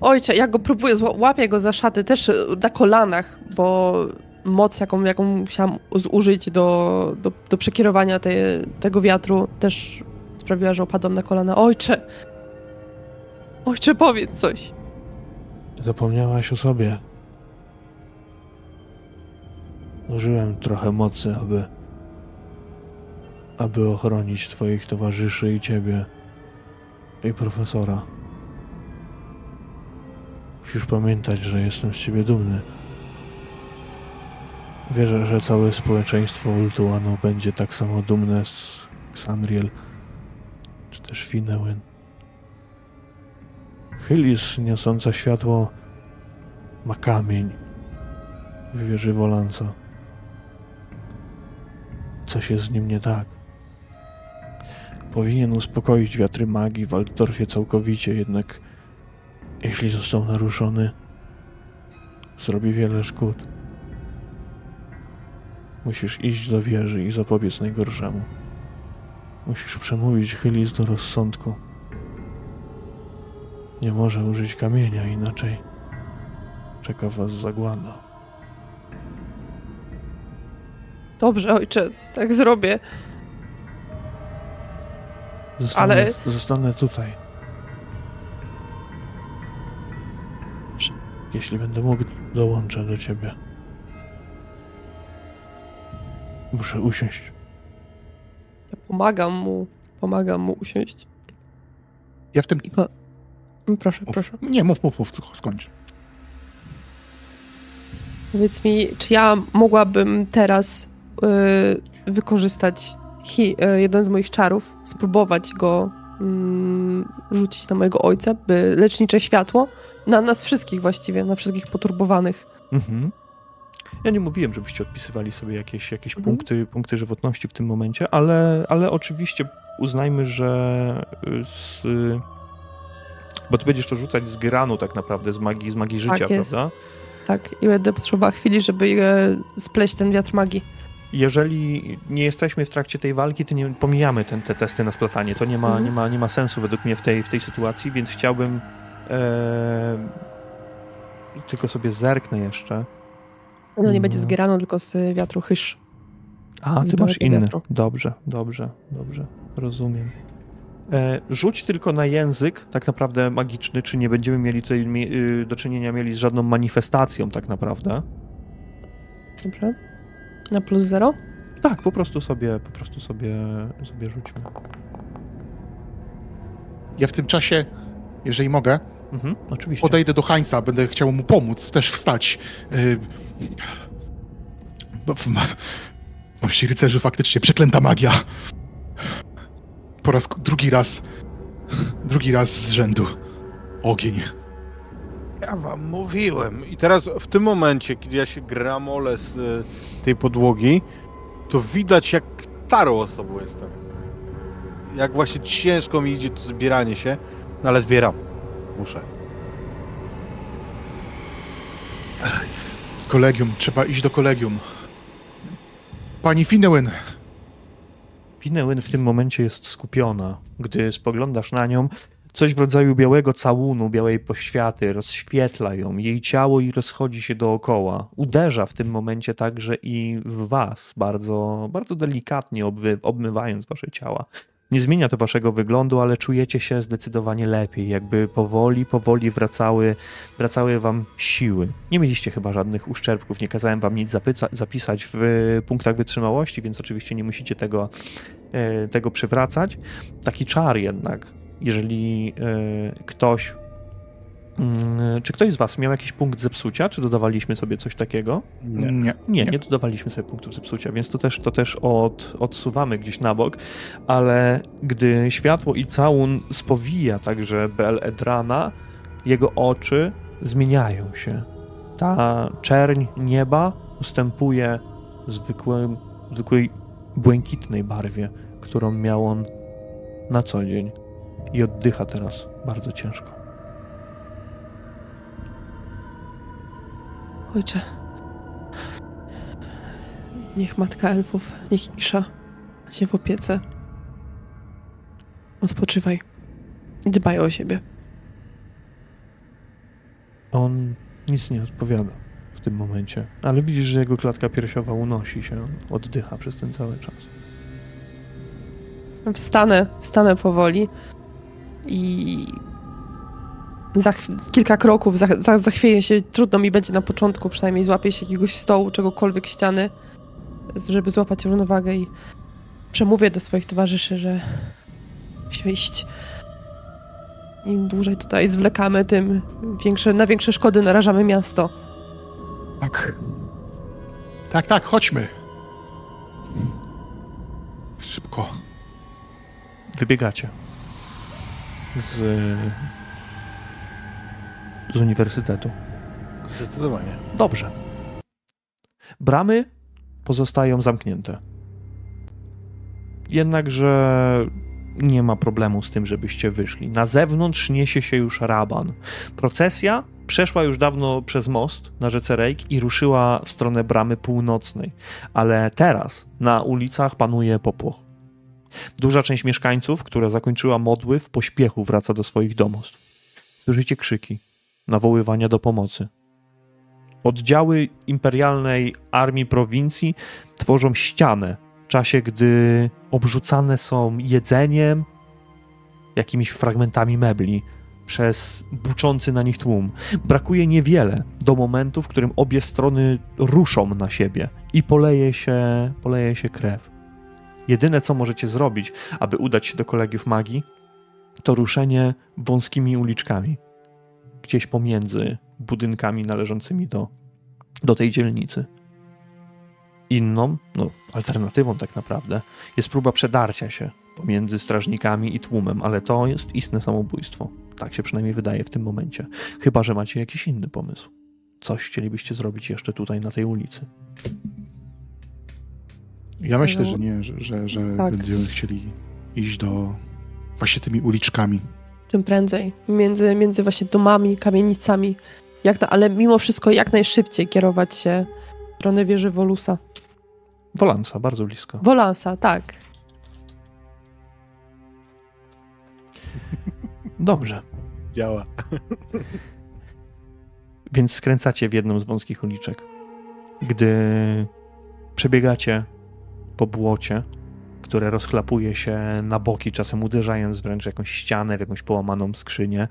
[SPEAKER 4] ojcze, ja go próbuję, łapię go za szaty, też na kolanach, bo moc, jaką, jaką musiałam zużyć do, do, do przekierowania te, tego wiatru, też sprawiła, że opadłam na kolana. Ojcze, ojcze, powiedz coś.
[SPEAKER 5] Zapomniałaś o sobie. Użyłem trochę mocy, aby. aby ochronić Twoich towarzyszy i Ciebie. I profesora. Musisz pamiętać, że jestem z Ciebie dumny. Wierzę, że całe społeczeństwo Ultuanu będzie tak samo dumne z Xandriel, czy też Finnewen. Hylis niosąca światło ma kamień w wieży Wolansa. Coś jest z nim nie tak. Powinien uspokoić wiatry magii w Altdorfie całkowicie, jednak jeśli został naruszony, zrobi wiele szkód. Musisz iść do wieży i zapobiec najgorszemu. Musisz przemówić Hylis do rozsądku. Nie może użyć kamienia, inaczej czeka was zagłada.
[SPEAKER 4] Dobrze, ojcze, tak zrobię.
[SPEAKER 5] Zostanę,
[SPEAKER 4] Ale-
[SPEAKER 5] zostanę tutaj. Jeśli będę mógł, dołączę do ciebie. Muszę usiąść.
[SPEAKER 4] Ja pomagam mu, pomagam mu usiąść.
[SPEAKER 3] Ja w tym...
[SPEAKER 4] Mm, Proszę,
[SPEAKER 3] Mów.
[SPEAKER 4] proszę.
[SPEAKER 3] Nie, mów, mów, mów, skończ.
[SPEAKER 4] Powiedz mi, czy ja mogłabym teraz y, wykorzystać hi, y, jeden z moich czarów, spróbować go mm, rzucić na mojego ojca, by lecznicze światło, na nas wszystkich właściwie, na wszystkich poturbowanych.
[SPEAKER 1] Mhm. Ja nie mówiłem, żebyście odpisywali sobie jakieś, jakieś
[SPEAKER 4] Mhm.
[SPEAKER 1] punkty, punkty żywotności w tym momencie, ale, ale oczywiście uznajmy, że y, z, bo ty będziesz to rzucać z granu tak naprawdę, z magii, z magii życia,
[SPEAKER 4] jest.
[SPEAKER 1] prawda?
[SPEAKER 4] Tak, i będę potrzebowała chwili, żeby e, spleść ten wiatr magii.
[SPEAKER 1] Jeżeli nie jesteśmy w trakcie tej walki, to nie pomijamy ten, te testy na splatanie. To nie ma,
[SPEAKER 4] Mhm.
[SPEAKER 1] nie ma, nie ma sensu według mnie w tej, w tej sytuacji, więc chciałbym e, tylko sobie zerknę jeszcze.
[SPEAKER 4] No nie będzie
[SPEAKER 1] No.
[SPEAKER 4] z Gerano, tylko z wiatru chysz.
[SPEAKER 1] A, ty masz inny.
[SPEAKER 4] wiatru.
[SPEAKER 1] Dobrze, dobrze, dobrze. Rozumiem. E, rzuć tylko na język, tak naprawdę magiczny, czy nie będziemy mieli tutaj y, do czynienia mieli z żadną manifestacją, tak naprawdę.
[SPEAKER 4] Dobrze. Na plus zero?
[SPEAKER 1] Tak, po prostu sobie, po prostu sobie, sobie rzućmy.
[SPEAKER 3] Ja w tym czasie, jeżeli mogę,
[SPEAKER 1] Mhm, oczywiście.
[SPEAKER 3] podejdę do Hańca, będę chciał mu pomóc, też wstać. Yy... Bo w. Mości rycerzy faktycznie przeklęta magia. Po raz drugi raz, drugi raz z rzędu. Ogień.
[SPEAKER 2] Ja wam mówiłem. I teraz w tym momencie, kiedy ja się gramolę z y, tej podłogi, to widać jak starą osobą jestem. Jak właśnie ciężko mi idzie to zbieranie się, no ale zbieram. Muszę.
[SPEAKER 3] Kolegium, trzeba iść do kolegium. Pani Finnewen,
[SPEAKER 1] Pinewyn w tym momencie jest skupiona. Gdy spoglądasz na nią, coś w rodzaju białego całunu, białej poświaty rozświetla ją, jej ciało i rozchodzi się dookoła. Uderza w tym momencie także i w was, bardzo, bardzo delikatnie obmywając wasze ciała. Nie zmienia to waszego wyglądu, ale czujecie się zdecydowanie lepiej, jakby powoli, powoli wracały, wracały wam siły. Nie mieliście chyba żadnych uszczerbków, nie kazałem wam nic zapisać w punktach wytrzymałości, więc oczywiście nie musicie tego, e, tego przywracać. Taki czar jednak, jeżeli e, ktoś. Mm, Czy ktoś z Was miał jakiś punkt zepsucia? Czy dodawaliśmy sobie coś takiego?
[SPEAKER 2] Nie.
[SPEAKER 3] nie.
[SPEAKER 1] Nie, nie dodawaliśmy sobie punktów zepsucia, więc to też, to też od, odsuwamy gdzieś na bok, ale gdy światło i całun spowija także Bel Edrana, jego oczy zmieniają się. Ta czerń nieba ustępuje zwykłym, zwykłej błękitnej barwie, którą miał on na co dzień i oddycha teraz bardzo ciężko.
[SPEAKER 4] Ojcze. Niech matka elfów, niech Isza cię w opiece. Odpoczywaj. Dbaj o siebie.
[SPEAKER 1] On nic nie odpowiada w tym momencie, ale widzisz, że jego klatka piersiowa unosi się, oddycha przez ten cały czas.
[SPEAKER 4] Wstanę, wstanę powoli i za kilka kroków za, za, zachwieję się. Trudno mi będzie na początku, przynajmniej złapię się jakiegoś stołu, czegokolwiek ściany, żeby złapać równowagę i przemówię do swoich towarzyszy, że musimy iść. Im dłużej tutaj zwlekamy, tym większe, na większe szkody narażamy miasto.
[SPEAKER 3] Tak. Tak, tak, chodźmy. Szybko.
[SPEAKER 1] Wybiegacie z, z uniwersytetu.
[SPEAKER 2] Zdecydowanie.
[SPEAKER 1] Dobrze. Bramy pozostają zamknięte. Jednakże nie ma problemu z tym, żebyście wyszli. Na zewnątrz niesie się już raban. Procesja przeszła już dawno przez most na rzece Rejk i ruszyła w stronę bramy północnej, ale teraz na ulicach panuje popłoch. Duża część mieszkańców, która zakończyła modły, w pośpiechu wraca do swoich domostw. Słyszycie krzyki, nawoływania do pomocy. Oddziały imperialnej armii prowincji tworzą ścianę w czasie, gdy obrzucane są jedzeniem, jakimiś fragmentami mebli przez buczący na nich tłum. Brakuje niewiele do momentu, w którym obie strony ruszą na siebie i poleje się, poleje się krew. Jedyne, co możecie zrobić, aby udać się do kolegiów magii, to ruszenie wąskimi uliczkami, gdzieś pomiędzy budynkami należącymi do, do tej dzielnicy. Inną, no, alternatywą tak naprawdę, jest próba przedarcia się pomiędzy strażnikami i tłumem, ale to jest istne samobójstwo. Tak się przynajmniej wydaje w tym momencie. Chyba, że macie jakiś inny pomysł. Coś chcielibyście zrobić jeszcze tutaj na tej ulicy.
[SPEAKER 3] Ja myślę, że nie, że, że, że
[SPEAKER 4] Tak.
[SPEAKER 3] będziemy chcieli iść do właśnie tymi uliczkami.
[SPEAKER 4] Czym prędzej. Między, między właśnie domami, kamienicami. Jak na, ale mimo wszystko jak najszybciej kierować się w stronę wieży Wolusa.
[SPEAKER 1] Wolansa, bardzo blisko.
[SPEAKER 4] Wolansa, tak.
[SPEAKER 1] Dobrze.
[SPEAKER 2] Działa. *laughs*
[SPEAKER 1] Więc skręcacie w jedną z wąskich uliczek. Gdy przebiegacie po błocie, które rozchlapuje się na boki, czasem uderzając wręcz w jakąś ścianę, w jakąś połamaną skrzynię,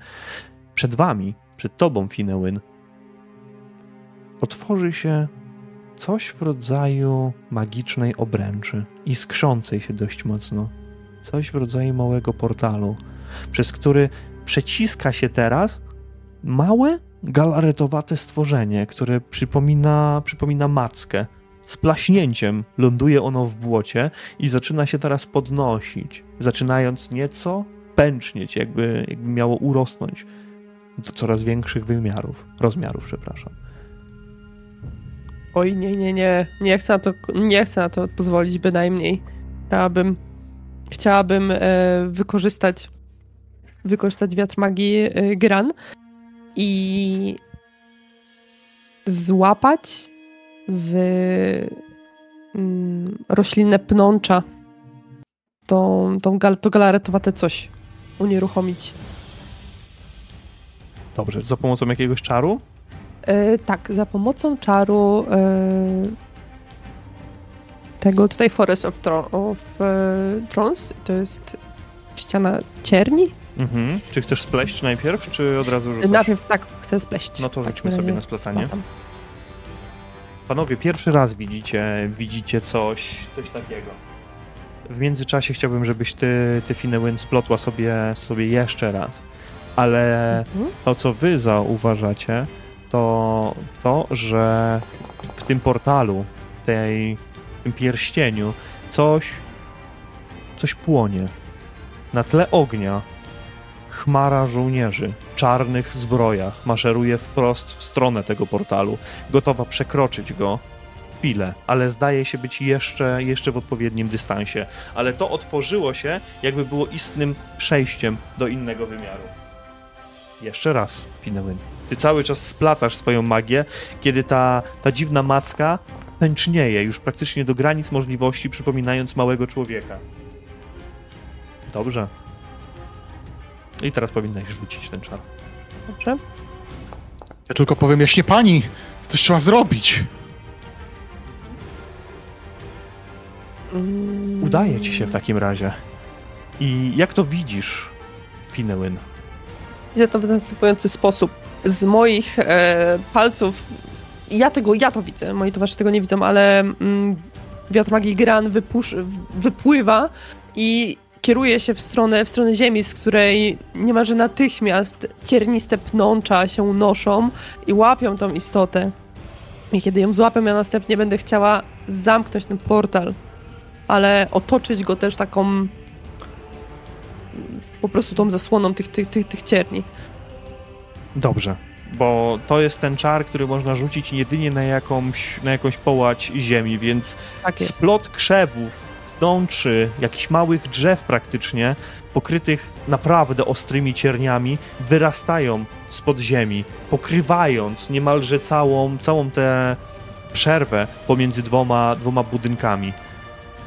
[SPEAKER 1] przed wami, przed tobą, Finewyn, otworzy się coś w rodzaju magicznej obręczy, iskrzącej się dość mocno. Coś w rodzaju małego portalu, przez który przeciska się teraz małe, galaretowate stworzenie, które przypomina, przypomina mackę. Z plaśnięciem ląduje ono w błocie i zaczyna się teraz podnosić, zaczynając nieco pęcznieć, jakby, jakby miało urosnąć do coraz większych wymiarów, rozmiarów, przepraszam.
[SPEAKER 4] Oj, nie, nie, nie. Nie chcę na to, nie chcę na to pozwolić bynajmniej. Chciałabym, chciałabym e, wykorzystać wykorzystać wiatr magii e, Gran i złapać w mm, roślinne pnącza tą, tą gal, to galaretowate coś unieruchomić.
[SPEAKER 1] Dobrze, za pomocą jakiegoś czaru?
[SPEAKER 4] E, tak, za pomocą czaru e, tego tutaj Forest of, Tro of e, Thrones, to jest ściana cierni.
[SPEAKER 1] Mhm. Czy chcesz spleść najpierw, czy od razu rzucasz?
[SPEAKER 4] Najpierw tak, chcę spleść.
[SPEAKER 1] No to
[SPEAKER 4] W
[SPEAKER 1] rzućmy sobie na splecanie.
[SPEAKER 4] spadam.
[SPEAKER 1] Panowie, pierwszy raz widzicie, widzicie coś, coś takiego. W międzyczasie chciałbym, żebyś ty, ty Finewyn, splotła sobie, sobie jeszcze raz. Ale
[SPEAKER 4] Mhm.
[SPEAKER 1] to, co wy zauważacie, to to, że w tym portalu, w tej, w tym pierścieniu, coś, coś płonie. Na tle ognia chmara żołnierzy w czarnych zbrojach maszeruje wprost w stronę tego portalu, gotowa przekroczyć go chwilę, ale zdaje się być jeszcze, jeszcze w odpowiednim dystansie. Ale to otworzyło się, jakby było istnym przejściem do innego wymiaru. Jeszcze raz, Pinewyn. Ty cały czas splatasz swoją magię, kiedy ta, ta dziwna macka pęcznieje już praktycznie do granic możliwości, przypominając małego człowieka. Dobrze. I teraz powinnaś rzucić ten czar.
[SPEAKER 4] Dobrze.
[SPEAKER 3] Ja tylko powiem jaśnie pani, coś trzeba zrobić.
[SPEAKER 4] Mm.
[SPEAKER 1] Udaje ci się w takim razie. I jak to widzisz, Finewyn?
[SPEAKER 4] Widzę to w następujący sposób. Z moich e, palców, ja tego, ja to widzę, moi towarzysze tego nie widzą, ale mm, wiatr magii Gran wypusz, wypływa i kieruje się w stronę, w stronę ziemi, z której niemalże natychmiast cierniste pnącza się unoszą i łapią tą istotę. I kiedy ją złapią, ja następnie będę chciała zamknąć ten portal, ale otoczyć go też taką po prostu tą zasłoną tych, tych, tych, tych cierni.
[SPEAKER 1] Dobrze. Bo to jest ten czar, który można rzucić jedynie na jakąś, na jakąś połać ziemi, więc
[SPEAKER 4] Tak
[SPEAKER 1] splot krzewów, tączy, jakichś małych drzew praktycznie, pokrytych naprawdę ostrymi cierniami, wyrastają spod ziemi, pokrywając niemalże całą, całą tę przerwę pomiędzy dwoma, dwoma budynkami.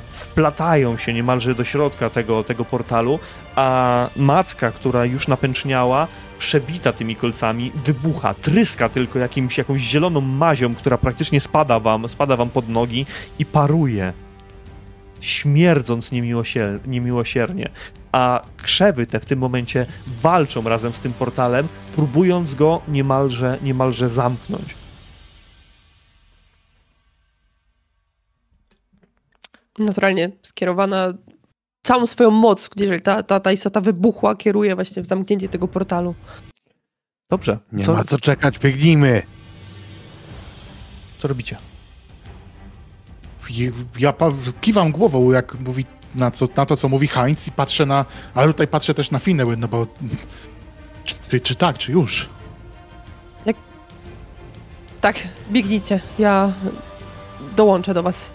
[SPEAKER 1] Wplatają się niemalże do środka tego, tego portalu, a macka, która już napęczniała, przebita tymi kolcami, wybucha, tryska tylko jakimś, jakąś zieloną mazią, która praktycznie spada wam, spada wam pod nogi i paruje, śmierdząc niemiłosier niemiłosiernie. A krzewy te w tym momencie walczą razem z tym portalem, próbując go niemalże, niemalże zamknąć.
[SPEAKER 4] naturalnie skierowana całą swoją moc, jeżeli ta, ta, ta istota wybuchła, kieruje właśnie w zamknięcie tego portalu.
[SPEAKER 1] Dobrze,
[SPEAKER 2] Nie
[SPEAKER 1] co,
[SPEAKER 2] ma co czekać, biegnijmy.
[SPEAKER 1] co robicie?
[SPEAKER 3] Ja kiwam głową, jak mówi na, co, na to, co mówi Heinz i patrzę na... Ale tutaj patrzę też na Finneły, no bo... Czy, czy tak, czy już?
[SPEAKER 4] Tak, biegnijcie. Ja dołączę do was.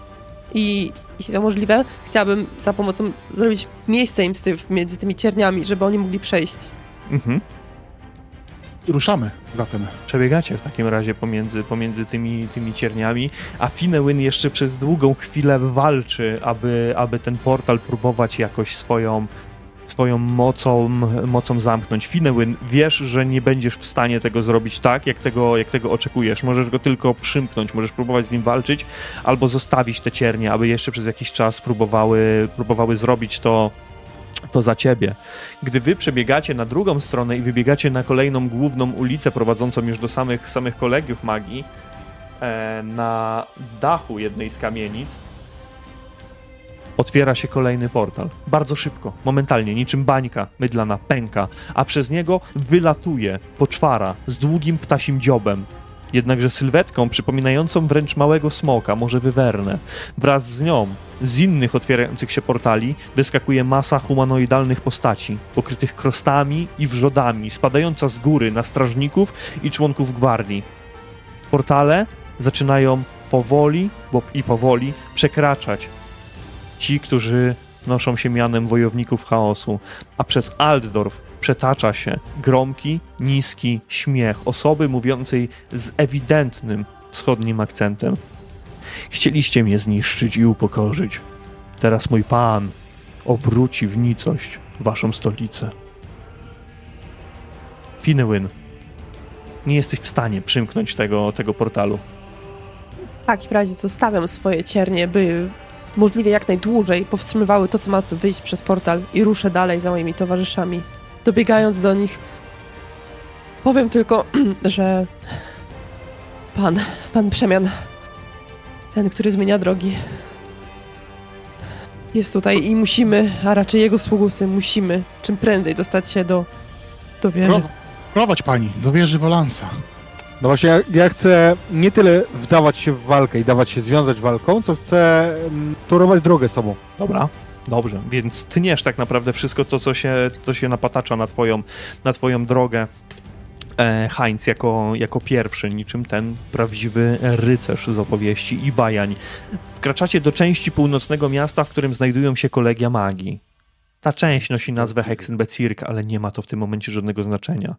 [SPEAKER 4] I jeśli to możliwe, chciałabym za pomocą zrobić miejsce im z ty, między tymi cierniami, żeby oni mogli przejść.
[SPEAKER 1] Mhm.
[SPEAKER 3] Ruszamy zatem.
[SPEAKER 1] Przebiegacie w takim razie pomiędzy, pomiędzy tymi, tymi cierniami, a Finewyn jeszcze przez długą chwilę walczy, aby, aby ten portal próbować jakoś swoją, swoją mocą, mocą zamknąć. Finewin, wiesz, że nie będziesz w stanie tego zrobić tak, jak tego, jak tego oczekujesz. Możesz go tylko przymknąć, możesz próbować z nim walczyć, albo zostawić te ciernie, aby jeszcze przez jakiś czas próbowały, próbowały zrobić to to za ciebie. Gdy wy przebiegacie na drugą stronę i wybiegacie na kolejną główną ulicę prowadzącą już do samych, samych kolegiów magii, e, na dachu jednej z kamienic otwiera się kolejny portal. Bardzo szybko, momentalnie, niczym bańka mydlana pęka, a przez niego wylatuje poczwara z długim ptasim dziobem, jednakże sylwetką przypominającą wręcz małego smoka, może wywernę. Wraz z nią, z innych otwierających się portali, wyskakuje masa humanoidalnych postaci, pokrytych krostami i wrzodami, spadająca z góry na strażników i członków gwardii. Portale zaczynają powoli bo i powoli przekraczać ci, którzy noszą się mianem wojowników chaosu, a przez Altdorf przetacza się gromki, niski śmiech osoby mówiącej z ewidentnym wschodnim akcentem. Chcieliście mnie zniszczyć i upokorzyć. Teraz mój pan obróci w nicość waszą stolicę. Finewin, nie jesteś w stanie przymknąć tego, tego portalu.
[SPEAKER 4] W takim razie zostawiam swoje ciernie, by możliwie jak najdłużej powstrzymywały to, co ma wyjść przez portal i ruszę dalej za moimi towarzyszami. Dobiegając do nich, powiem tylko, *clears throat* że pan, pan przemian, ten, który zmienia drogi, jest tutaj i musimy, a raczej jego sługusy, musimy czym prędzej dostać się do, do wieży.
[SPEAKER 3] Pro, prowadź pani do wieży Wolansa.
[SPEAKER 2] No właśnie, ja, ja chcę nie tyle wdawać się w walkę i dawać się związać walką, co chcę mm, torować drogę sobą.
[SPEAKER 1] Dobra. Dobrze, więc tniesz tak naprawdę wszystko to, co się, co się napatacza na twoją, na twoją drogę. E, Heinz jako, jako pierwszy, niczym ten prawdziwy rycerz z opowieści i bajań. Wkraczacie do części północnego miasta, w którym znajdują się kolegia magii. Ta część nosi nazwę Hexenbezirk, ale nie ma to w tym momencie żadnego znaczenia.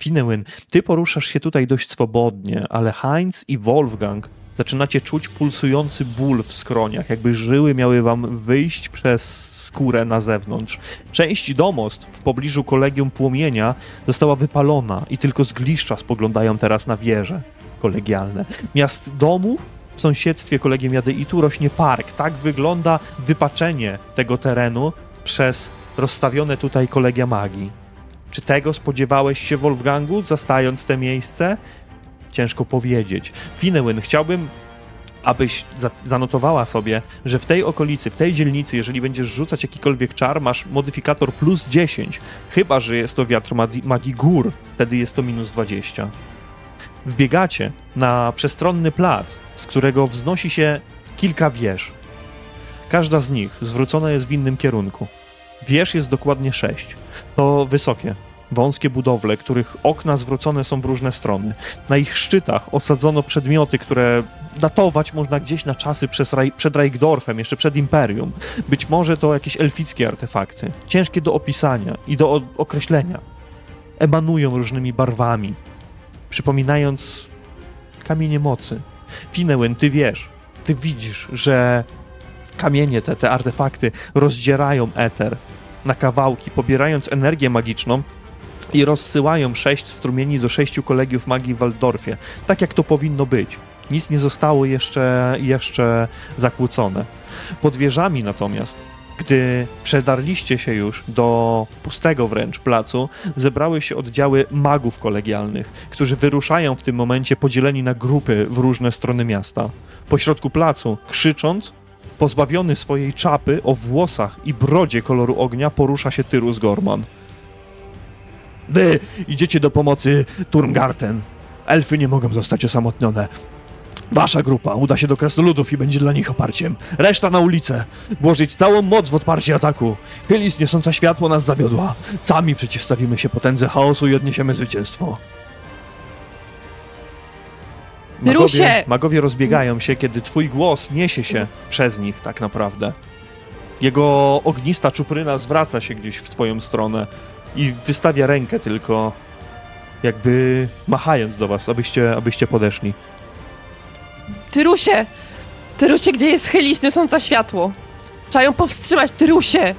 [SPEAKER 1] Finewin, ty poruszasz się tutaj dość swobodnie, ale Heinz i Wolfgang zaczynacie czuć pulsujący ból w skroniach, jakby żyły miały wam wyjść przez skórę na zewnątrz. Część domostw w pobliżu kolegium płomienia została wypalona i tylko z gliszcza spoglądają teraz na wieże kolegialne. Miast domów w sąsiedztwie kolegium Jadeitu rośnie park. Tak wygląda wypaczenie tego terenu przez rozstawione tutaj kolegia magii. Czy tego spodziewałeś się, Wolfgangu, zastając te miejsce? Ciężko powiedzieć. Finewin, chciałbym, abyś za zanotowała sobie, że w tej okolicy, w tej dzielnicy, jeżeli będziesz rzucać jakikolwiek czar, masz modyfikator plus 10. Chyba, że jest to wiatr magii gór, wtedy jest to minus 20. Wbiegacie na przestronny plac, z którego wznosi się kilka wież. Każda z nich zwrócona jest w innym kierunku. Wież jest dokładnie sześć. To wysokie, wąskie budowle, których okna zwrócone są w różne strony. Na ich szczytach osadzono przedmioty, które datować można gdzieś na czasy Raj, przed Reichdorfem, jeszcze przed Imperium. Być może to jakieś elfickie artefakty, ciężkie do opisania i do określenia. Emanują różnymi barwami, przypominając kamienie mocy. Finnewen, ty wiesz, ty widzisz, że kamienie te, te artefakty rozdzierają eter na kawałki, pobierając energię magiczną i rozsyłają sześć strumieni do sześciu kolegiów magii w Waldorfie. Tak jak to powinno być. Nic nie zostało jeszcze, jeszcze zakłócone. Pod wieżami natomiast gdy przedarliście się już do pustego wręcz placu, zebrały się oddziały magów kolegialnych, którzy wyruszają w tym momencie podzieleni na grupy w różne strony miasta. Po środku placu, krzycząc, Pozbawiony swojej czapy o włosach i brodzie koloru ognia porusza się Tyrus Gorman. Wy idziecie do pomocy Turmgarten. Elfy nie mogą zostać osamotnione. Wasza grupa uda się do krasnoludów i będzie dla nich oparciem. Reszta na ulicę. Włożyć całą moc w odparcie ataku. Hylis niosąca światło nas zawiodła. Sami przeciwstawimy się potędze chaosu i odniesiemy zwycięstwo. Magowie, magowie rozbiegają się, kiedy twój głos niesie się przez nich tak naprawdę. Jego ognista czupryna zwraca się gdzieś w twoją stronę i wystawia rękę tylko, jakby machając do was, abyście, abyście podeszli.
[SPEAKER 4] Tyrusie! Tyrusie, gdzie jest chylić niosąca światło? Trzeba ją powstrzymać, Tyrusie!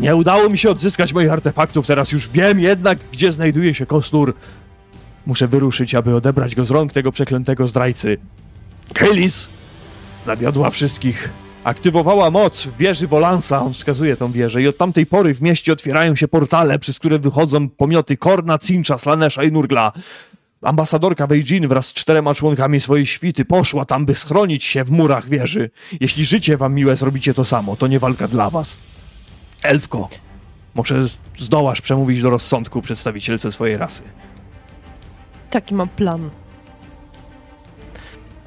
[SPEAKER 5] Nie udało mi się odzyskać moich artefaktów, teraz już wiem jednak, gdzie znajduje się kostur. Muszę wyruszyć, aby odebrać go z rąk tego przeklętego zdrajcy. Kelis zawiodła wszystkich. Aktywowała moc w wieży Wolansa, on wskazuje tą wieżę, i od tamtej pory w mieście otwierają się portale, przez które wychodzą pomioty Korna, Cincha, Slanesza i Nurgla. Ambasadorka Weijin wraz z czterema członkami swojej świty poszła tam, by schronić się w murach wieży. Jeśli życie wam miłe, zrobicie to samo. To nie walka dla was. Elfko, może zdołasz przemówić do rozsądku przedstawicielce swojej rasy.
[SPEAKER 4] Taki mam plan.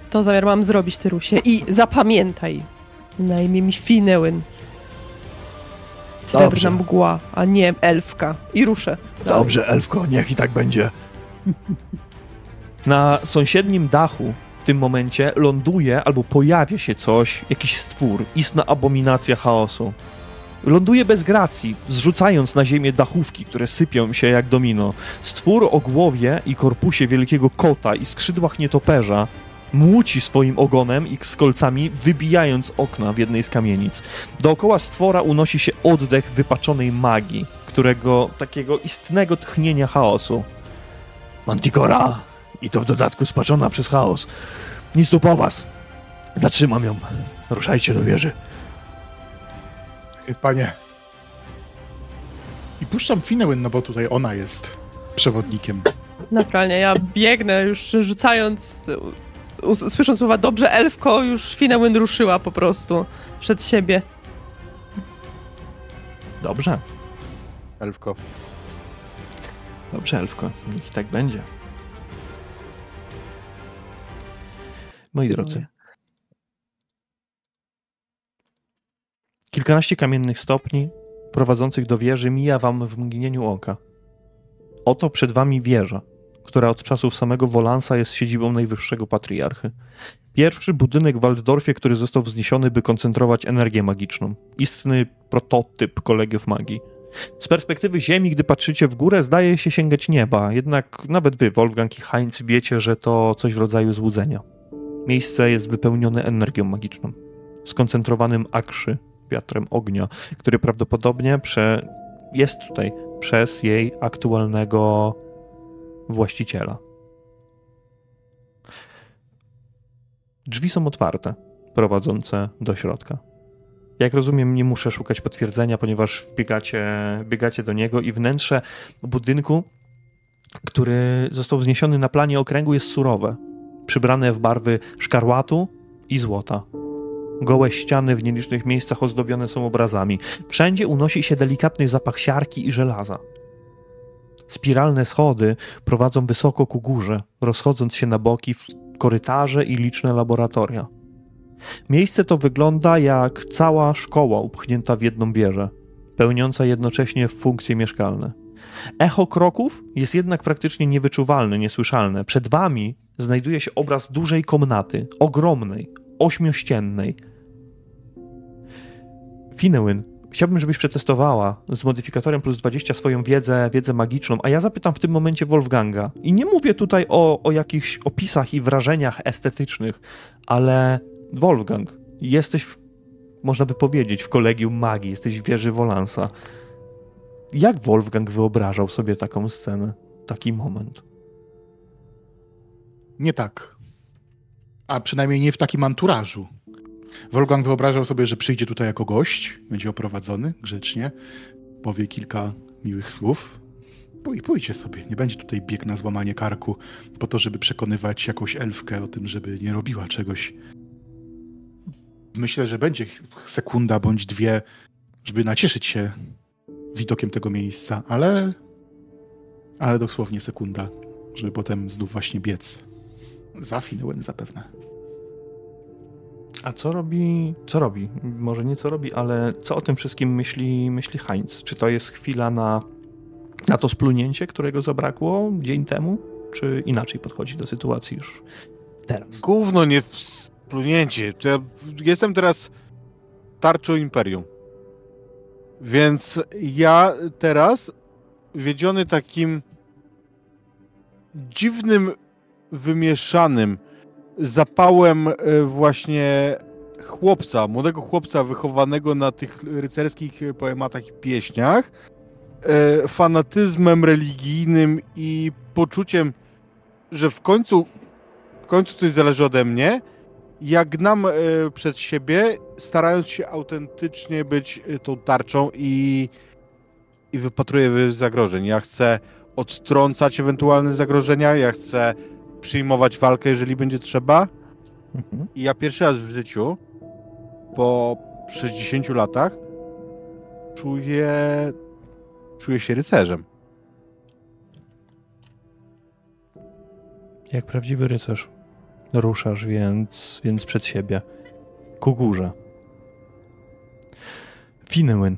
[SPEAKER 4] To zamiar mam zrobić, Tyrusie. I zapamiętaj, na imię mi Finełyn. Srebrna
[SPEAKER 5] Dobrze.
[SPEAKER 4] mgła, a nie elfka. I ruszę.
[SPEAKER 5] Dobrze, Elfko, niech i tak będzie.
[SPEAKER 1] Na sąsiednim dachu w tym momencie ląduje albo pojawia się coś, jakiś stwór, istna abominacja chaosu. Ląduje bez gracji, zrzucając na ziemię dachówki, które sypią się jak domino. Stwór o głowie i korpusie wielkiego kota i skrzydłach nietoperza młóci swoim ogonem i z kolcami, wybijając okna w jednej z kamienic. Dookoła stwora unosi się oddech wypaczonej magii, którego takiego istnego tchnienia chaosu.
[SPEAKER 5] Manticora! I to w dodatku spaczona przez chaos. Nic tu po was. Zatrzymam ją. Ruszajcie do wieży.
[SPEAKER 3] Jest panie. I puszczam Finnełyn, no bo tutaj ona jest przewodnikiem.
[SPEAKER 4] Naturalnie, ja biegnę już rzucając, słysząc słowa dobrze, elfko, już Finełyn ruszyła po prostu przed siebie.
[SPEAKER 1] Dobrze,
[SPEAKER 2] Elfko.
[SPEAKER 1] dobrze, Elfko. Niech tak będzie. Moi drodzy. Kilkanaście kamiennych stopni prowadzących do wieży mija wam w mgnieniu oka. Oto przed wami wieża, która od czasów samego Wolansa jest siedzibą najwyższego patriarchy. Pierwszy budynek w Waldorfie, który został wzniesiony, by koncentrować energię magiczną. Istny prototyp kolegiów magii. Z perspektywy Ziemi, gdy patrzycie w górę, zdaje się sięgać nieba, jednak nawet wy, Wolfgang i Heinz, wiecie, że to coś w rodzaju złudzenia. Miejsce jest wypełnione energią magiczną, skoncentrowanym akrzy, wiatrem ognia, który prawdopodobnie prze... jest tutaj przez jej aktualnego właściciela. Drzwi są otwarte, prowadzące do środka. Jak rozumiem, nie muszę szukać potwierdzenia, ponieważ wbiegacie, biegacie do niego i wnętrze budynku, który został wzniesiony na planie okręgu, jest surowe, przybrane w barwy szkarłatu i złota. Gołe ściany w nielicznych miejscach ozdobione są obrazami. Wszędzie unosi się delikatny zapach siarki i żelaza. Spiralne schody prowadzą wysoko ku górze, rozchodząc się na boki w korytarze i liczne laboratoria. Miejsce to wygląda jak cała szkoła upchnięta w jedną wieżę, pełniąca jednocześnie funkcje mieszkalne. Echo kroków jest jednak praktycznie niewyczuwalne, niesłyszalne. Przed wami znajduje się obraz dużej komnaty, ogromnej, ośmiościennej. Finełyn, chciałbym, żebyś przetestowała z modyfikatorem plus 20 swoją wiedzę, wiedzę magiczną, a ja zapytam w tym momencie Wolfganga. I nie mówię tutaj o, o jakichś opisach i wrażeniach estetycznych, ale Wolfgang, jesteś, w, można by powiedzieć, w kolegium magii, jesteś w wieży Wolansa. Jak Wolfgang wyobrażał sobie taką scenę, taki moment?
[SPEAKER 3] Nie tak. A przynajmniej nie w takim anturażu. Wolfgang wyobrażał sobie, że przyjdzie tutaj jako gość, będzie oprowadzony grzecznie, powie kilka miłych słów i pójdzie sobie. Nie będzie tutaj bieg na złamanie karku po to, żeby przekonywać jakąś elfkę o tym, żeby nie robiła czegoś. Myślę, że będzie sekunda bądź dwie, żeby nacieszyć się widokiem tego miejsca, ale ale dosłownie sekunda, żeby potem znów właśnie biec. Za Finnewen zapewne.
[SPEAKER 1] A co robi, co robi? Może nie co robi, ale co o tym wszystkim myśli, myśli Heinz? Czy to jest chwila na, na to splunięcie, którego zabrakło dzień temu? Czy inaczej podchodzi do sytuacji już teraz?
[SPEAKER 2] Gówno nie splunięcie. Ja jestem teraz tarczą Imperium. Więc ja teraz, wiedziony takim dziwnym, wymieszanym zapałem e, właśnie chłopca, młodego chłopca wychowanego na tych rycerskich poematach i pieśniach, e, fanatyzmem religijnym i poczuciem, że w końcu, w końcu coś zależy ode mnie, jak gnam e, przed siebie, starając się autentycznie być e, tą tarczą i, i wypatruję zagrożeń. Ja chcę odtrącać ewentualne zagrożenia, ja chcę przyjmować walkę, jeżeli będzie trzeba.
[SPEAKER 1] Mhm.
[SPEAKER 2] I ja pierwszy raz w życiu, po 60 latach, czuję, czuję się rycerzem.
[SPEAKER 1] Jak prawdziwy rycerz. Ruszasz więc, więc przed siebie. Ku górze. Finnełyn.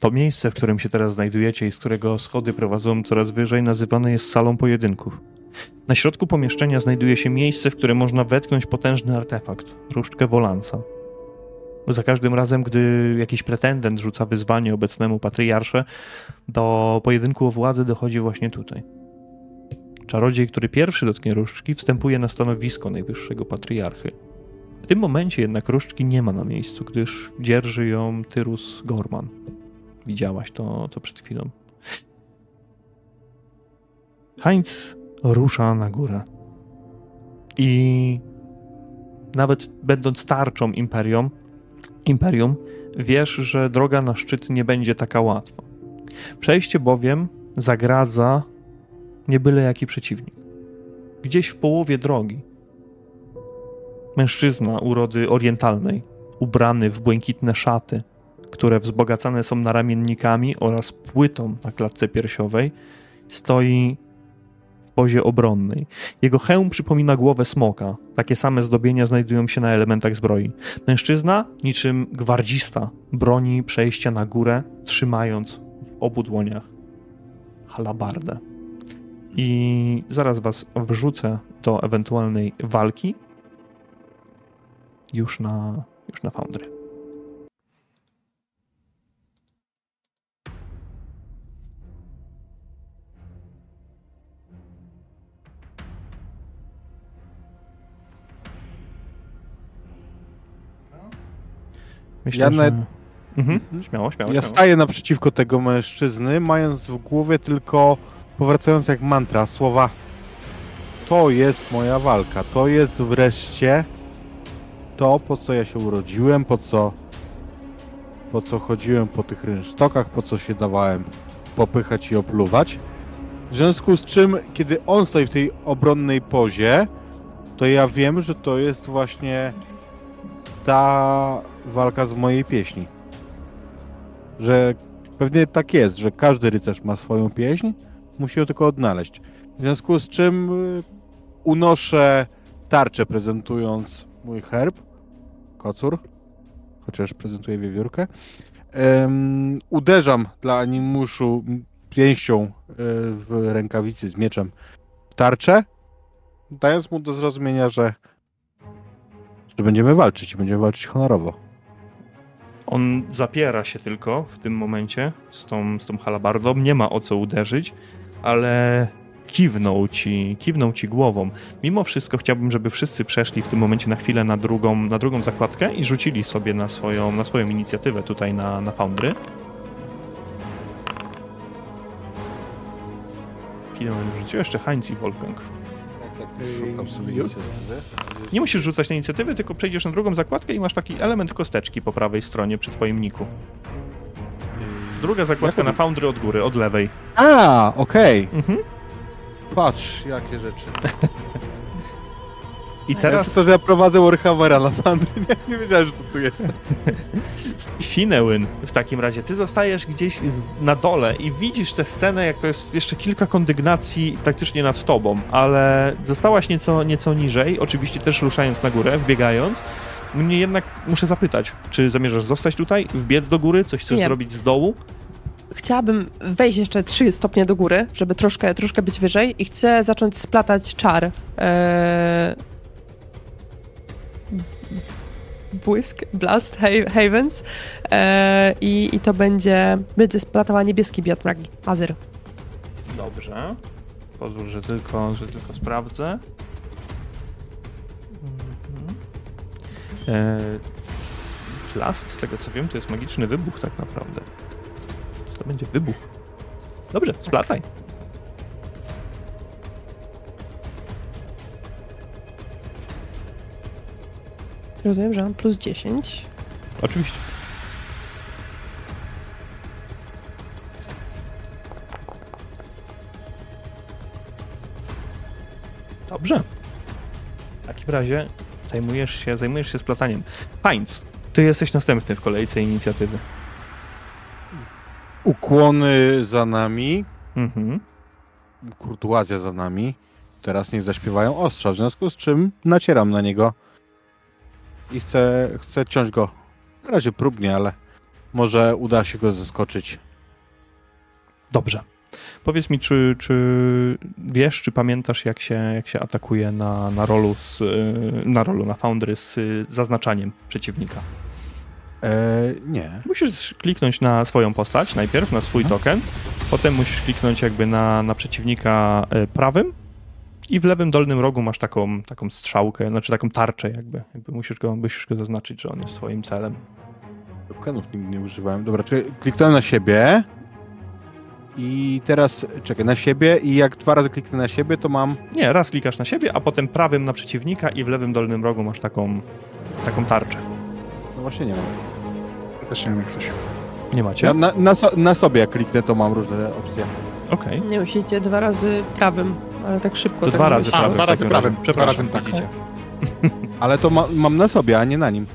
[SPEAKER 1] To miejsce, w którym się teraz znajdujecie i z którego schody prowadzą coraz wyżej, nazywane jest salą pojedynków. Na środku pomieszczenia znajduje się miejsce, w które można wetknąć potężny artefakt różdżkę Wolansa. Za każdym razem, gdy jakiś pretendent rzuca wyzwanie obecnemu patriarsze, do pojedynku o władzę dochodzi właśnie tutaj. Czarodziej, który pierwszy dotknie różdżki, wstępuje na stanowisko najwyższego patriarchy. W tym momencie jednak różdżki nie ma na miejscu, gdyż dzierży ją Tyrus Gorman. Widziałaś to, to przed chwilą. Heinz rusza na górę. I nawet będąc tarczą imperium, imperium, wiesz, że droga na szczyt nie będzie taka łatwa. Przejście bowiem zagradza nie byle jaki przeciwnik. Gdzieś w połowie drogi mężczyzna urody orientalnej, ubrany w błękitne szaty, które wzbogacane są naramiennikami oraz płytą na klatce piersiowej, stoi pozie obronnej. Jego hełm przypomina głowę smoka. Takie same zdobienia znajdują się na elementach zbroi. Mężczyzna, niczym gwardzista, broni przejścia na górę, trzymając w obu dłoniach halabardę. I zaraz was wrzucę do ewentualnej walki już na, już na Foundry. Myślę,
[SPEAKER 2] Ja
[SPEAKER 1] że...
[SPEAKER 2] nawet-
[SPEAKER 1] Mhm. Śmiało, śmiało,
[SPEAKER 2] Ja
[SPEAKER 1] śmiało.
[SPEAKER 2] staję naprzeciwko tego mężczyzny, mając w głowie tylko powracając jak mantra słowa to jest moja walka, to jest wreszcie to, po co ja się urodziłem, po co po co chodziłem po tych rynsztokach, po co się dawałem popychać i opluwać. W związku z czym, kiedy on stoi w tej obronnej pozie, to ja wiem, że to jest właśnie ta walka z mojej pieśni. Że pewnie tak jest, że każdy rycerz ma swoją pieśń, musi ją tylko odnaleźć. W związku z czym y, unoszę tarczę prezentując mój herb, kocur, chociaż prezentuję wiewiórkę. Em, uderzam dla animuszu pięścią y, w rękawicy z mieczem tarczę, dając mu do zrozumienia, że, że będziemy walczyć i będziemy walczyć honorowo.
[SPEAKER 1] On zapiera się tylko w tym momencie z tą, z tą halabardą, nie ma o co uderzyć, ale kiwnął ci, kiwnął ci głową. Mimo wszystko chciałbym, żeby wszyscy przeszli w tym momencie na chwilę na drugą, na drugą zakładkę i rzucili sobie na swoją, na swoją inicjatywę tutaj na, na Foundry. Chwilę rzucił jeszcze Heinz i Wolfgang.
[SPEAKER 2] Szukam sobie inicjatywy.
[SPEAKER 1] Nie musisz rzucać na inicjatywę, tylko przejdziesz na drugą zakładkę i masz taki element kosteczki po prawej stronie przy twoim niku. Druga zakładka na Foundry od góry, od lewej.
[SPEAKER 2] A, okej.
[SPEAKER 1] Mhm.
[SPEAKER 2] Patrz, jakie rzeczy. *laughs*
[SPEAKER 1] I
[SPEAKER 2] Teraz...
[SPEAKER 1] teraz
[SPEAKER 2] To, że ja prowadzę Warhammera na Fandry, *laughs* nie, nie wiedziałem, że to tu jest. *laughs*
[SPEAKER 1] Finełyn w takim razie. Ty zostajesz gdzieś na dole i widzisz tę scenę, jak to jest jeszcze kilka kondygnacji praktycznie nad tobą, ale zostałaś nieco, nieco niżej, oczywiście też ruszając na górę, wbiegając. Mnie jednak muszę zapytać, czy zamierzasz zostać tutaj, wbiec do góry, coś chcesz
[SPEAKER 4] Nie.
[SPEAKER 1] zrobić z dołu?
[SPEAKER 4] Chciałabym wejść jeszcze 3 stopnie do góry, żeby troszkę, troszkę być wyżej i chcę zacząć splatać czar. Eee... Błysk, Blast, Ha- Havens eee, i, i to będzie, będzie splatała niebieski biot Azyr.
[SPEAKER 1] Dobrze. Pozwól, że tylko, że tylko sprawdzę. Mhm. E, plast, z tego co wiem, to jest magiczny wybuch tak naprawdę. To będzie wybuch. Dobrze, splacaj.
[SPEAKER 4] Rozumiem, że mam plus 10.
[SPEAKER 1] Oczywiście. Dobrze. W takim razie zajmujesz się, zajmujesz się splacaniem. Heinz, ty jesteś następny w kolejce inicjatywy.
[SPEAKER 2] Ukłony za nami,
[SPEAKER 1] Mhm.
[SPEAKER 2] kurtuazja za nami. Teraz niech zaśpiewają ostrza, w związku z czym nacieram na niego i chcę, chcę ciąć go. Na razie próbnie, ale może uda się go zaskoczyć.
[SPEAKER 1] Dobrze. Powiedz mi, czy, czy wiesz, czy pamiętasz, jak się, jak się atakuje na, na rolu, z, na rolu, na foundry z zaznaczaniem przeciwnika?
[SPEAKER 2] Eee, nie.
[SPEAKER 1] Musisz kliknąć na swoją postać najpierw, na swój token, potem musisz kliknąć jakby na, na przeciwnika y, prawym i w lewym dolnym rogu masz taką, taką strzałkę, znaczy taką tarczę jakby. jakby musisz, go, musisz go zaznaczyć, że on jest twoim celem.
[SPEAKER 2] Tokenów nigdy nie używałem. Dobra, czyli kliknąłem na siebie i teraz czekaj, na siebie i jak dwa razy kliknę na siebie, to mam...
[SPEAKER 1] Nie, raz klikasz na siebie, a potem prawym na przeciwnika i w lewym dolnym rogu masz taką, taką tarczę.
[SPEAKER 2] No właśnie nie mam.
[SPEAKER 3] Też nie wiem jak coś.
[SPEAKER 1] Nie macie?
[SPEAKER 2] Ja na, na, so, na sobie jak kliknę, to mam różne opcje.
[SPEAKER 1] Okej.
[SPEAKER 4] Nie musicie dwa razy prawym, ale tak szybko.
[SPEAKER 1] To
[SPEAKER 4] tak
[SPEAKER 1] dwa razy.
[SPEAKER 3] A,
[SPEAKER 1] prawym.
[SPEAKER 3] dwa razy prawym, dwa
[SPEAKER 1] Przepraszam,
[SPEAKER 3] razy tak.
[SPEAKER 1] widzicie. *laughs*
[SPEAKER 2] Ale to ma, mam na sobie, a nie na nim.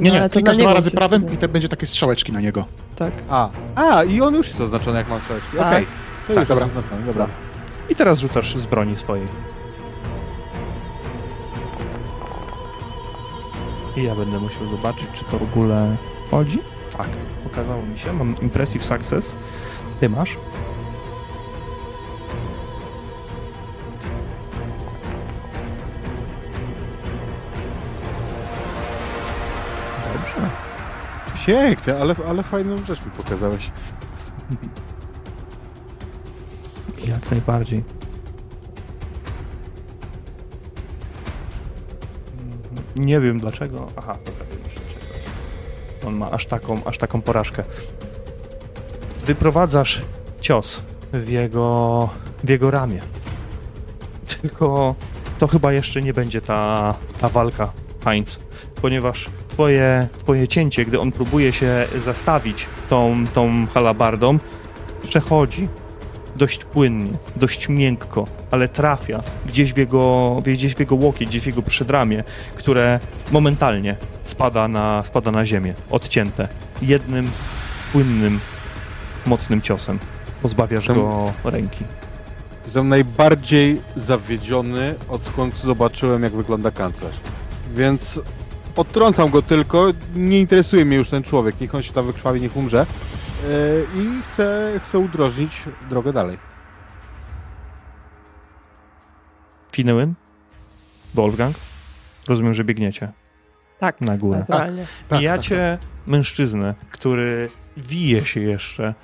[SPEAKER 3] Nie,
[SPEAKER 4] No,
[SPEAKER 3] nie,
[SPEAKER 4] to
[SPEAKER 3] klikasz dwa razy
[SPEAKER 4] się
[SPEAKER 3] prawym i te będzie takie strzałeczki na niego.
[SPEAKER 4] Tak.
[SPEAKER 2] A, a i on już jest oznaczony jak mam strzałeczki.
[SPEAKER 4] Tak.
[SPEAKER 2] Okej, to
[SPEAKER 3] Tak,
[SPEAKER 2] już
[SPEAKER 3] dobra.
[SPEAKER 2] jest oznaczony, dobra.
[SPEAKER 1] I teraz rzucasz z broni swojej. I ja będę musiał zobaczyć, czy to w ogóle chodzi. Tak, pokazało mi się. Mam impressive success. Ty masz.
[SPEAKER 2] Pięknie, ale, ale fajną rzecz mi pokazałeś.
[SPEAKER 1] Jak najbardziej. Nie wiem dlaczego. Aha, dobra, wiem już dlaczego. On ma aż taką, aż taką porażkę. Wyprowadzasz cios w jego, w jego ramię. Tylko to chyba jeszcze nie będzie ta, ta walka, Heinz, ponieważ twoje, twoje cięcie, gdy on próbuje się zastawić tą, tą halabardą, przechodzi dość płynnie, dość miękko, ale trafia gdzieś w jego, gdzieś w jego łokieć, gdzieś w jego przedramię, które momentalnie spada na, spada na ziemię, odcięte. Jednym płynnym, mocnym ciosem pozbawiasz
[SPEAKER 2] Tam-
[SPEAKER 1] go ręki.
[SPEAKER 2] Jestem najbardziej zawiedziony, odkąd zobaczyłem, jak wygląda kanclerz. Więc odtrącam go tylko, nie interesuje mnie już ten człowiek, niech on się tam wykrwawi, niech umrze. Yy, I chcę, chcę udrożnić drogę dalej.
[SPEAKER 1] Finyłyn? Wolfgang? Rozumiem, że biegniecie
[SPEAKER 4] Tak,
[SPEAKER 1] na górę.
[SPEAKER 4] naturalnie.
[SPEAKER 3] Tak,
[SPEAKER 1] Mijacie mężczyznę, który wije się jeszcze.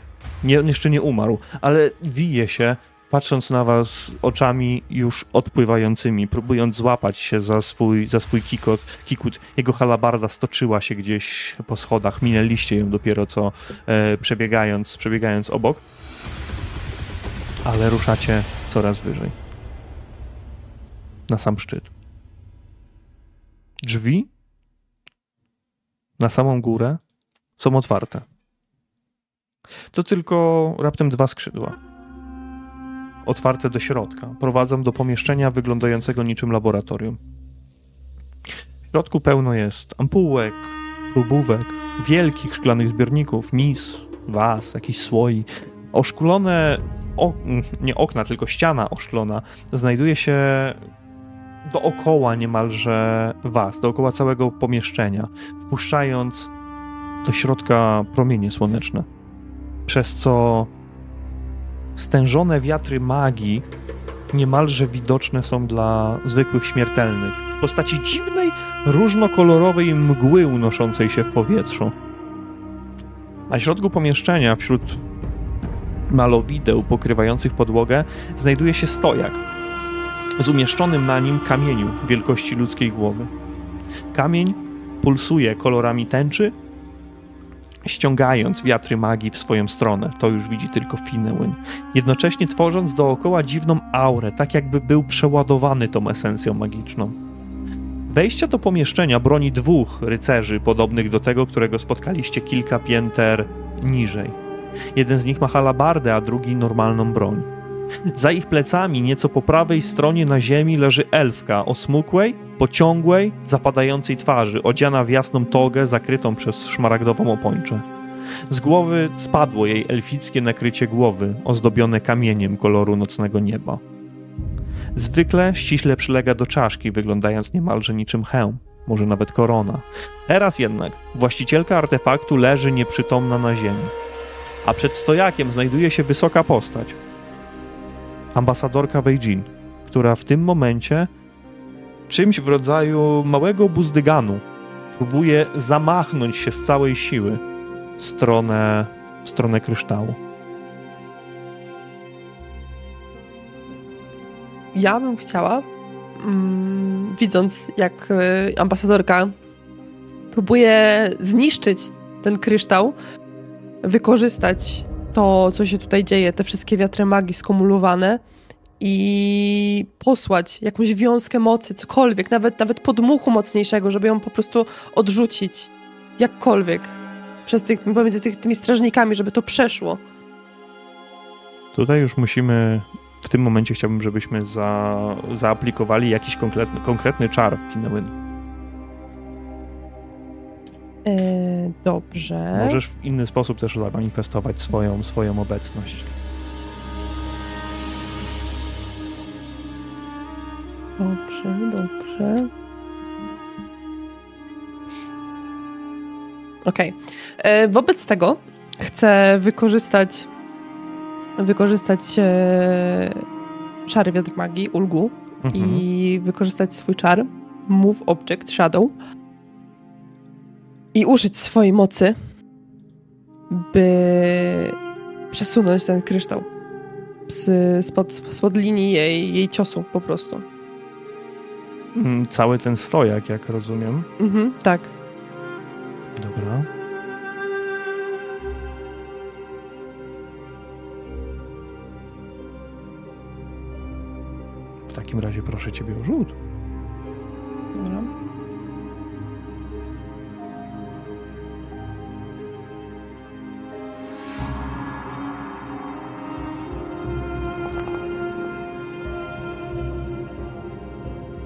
[SPEAKER 1] Nie, on jeszcze nie umarł, ale wije się, patrząc na was oczami już odpływającymi, próbując złapać się za swój, za swój kikot, kikut. Jego halabarda stoczyła się gdzieś po schodach. Minęliście ją dopiero co e, przebiegając, przebiegając obok. Ale ruszacie coraz wyżej. Na sam szczyt. Drzwi na samą górę są otwarte. To tylko raptem dwa skrzydła. Otwarte do środka. Prowadzą do pomieszczenia wyglądającego niczym laboratorium. W środku pełno jest ampułek, próbówek, wielkich szklanych zbiorników, mis, was, jakichś słoi. Oszklone, o, nie okna, tylko ściana oszklona znajduje się dookoła niemalże was, dookoła całego pomieszczenia wpuszczając do środka promienie słoneczne. Przez co stężone wiatry magii niemalże widoczne są dla zwykłych śmiertelnych w postaci dziwnej, różnokolorowej mgły unoszącej się w powietrzu. Na środku pomieszczenia, wśród malowideł pokrywających podłogę, znajduje się stojak z umieszczonym na nim kamieniu wielkości ludzkiej głowy. Kamień pulsuje kolorami tęczy, ściągając wiatry magii w swoją stronę. To już widzi tylko Finnełyn. Jednocześnie tworząc dookoła dziwną aurę, tak jakby był przeładowany tą esencją magiczną. Wejście do pomieszczenia broni dwóch rycerzy, podobnych do tego, którego spotkaliście kilka pięter niżej. Jeden z nich ma halabardę, a drugi normalną broń. Za ich plecami, nieco po prawej stronie na ziemi, leży elfka o smukłej, pociągłej, zapadającej twarzy, odziana w jasną togę zakrytą przez szmaragdową opończę. Z głowy spadło jej elfickie nakrycie głowy, ozdobione kamieniem koloru nocnego nieba. Zwykle ściśle przylega do czaszki, wyglądając niemalże niczym hełm, może nawet korona. Teraz jednak właścicielka artefaktu leży nieprzytomna na ziemi, a przed stojakiem znajduje się wysoka postać. Ambasadorka Weijin, która w tym momencie czymś w rodzaju małego buzdyganu próbuje zamachnąć się z całej siły w stronę, w stronę kryształu.
[SPEAKER 4] Ja bym chciała, mm, widząc jak y, ambasadorka próbuje zniszczyć ten kryształ, wykorzystać to, co się tutaj dzieje, te wszystkie wiatry magii skumulowane i posłać jakąś wiązkę mocy, cokolwiek, nawet, nawet podmuchu mocniejszego, żeby ją po prostu odrzucić. Jakkolwiek. Przez tych, pomiędzy tych, tymi strażnikami, żeby to przeszło.
[SPEAKER 1] Tutaj już musimy. W tym momencie chciałbym, żebyśmy za, zaaplikowali jakiś konkretny, konkretny czar w Kinewyn.
[SPEAKER 4] E, dobrze.
[SPEAKER 1] Możesz w inny sposób też zamanifestować swoją, swoją obecność.
[SPEAKER 4] Dobrze, dobrze. Okej. Okay. Wobec tego chcę wykorzystać wykorzystać e, szary wiatr magii, ulgu mhm. i wykorzystać swój czar Move Object Shadow i użyć swojej mocy, by przesunąć ten kryształ z, spod, spod linii jej, jej ciosu po prostu.
[SPEAKER 1] Mm, cały ten stojak, jak rozumiem.
[SPEAKER 4] Mhm, tak.
[SPEAKER 1] Dobra. W takim razie proszę ciebie o rzut.
[SPEAKER 4] Dobra.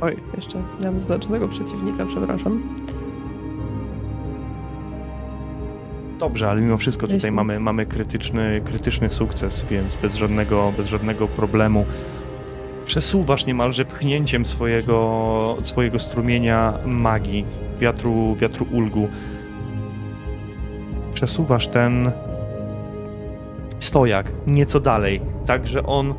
[SPEAKER 4] Oj, jeszcze miałam zaznaczonego przeciwnika, przepraszam.
[SPEAKER 1] Dobrze, ale mimo wszystko tutaj mamy, mamy krytyczny, krytyczny sukces, więc bez żadnego, bez żadnego problemu przesuwasz niemalże pchnięciem swojego, swojego strumienia magii, wiatru, wiatru ulgu. Przesuwasz ten stojak nieco dalej, tak że on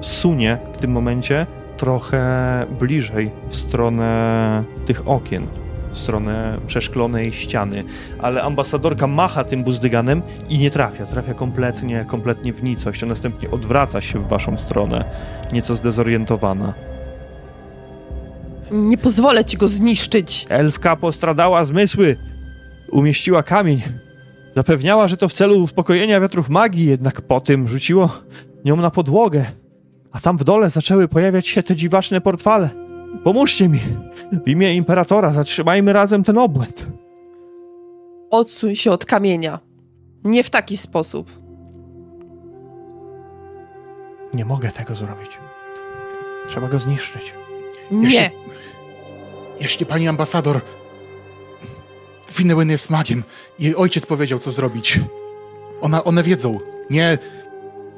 [SPEAKER 1] sunie w tym momencie trochę bliżej w stronę tych okien, w stronę przeszklonej ściany, ale ambasadorka macha tym buzdyganem i nie trafia, trafia kompletnie, kompletnie w nicość, a następnie odwraca się w waszą stronę, nieco zdezorientowana.
[SPEAKER 4] Nie pozwolę ci go zniszczyć.
[SPEAKER 1] Elfka postradała zmysły. Umieściła kamień. Zapewniała, że to w celu uspokojenia wiatrów magii, jednak po tym rzuciło nią na podłogę a tam w dole zaczęły pojawiać się te dziwaczne portfale. Pomóżcie mi! W imię imperatora zatrzymajmy razem ten obłęd.
[SPEAKER 4] Odsuń się od kamienia. Nie w taki sposób.
[SPEAKER 1] Nie mogę tego zrobić. Trzeba go zniszczyć.
[SPEAKER 4] Nie.
[SPEAKER 3] Jeśli, jeśli pani ambasador Finnewen jest magiem, jej ojciec powiedział, co zrobić. Ona, one wiedzą. Nie,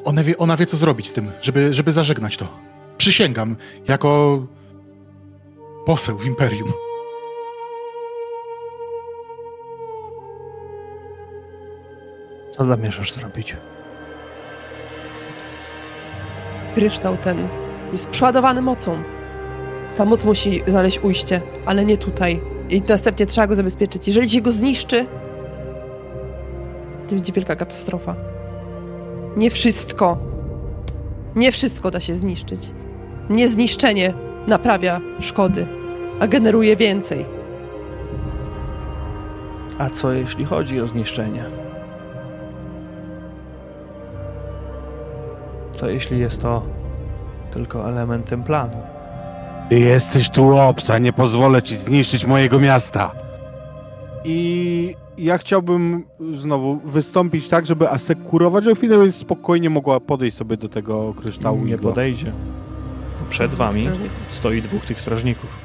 [SPEAKER 3] ona wie, ona wie, co zrobić z tym, żeby, żeby zażegnać to. Przysięgam, jako poseł w Imperium.
[SPEAKER 1] Co zamierzasz zrobić?
[SPEAKER 4] Kryształ ten jest przeładowany mocą. Ta moc musi znaleźć ujście, ale nie tutaj. I następnie trzeba go zabezpieczyć. Jeżeli się go zniszczy, to będzie wielka katastrofa. Nie wszystko. Nie wszystko da się zniszczyć. Niezniszczenie naprawia szkody, a generuje więcej.
[SPEAKER 1] A co jeśli chodzi o zniszczenie? Co jeśli jest to tylko elementem planu?
[SPEAKER 2] Ty jesteś tu obca, nie pozwolę ci zniszczyć mojego miasta. I ja chciałbym znowu wystąpić tak, żeby asekurować, że chwilę spokojnie mogła podejść sobie do tego kryształu.
[SPEAKER 1] Nie podejdzie. Przed wami stoi dwóch tych strażników.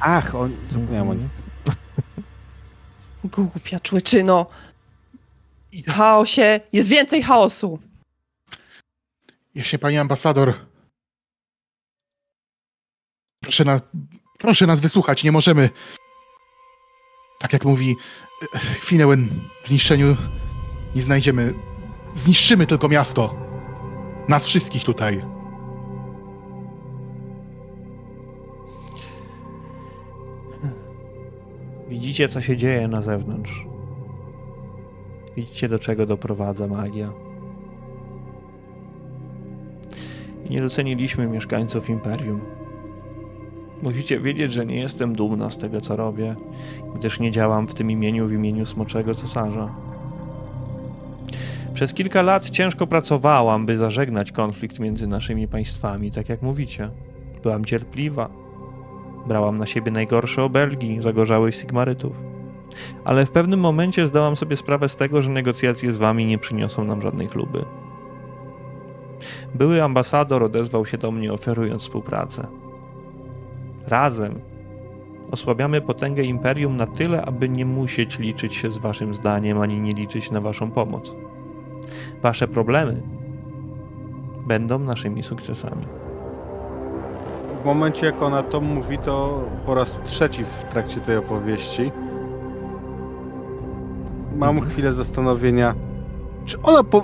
[SPEAKER 2] Ach, on... zapomniałem o nim. *laughs*
[SPEAKER 4] Głupia człyczyno. W chaosie jest więcej chaosu.
[SPEAKER 3] Jeśli pani ambasador. Proszę, na, proszę nas wysłuchać, nie możemy. Tak jak mówi Finewen, w zniszczeniu nie znajdziemy. Zniszczymy tylko miasto. Nas wszystkich tutaj.
[SPEAKER 1] Widzicie, co się dzieje na zewnątrz. Widzicie, do czego doprowadza magia. I nie doceniliśmy mieszkańców Imperium. Musicie wiedzieć, że nie jestem dumna z tego, co robię, gdyż nie działam w tym imieniu w imieniu Smoczego Cesarza. Przez kilka lat ciężko pracowałam, by zażegnać konflikt między naszymi państwami, tak jak mówicie. Byłam cierpliwa, Brałam na siebie najgorsze obelgi zagorzałych Sigmarytów. Ale w pewnym momencie zdałam sobie sprawę z tego, że negocjacje z wami nie przyniosą nam żadnej chluby. Były ambasador odezwał się do mnie, oferując współpracę. Razem osłabiamy potęgę imperium na tyle, aby nie musieć liczyć się z waszym zdaniem, ani nie liczyć na waszą pomoc. Wasze problemy będą naszymi sukcesami.
[SPEAKER 2] W momencie, jak ona to mówi, to po raz trzeci w trakcie tej opowieści mam
[SPEAKER 1] Mhm.
[SPEAKER 2] chwilę zastanowienia, czy ona po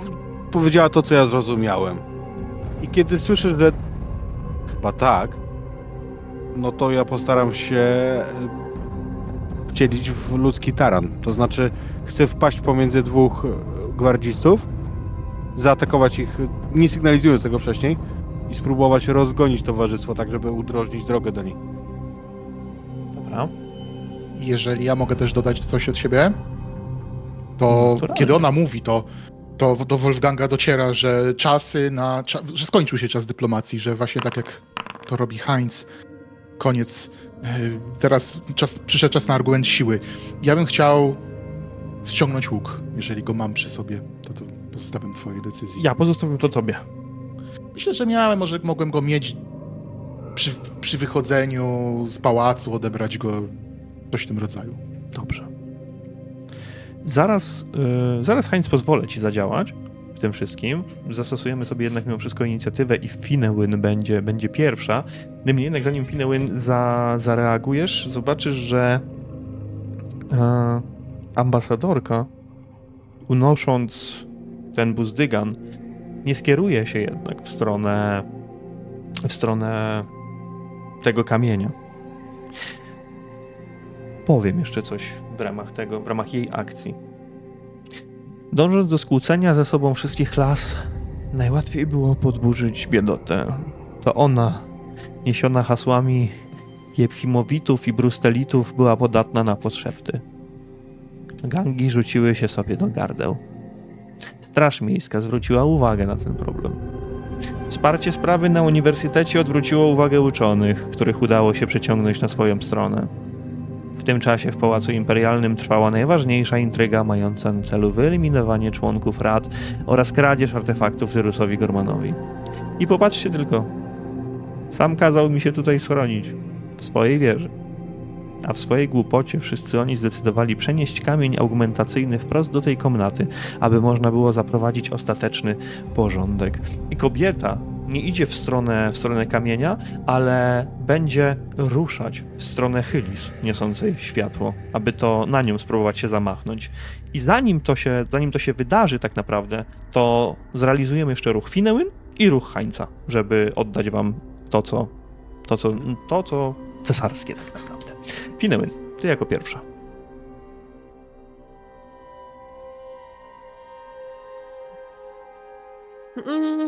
[SPEAKER 2] powiedziała to, co ja zrozumiałem. I kiedy słyszę, że chyba tak, no to ja postaram się e, wcielić w ludzki taran. To znaczy, chcę wpaść pomiędzy dwóch e, gwardzistów, zaatakować ich, nie sygnalizując tego wcześniej, i spróbować rozgonić towarzystwo, tak żeby udrożnić drogę do niej.
[SPEAKER 1] Dobra?
[SPEAKER 3] Jeżeli ja mogę też dodać coś od siebie, to
[SPEAKER 1] Naturalnie.
[SPEAKER 3] kiedy ona mówi, to, to do Wolfganga dociera, że czasy na. Że skończył się czas dyplomacji, że właśnie tak jak to robi Heinz, koniec. e, Teraz czas, przyszedł czas na argument siły. Ja bym chciał ściągnąć łuk, jeżeli go mam przy sobie. To, to pozostawiam twojej decyzji.
[SPEAKER 1] Ja pozostawiam to tobie.
[SPEAKER 3] Myślę, że miałem, może mogłem go mieć przy, przy wychodzeniu z pałacu, odebrać go, coś w tym rodzaju.
[SPEAKER 1] Dobrze. Zaraz, yy, zaraz Heinz pozwolę ci zadziałać tym wszystkim. Zastosujemy sobie jednak mimo wszystko inicjatywę i Finewyn będzie, będzie pierwsza. Niemniej jednak zanim Finewyn za, zareagujesz, zobaczysz, że e, ambasadorka unosząc ten buzdygan nie skieruje się jednak w stronę w stronę tego kamienia powiem jeszcze coś w ramach tego, w ramach jej akcji. Dążąc do skłócenia ze sobą wszystkich klas, najłatwiej było podburzyć biedotę. To ona, niesiona hasłami Jefimowitów i Brustelitów, była podatna na podszepty. Gangi rzuciły się sobie do gardeł. Straż Miejska zwróciła uwagę na ten problem. Wsparcie sprawy na uniwersytecie odwróciło uwagę uczonych, których udało się przeciągnąć na swoją stronę. W tym czasie w Pałacu Imperialnym trwała najważniejsza intryga mająca na celu wyeliminowanie członków rad oraz kradzież artefaktów Tyrusowi Gormanowi. I popatrzcie tylko. Sam kazał mi się tutaj schronić. W swojej wieży. A w swojej głupocie wszyscy oni zdecydowali przenieść kamień augmentacyjny wprost do tej komnaty, aby można było zaprowadzić ostateczny porządek. I kobieta nie idzie w stronę, w stronę kamienia, ale będzie ruszać w stronę Hylis niosącej światło, aby to na nią spróbować się zamachnąć. I zanim to się, zanim to się wydarzy tak naprawdę, to zrealizujemy jeszcze ruch Finewyn i ruch Hańca, żeby oddać wam to, co, to, co, to, co cesarskie tak naprawdę. Finewyn, ty jako pierwsza.
[SPEAKER 4] Mm,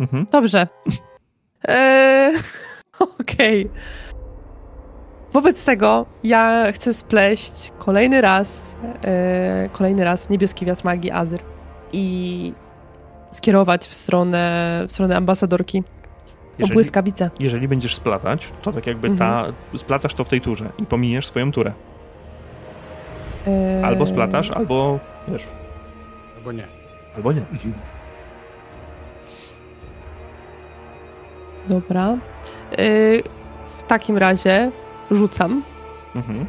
[SPEAKER 1] Mhm.
[SPEAKER 4] dobrze. *laughs* Eee, Okej. wobec tego ja chcę spleść kolejny raz, e, kolejny raz niebieski wiatr magii Azyr i skierować w stronę, w stronę ambasadorki. O
[SPEAKER 1] Jeżeli,
[SPEAKER 4] błyskawice.
[SPEAKER 1] jeżeli będziesz splatać, to tak jakby
[SPEAKER 4] Mhm.
[SPEAKER 1] ta. Splatasz to w tej turze i pominiesz swoją turę.
[SPEAKER 4] E,
[SPEAKER 1] Albo splatasz, albo wiesz,
[SPEAKER 2] Albo nie.
[SPEAKER 1] albo nie. *laughs*
[SPEAKER 4] Dobra. E, w takim razie rzucam.
[SPEAKER 1] Mhm.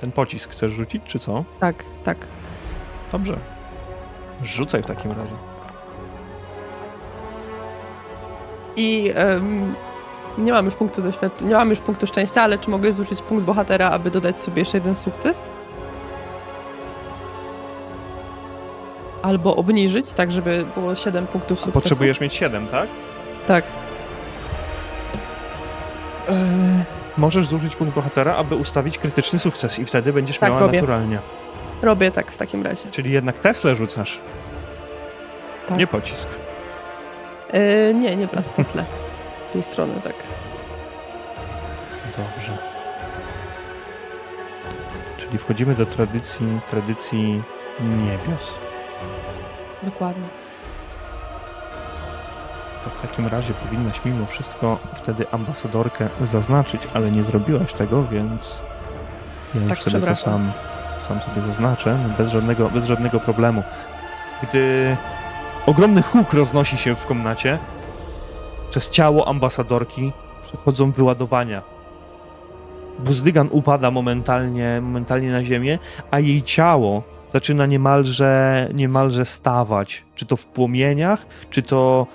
[SPEAKER 1] Ten pocisk chcesz rzucić, czy co?
[SPEAKER 4] Tak, tak.
[SPEAKER 1] Dobrze. Rzucaj w takim razie.
[SPEAKER 4] I em, nie mam już punktu doświadczenia, nie mam już punktu szczęścia, ale czy mogę zużyć punkt bohatera, aby dodać sobie jeszcze jeden sukces? Albo obniżyć, tak żeby było 7 punktów
[SPEAKER 1] A
[SPEAKER 4] sukcesu.
[SPEAKER 1] potrzebujesz mieć 7, tak?
[SPEAKER 4] Tak.
[SPEAKER 1] Eee, możesz zużyć punkt bohatera, aby ustawić krytyczny sukces i wtedy będziesz
[SPEAKER 4] Tak,
[SPEAKER 1] miała
[SPEAKER 4] robię.
[SPEAKER 1] naturalnie.
[SPEAKER 4] Robię tak w takim razie.
[SPEAKER 1] Czyli jednak Tesla rzucasz.
[SPEAKER 4] Tak.
[SPEAKER 1] Nie pocisk.
[SPEAKER 4] E, nie, nie raz Tesla. *laughs* Z tej strony, tak.
[SPEAKER 1] Dobrze. Czyli wchodzimy do tradycji, tradycji niebios.
[SPEAKER 4] Dokładnie.
[SPEAKER 1] To w takim razie powinnaś mimo wszystko wtedy ambasadorkę zaznaczyć, ale nie zrobiłaś tego, więc ja już
[SPEAKER 4] Tak,
[SPEAKER 1] sobie to sam, sam sobie zaznaczę, no bez żadnego, bez żadnego problemu. Gdy ogromny huk roznosi się w komnacie, przez ciało ambasadorki przechodzą wyładowania. Buzdygan upada momentalnie, momentalnie na ziemię, a jej ciało zaczyna niemalże, niemalże stawać. Czy to w płomieniach, czy to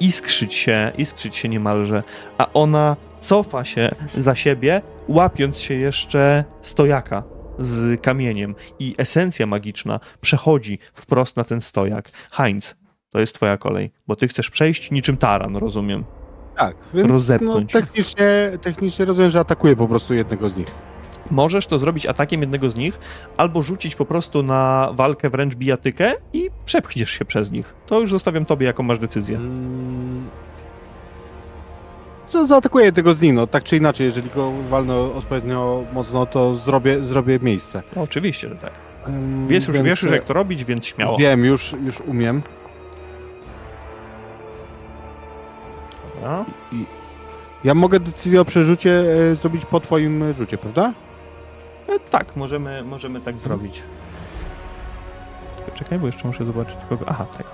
[SPEAKER 1] iskrzyć się, iskrzyć się niemalże, a ona cofa się za siebie, łapiąc się jeszcze stojaka z kamieniem i esencja magiczna przechodzi wprost na ten stojak. Heinz, to jest twoja kolej, bo ty chcesz przejść niczym taran, rozumiem.
[SPEAKER 2] Tak, więc
[SPEAKER 1] Rozepnąć.
[SPEAKER 2] No, technicznie, technicznie rozumiem, że atakuje po prostu jednego z nich.
[SPEAKER 1] Możesz to zrobić atakiem jednego z nich, albo rzucić po prostu na walkę wręcz bijatykę i przepchniesz się przez nich. To już zostawiam tobie, jaką masz decyzję.
[SPEAKER 2] Mm. Co zaatakuje jednego z nich, no tak czy inaczej, jeżeli go walnę odpowiednio mocno, to zrobię, zrobię miejsce.
[SPEAKER 1] No, oczywiście, że tak.
[SPEAKER 2] Ym,
[SPEAKER 1] Wiesz już,
[SPEAKER 2] więc,
[SPEAKER 1] wiesz już, jak to robić, więc śmiało.
[SPEAKER 2] Wiem, już, już umiem.
[SPEAKER 1] Dobra.
[SPEAKER 2] Ja mogę decyzję o przerzucie e, zrobić po twoim rzucie, prawda?
[SPEAKER 1] E, tak, możemy, możemy tak zrobić. Tylko czekaj, bo jeszcze muszę zobaczyć kogo. Aha, tego.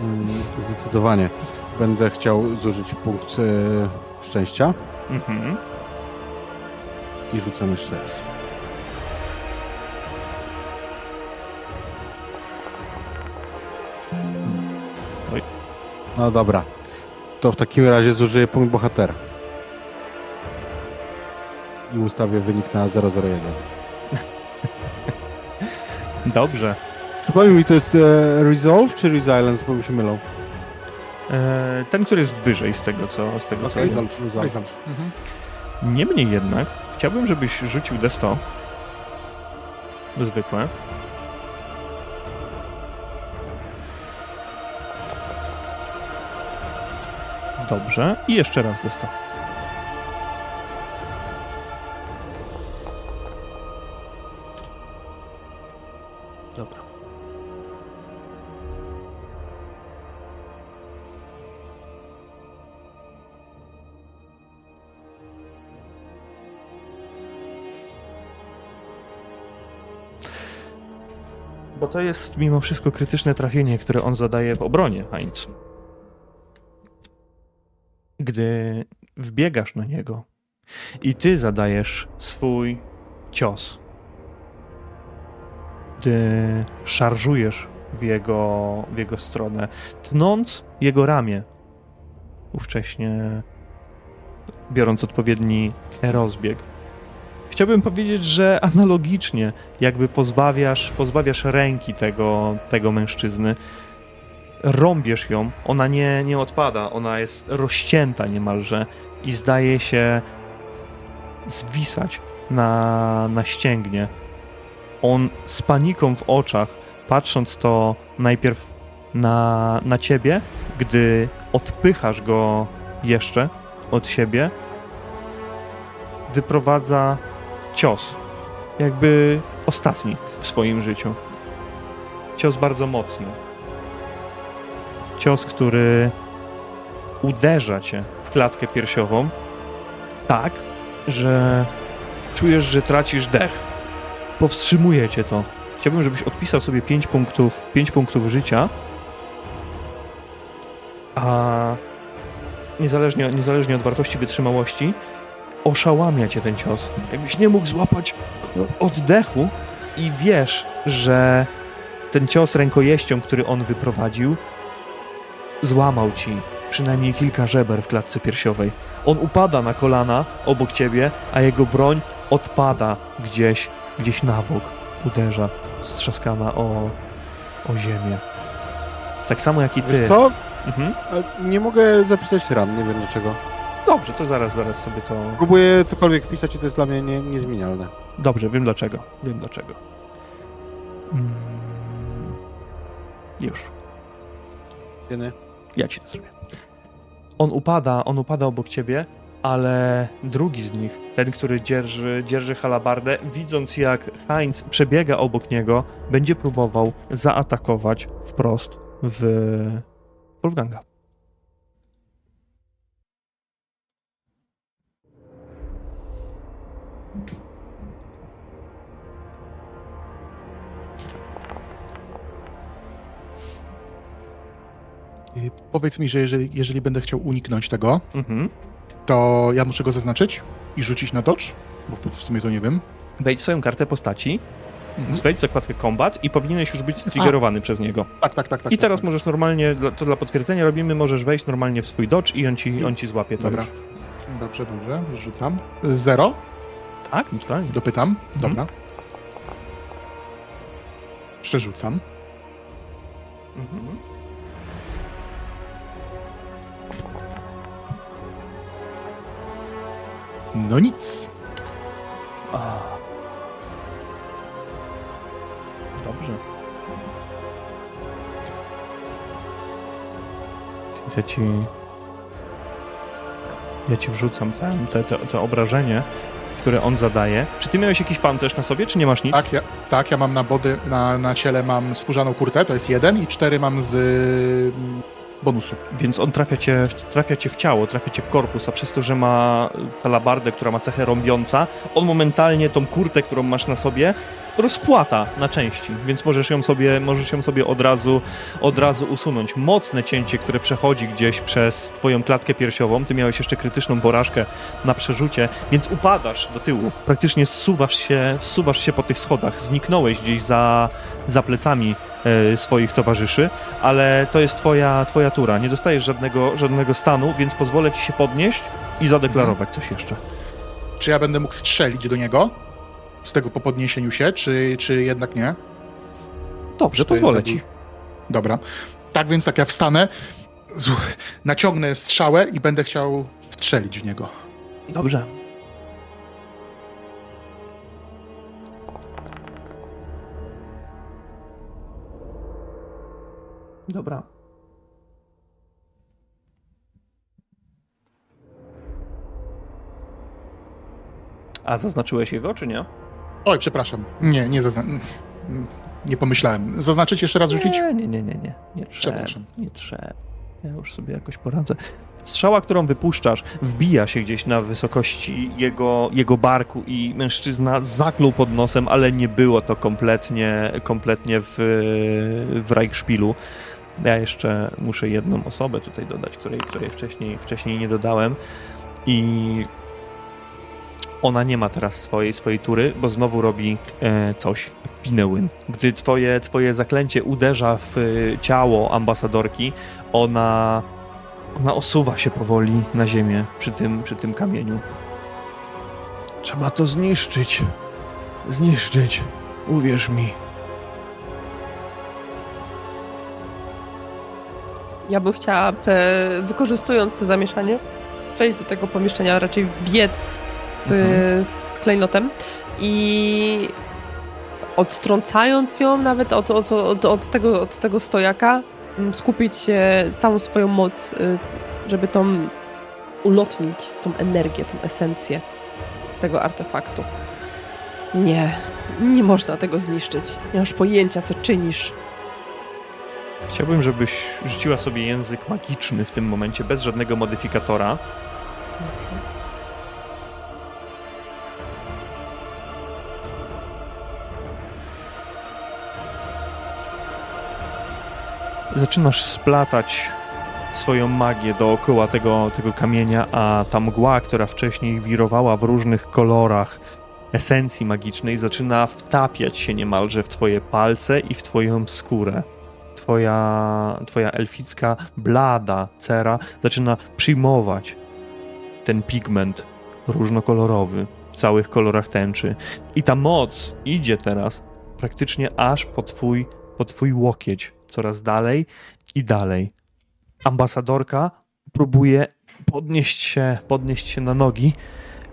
[SPEAKER 2] Mm, Zdecydowanie. Będę chciał zużyć punkt e, szczęścia
[SPEAKER 1] Mhm.
[SPEAKER 2] i rzucam jeszcze raz. No dobra. To w takim razie zużyję punkt bohatera. I ustawię wynik na 001. *laughs*
[SPEAKER 1] Dobrze.
[SPEAKER 2] Przypomnij mi, to jest e, Resolve czy Resilience, bo mi się mylą.
[SPEAKER 1] E, ten, który jest wyżej z tego, co, z tego, co
[SPEAKER 2] Okej.
[SPEAKER 1] wiem.
[SPEAKER 3] Resolve.
[SPEAKER 2] Resolve.
[SPEAKER 3] Resolve. Mhm.
[SPEAKER 1] Niemniej jednak, chciałbym, żebyś rzucił D100. Zwykłe. Dobrze. I jeszcze raz D100. Dobra. Bo to jest mimo wszystko krytyczne trafienie, które on zadaje w obronie, Heinz. Gdy wbiegasz na niego i ty zadajesz swój cios, gdy szarżujesz w jego, w jego stronę, tnąc jego ramię, ówcześnie biorąc odpowiedni rozbieg. Chciałbym powiedzieć, że analogicznie jakby pozbawiasz, pozbawiasz ręki tego, tego mężczyzny, rąbiesz ją, ona nie, nie odpada, ona jest rozcięta niemalże i zdaje się zwisać na, na ścięgnie. On z paniką w oczach, patrząc to najpierw na, na ciebie, gdy odpychasz go jeszcze od siebie, wyprowadza cios. Jakby ostatni w swoim życiu. Cios bardzo mocny. Cios, który uderza cię w klatkę piersiową tak, że czujesz, że tracisz dech. Powstrzymuje cię to. Chciałbym, żebyś odpisał sobie 5 punktów, 5 punktów życia, a niezależnie, niezależnie od wartości wytrzymałości, oszałamia cię ten cios. Jakbyś nie mógł złapać oddechu i wiesz, że ten cios rękojeścią, który on wyprowadził, złamał ci przynajmniej kilka żeber w klatce piersiowej. On upada na kolana obok ciebie, a jego broń odpada gdzieś, gdzieś na bok. Uderza, strzaskana o, o ziemię. Tak samo jak i ty.
[SPEAKER 2] Wiesz co?
[SPEAKER 1] Mhm.
[SPEAKER 2] Nie mogę zapisać ran, nie wiem dlaczego.
[SPEAKER 1] Dobrze, to zaraz, zaraz sobie to...
[SPEAKER 2] Próbuję cokolwiek pisać i to jest dla mnie nie, niezmienialne.
[SPEAKER 1] Dobrze, wiem dlaczego. Wiem dlaczego. Mm. Już.
[SPEAKER 2] Wiemy?
[SPEAKER 1] Ja ci to zrobię. On upada, on upada obok ciebie, ale drugi z nich, ten, który dzierży, dzierży halabardę, widząc jak Heinz przebiega obok niego, będzie próbował zaatakować wprost w Wolfganga.
[SPEAKER 3] Powiedz mi, że jeżeli, jeżeli będę chciał uniknąć tego,
[SPEAKER 1] Mhm.
[SPEAKER 3] to ja muszę go zaznaczyć i rzucić na dodge? Bo w sumie to nie wiem.
[SPEAKER 1] Wejdź swoją kartę postaci,
[SPEAKER 3] Mhm.
[SPEAKER 1] wejdź zakładkę combat i powinieneś już być striggerowany przez niego.
[SPEAKER 3] Tak, tak, tak. tak
[SPEAKER 1] I teraz
[SPEAKER 3] tak,
[SPEAKER 1] możesz normalnie, to dla potwierdzenia robimy, możesz wejść normalnie w swój dodge i on ci, on ci złapie to
[SPEAKER 3] Dobra.
[SPEAKER 1] już.
[SPEAKER 3] Dobrze, dobrze, rzucam. Zero,
[SPEAKER 1] Tak, naturalnie.
[SPEAKER 3] dopytam.
[SPEAKER 1] Mhm.
[SPEAKER 3] Dobra. Przerzucam.
[SPEAKER 1] Mhm.
[SPEAKER 3] No nic.
[SPEAKER 1] Dobrze. Więc ja ci... Ja ci wrzucam ten, te, te, to obrażenie, które on zadaje. Czy ty miałeś jakiś pancerz na sobie, czy nie masz nic?
[SPEAKER 3] Tak, ja, tak, ja mam na body, na, na ciele mam skórzaną kurtę, to jest jeden i cztery mam z bonusu.
[SPEAKER 1] Więc on trafia cię, trafia cię w ciało, trafia cię w korpus, a przez to, że ma talabardę, która ma cechę rąbiąca, on momentalnie tą kurtę, którą masz na sobie, rozpłata na części, więc możesz ją sobie, możesz ją sobie od razu, od razu usunąć. Mocne cięcie, które przechodzi gdzieś przez twoją klatkę piersiową, ty miałeś jeszcze krytyczną porażkę na przerzucie, więc upadasz do tyłu, praktycznie zsuwasz się, zsuwasz się po tych schodach, zniknąłeś gdzieś za, za plecami e, swoich towarzyszy, ale to jest twoja, twoja tura. Nie dostajesz żadnego, żadnego stanu, więc pozwolę ci się podnieść i zadeklarować coś jeszcze.
[SPEAKER 3] Czy ja będę mógł strzelić do niego? Z tego po podniesieniu się, czy, czy jednak nie?
[SPEAKER 1] Dobrze,
[SPEAKER 3] To
[SPEAKER 1] pozwolę ci.
[SPEAKER 3] Dobra. Tak więc tak ja wstanę, naciągnę strzałę i będę chciał strzelić w niego.
[SPEAKER 1] Dobrze. Dobra. A zaznaczyłeś jego, czy nie?
[SPEAKER 3] Oj, przepraszam. Nie, nie zazna... Nie pomyślałem. Zaznaczyć jeszcze raz rzucić?
[SPEAKER 1] Nie, nie, nie, nie, nie. Nie trzeba.
[SPEAKER 3] Przepraszam.
[SPEAKER 1] Nie trzeba. Ja już sobie jakoś poradzę. Strzała, którą wypuszczasz, wbija się gdzieś na wysokości jego, jego barku i mężczyzna zaklął pod nosem, ale nie było to kompletnie, kompletnie w, w Reichspielu. Ja jeszcze muszę jedną osobę tutaj dodać, której, której wcześniej, wcześniej nie dodałem. I ona nie ma teraz swojej, swojej tury, bo znowu robi e, coś Finewyn. Gdy twoje, twoje zaklęcie uderza w e, ciało ambasadorki, ona, ona osuwa się powoli na ziemię przy tym, przy tym kamieniu.
[SPEAKER 5] Trzeba to zniszczyć. Zniszczyć. Uwierz mi.
[SPEAKER 4] Ja bym chciała, e, wykorzystując to zamieszanie, przejść do tego pomieszczenia, raczej wbiec z,
[SPEAKER 1] Mhm.
[SPEAKER 4] z klejnotem i odtrącając ją nawet od, od, od, od, tego, od tego stojaka, mm, skupić się całą swoją moc, y, żeby tą ulotnić, tą energię, tą esencję z tego artefaktu. Nie, nie można tego zniszczyć. Nie masz pojęcia, co czynisz.
[SPEAKER 1] Chciałbym, żebyś rzuciła sobie język magiczny w tym momencie, bez żadnego modyfikatora. Zaczynasz splatać swoją magię dookoła tego, tego kamienia, a ta mgła, która wcześniej wirowała w różnych kolorach esencji magicznej, zaczyna wtapiać się niemalże w twoje palce i w twoją skórę. Twoja, twoja elficka blada cera zaczyna przyjmować ten pigment różnokolorowy w całych kolorach tęczy. I ta moc idzie teraz praktycznie aż po twój, po twój łokieć, coraz dalej i dalej ambasadorka próbuje podnieść się, podnieść się na nogi,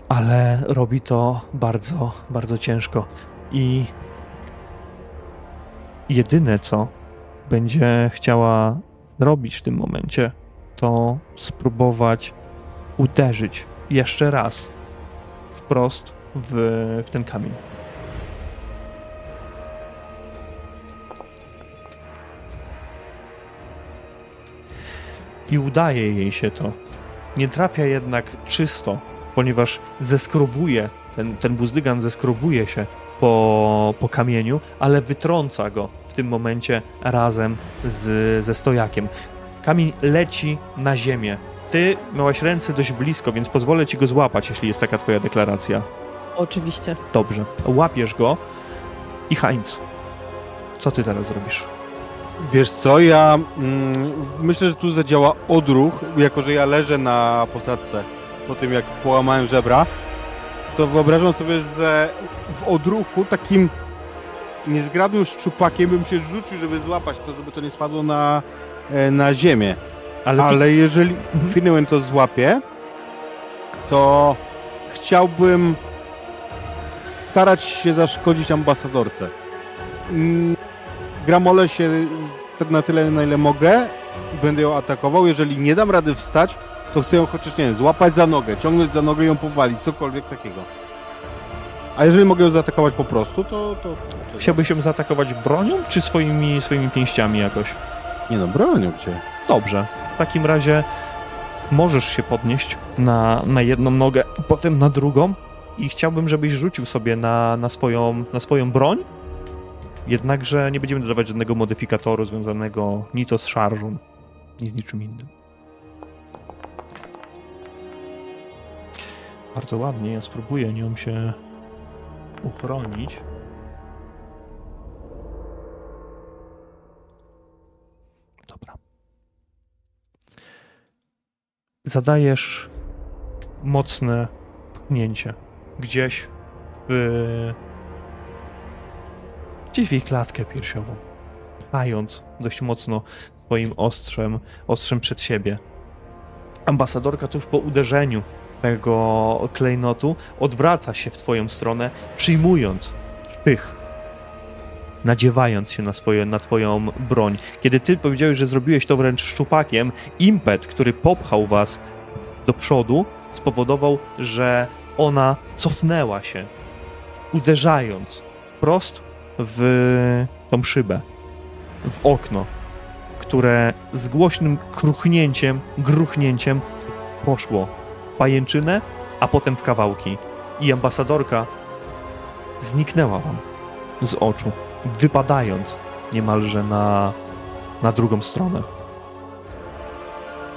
[SPEAKER 1] ale robi to bardzo, bardzo ciężko. I jedyne co będzie chciała zrobić w tym momencie, to spróbować uderzyć jeszcze raz wprost w, w ten kamień. i udaje jej się to. Nie trafia jednak czysto, ponieważ zeskrobuje, ten, ten buzdygan zeskrobuje się po, po kamieniu, ale wytrąca go tym momencie razem z, ze stojakiem. Kamień leci na ziemię. Ty miałaś ręce dość blisko, więc pozwolę ci go złapać, jeśli jest taka twoja deklaracja.
[SPEAKER 4] Oczywiście.
[SPEAKER 1] Dobrze. Łapiesz go i Heinz, co ty teraz zrobisz?
[SPEAKER 2] Wiesz co, ja mm, myślę, że tu zadziała odruch, jako że ja leżę na posadce po tym, jak połamałem żebra, to wyobrażam sobie, że w odruchu takim niezgrabnym szczupakiem bym się rzucił, żeby złapać to, żeby to nie spadło na, e, na ziemię. Ale, Ale ty... jeżeli Finnewen to złapie, to chciałbym starać się zaszkodzić ambasadorce. Mm, Gramole się tak na tyle, na ile mogę i będę ją atakował. Jeżeli nie dam rady wstać, to chcę ją chociaż, nie wiem, złapać za nogę, ciągnąć za nogę i ją powalić, cokolwiek takiego. A jeżeli mogę ją zaatakować po prostu, to... to, to
[SPEAKER 1] Chciałbyś ją zaatakować bronią, czy swoimi, swoimi pięściami jakoś?
[SPEAKER 2] Nie no, bronią cię.
[SPEAKER 1] Dobrze. W takim razie możesz się podnieść na, na jedną nogę, potem na drugą i chciałbym, żebyś rzucił sobie na, na, swoją, na swoją broń Jednakże nie będziemy dodawać żadnego modyfikatoru związanego ni to z szarżą, ni z niczym innym. Bardzo ładnie, ja spróbuję nią się uchronić. Dobra. Zadajesz mocne pchnięcie gdzieś w gdzieś w jej klatkę piersiową, pchając dość mocno swoim ostrzem, ostrzem przed siebie. Ambasadorka tuż po uderzeniu tego klejnotu odwraca się w twoją stronę, przyjmując szpych, nadziewając się na, swoje, na twoją broń. Kiedy ty powiedziałeś, że zrobiłeś to wręcz szczupakiem, impet, który popchał was do przodu, spowodował, że ona cofnęła się, uderzając prost w tą szybę, w okno, które z głośnym kruchnięciem, gruchnięciem poszło pajęczynę, a potem w kawałki. I ambasadorka zniknęła wam z oczu, wypadając niemalże na, na drugą stronę.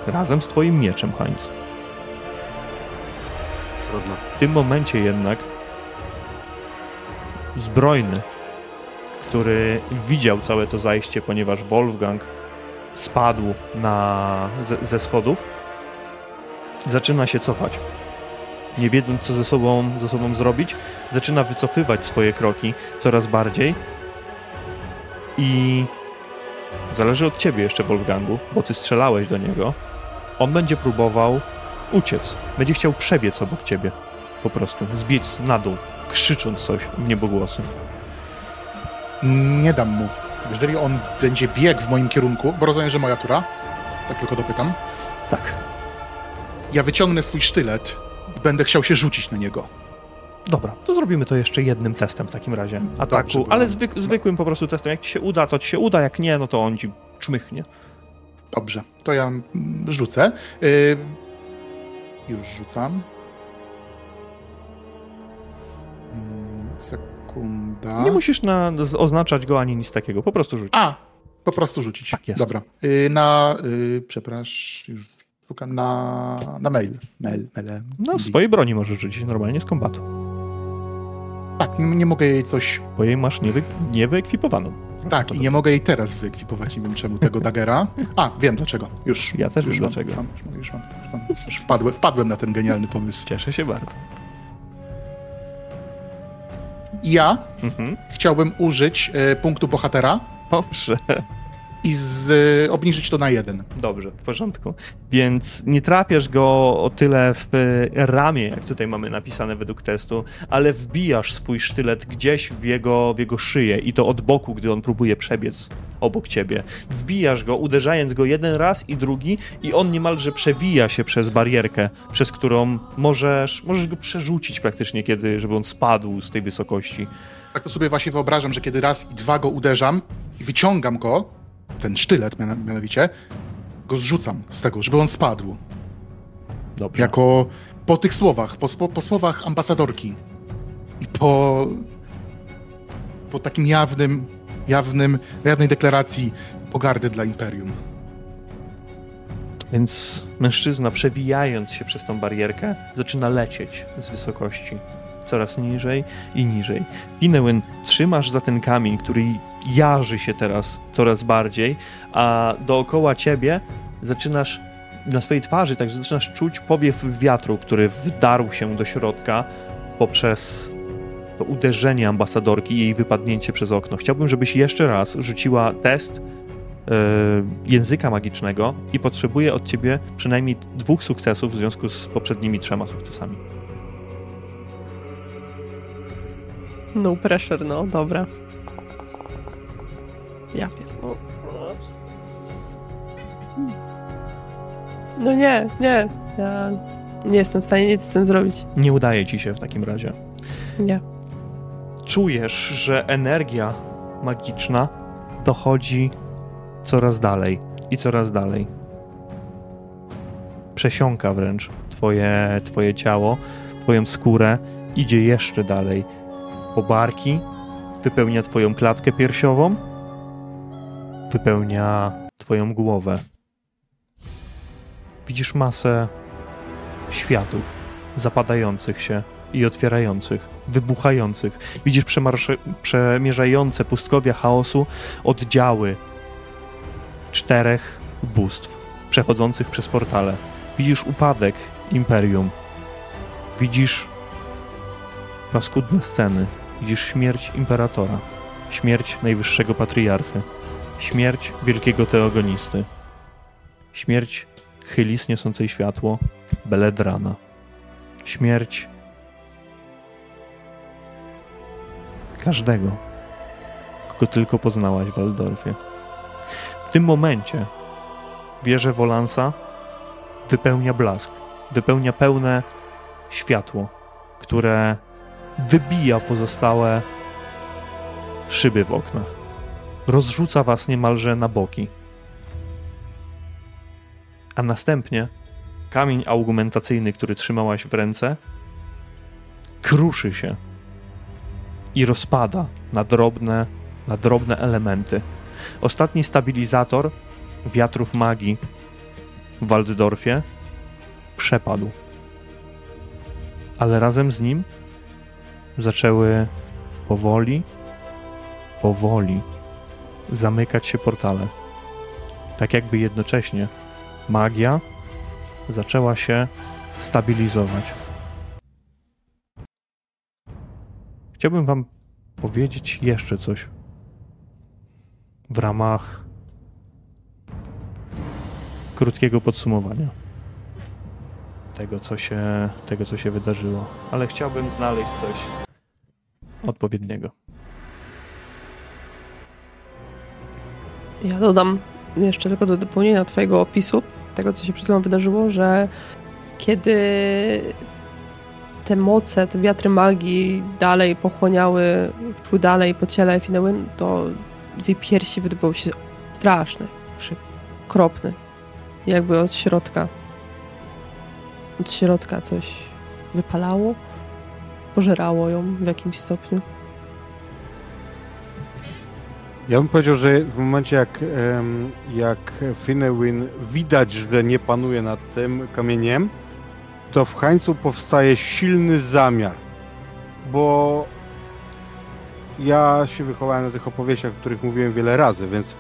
[SPEAKER 1] Razem z twoim mieczem, Heinz.
[SPEAKER 2] Trudno.
[SPEAKER 1] W tym momencie jednak zbrojny który widział całe to zajście, ponieważ Wolfgang spadł na, ze, ze schodów, zaczyna się cofać. Nie wiedząc, co ze sobą, ze sobą zrobić, zaczyna wycofywać swoje kroki coraz bardziej. I zależy od ciebie jeszcze, Wolfgangu, bo ty strzelałeś do niego. On będzie próbował uciec. Będzie chciał przebiec obok ciebie. Po prostu. Zbiec na dół, krzycząc coś w niebogłosy.
[SPEAKER 3] Nie dam mu. Jeżeli on będzie biegł w moim kierunku, bo rozumiem, że moja tura, tak tylko dopytam,
[SPEAKER 1] Tak.
[SPEAKER 3] Ja wyciągnę swój sztylet i będę chciał się rzucić na niego.
[SPEAKER 1] Dobra, to zrobimy to jeszcze jednym testem w takim razie. Ataku,
[SPEAKER 3] Dobrze,
[SPEAKER 1] ale zwyk, zwykłym po prostu testem. Jak ci się uda, to ci się uda, jak nie, no to on ci czmychnie.
[SPEAKER 3] Dobrze, to ja mm, rzucę. Y, już rzucam. Mm, Sekunda.
[SPEAKER 1] Nie musisz na, oznaczać go ani nic takiego, po prostu rzuć.
[SPEAKER 3] A, po prostu rzucić.
[SPEAKER 1] Tak jest.
[SPEAKER 3] Dobra. Y, na, y, przepraszam, już szukam na, na mail. mail, mail
[SPEAKER 1] No, swojej broni możesz rzucić normalnie z kombatu,
[SPEAKER 3] Tak, nie, nie mogę jej coś...
[SPEAKER 1] bo jej masz niewy, niewyekwipowaną.
[SPEAKER 3] Tak, i nie mogę jej teraz wyekwipować, nie wiem czemu, tego daggera. A, wiem dlaczego. Już.
[SPEAKER 1] Ja też
[SPEAKER 3] już
[SPEAKER 1] wiem dlaczego.
[SPEAKER 3] Już, mam, już, mam, już, mam, już, już wpadłem, wpadłem na ten genialny pomysł.
[SPEAKER 1] Cieszę się bardzo.
[SPEAKER 3] Ja
[SPEAKER 1] Mhm.
[SPEAKER 3] chciałbym użyć y, punktu bohatera
[SPEAKER 1] Dobrze.
[SPEAKER 3] I z, y, obniżyć to na jeden.
[SPEAKER 1] Dobrze, w porządku. Więc nie trafiasz go o tyle w e, ramię, jak tutaj mamy napisane według testu, ale wbijasz swój sztylet gdzieś w jego, w jego szyję i to od boku, gdy on próbuje przebiec obok ciebie. Wbijasz go, uderzając go jeden raz i drugi i on niemalże przewija się przez barierkę, przez którą możesz, możesz go przerzucić praktycznie, kiedy, żeby on spadł z tej wysokości.
[SPEAKER 3] Tak to sobie właśnie wyobrażam, że kiedy raz i dwa go uderzam i wyciągam go, ten sztylet mianowicie, go zrzucam z tego, żeby on spadł.
[SPEAKER 1] Dobrze.
[SPEAKER 3] Jako po tych słowach, po, po, po słowach ambasadorki i po, po takim jawnym, jawnym, jawnej deklaracji pogardy dla Imperium.
[SPEAKER 1] Więc mężczyzna, przewijając się przez tą barierkę, zaczyna lecieć z wysokości. Coraz niżej i niżej. Inełyn, trzymasz za ten kamień, który jarzy się teraz coraz bardziej, a dookoła ciebie zaczynasz na swojej twarzy, także zaczynasz czuć powiew wiatru, który wdarł się do środka poprzez to uderzenie ambasadorki i jej wypadnięcie przez okno. Chciałbym, żebyś jeszcze raz rzuciła test e, języka magicznego i potrzebuję od ciebie przynajmniej dwóch sukcesów w związku z poprzednimi trzema sukcesami.
[SPEAKER 4] No pressure, no, dobra. Ja pierdolę. No nie, nie. Ja nie jestem w stanie nic z tym zrobić.
[SPEAKER 1] Nie udaje ci się w takim razie.
[SPEAKER 4] Nie.
[SPEAKER 1] Czujesz, że energia magiczna dochodzi coraz dalej i coraz dalej. Przesiąka wręcz twoje, twoje ciało, twoją skórę, idzie jeszcze dalej. Po barki, wypełnia twoją klatkę piersiową, wypełnia twoją głowę. Widzisz masę światów zapadających się i otwierających, wybuchających. Widzisz przemierzające pustkowia chaosu oddziały czterech bóstw przechodzących przez portale. Widzisz upadek imperium. Widzisz paskudne sceny. Widzisz śmierć imperatora, śmierć najwyższego patriarchy, śmierć wielkiego teogonisty, śmierć Chylis niosącej światło, Beledrana, śmierć każdego, kogo tylko poznałaś w Waldorfie. W tym momencie wieżę Wolansa wypełnia blask, wypełnia pełne światło, które wybija pozostałe szyby w oknach. Rozrzuca was niemalże na boki. A następnie kamień argumentacyjny, który trzymałaś w ręce, kruszy się i rozpada na drobne, na drobne elementy. Ostatni stabilizator wiatrów magii w Waldorfie przepadł. Ale razem z nim zaczęły powoli, powoli zamykać się portale. Tak jakby jednocześnie magia zaczęła się stabilizować. Chciałbym Wam powiedzieć jeszcze coś w ramach krótkiego podsumowania tego, co się, tego, co się wydarzyło, ale chciałbym znaleźć coś odpowiedniego.
[SPEAKER 4] Ja dodam jeszcze tylko do dopełnienia Twojego opisu, tego co się przed chwilą wydarzyło, że kiedy te moce, te wiatry magii dalej pochłaniały, szły dalej po ciele Finały, to z jej piersi wydobył się straszny krzyk, kropny, jakby od środka. Od środka coś wypalało, pożerało ją w jakimś stopniu.
[SPEAKER 2] Ja bym powiedział, że w momencie jak, jak Finewin widać, że nie panuje nad tym kamieniem, to w Hańcu powstaje silny zamiar. Bo ja się wychowałem na tych opowieściach, o których mówiłem wiele razy, więc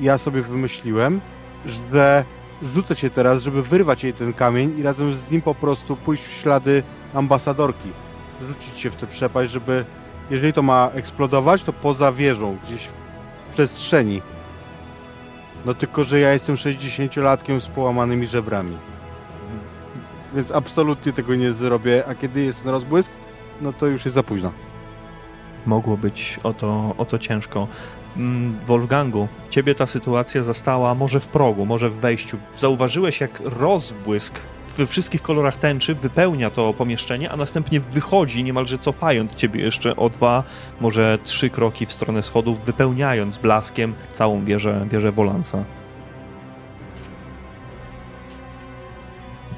[SPEAKER 2] ja sobie wymyśliłem, że rzucę się teraz, żeby wyrwać jej ten kamień i razem z nim po prostu pójść w ślady ambasadorki. Rzucić się w tę przepaść, żeby jeżeli to ma eksplodować, to poza wieżą, gdzieś przestrzeni. No tylko, że ja jestem 60-latkiem z połamanymi żebrami. Więc absolutnie tego nie zrobię, a kiedy jest ten rozbłysk, no to już jest za późno.
[SPEAKER 1] Mogło być o to, o to ciężko. Mm, Wolfgangu, ciebie ta sytuacja zastała może w progu, może w wejściu. Zauważyłeś, jak rozbłysk we wszystkich kolorach tęczy wypełnia to pomieszczenie, a następnie wychodzi, niemalże cofając ciebie jeszcze o dwa, może trzy kroki w stronę schodów, wypełniając blaskiem całą wieżę, wieżę Wolansa.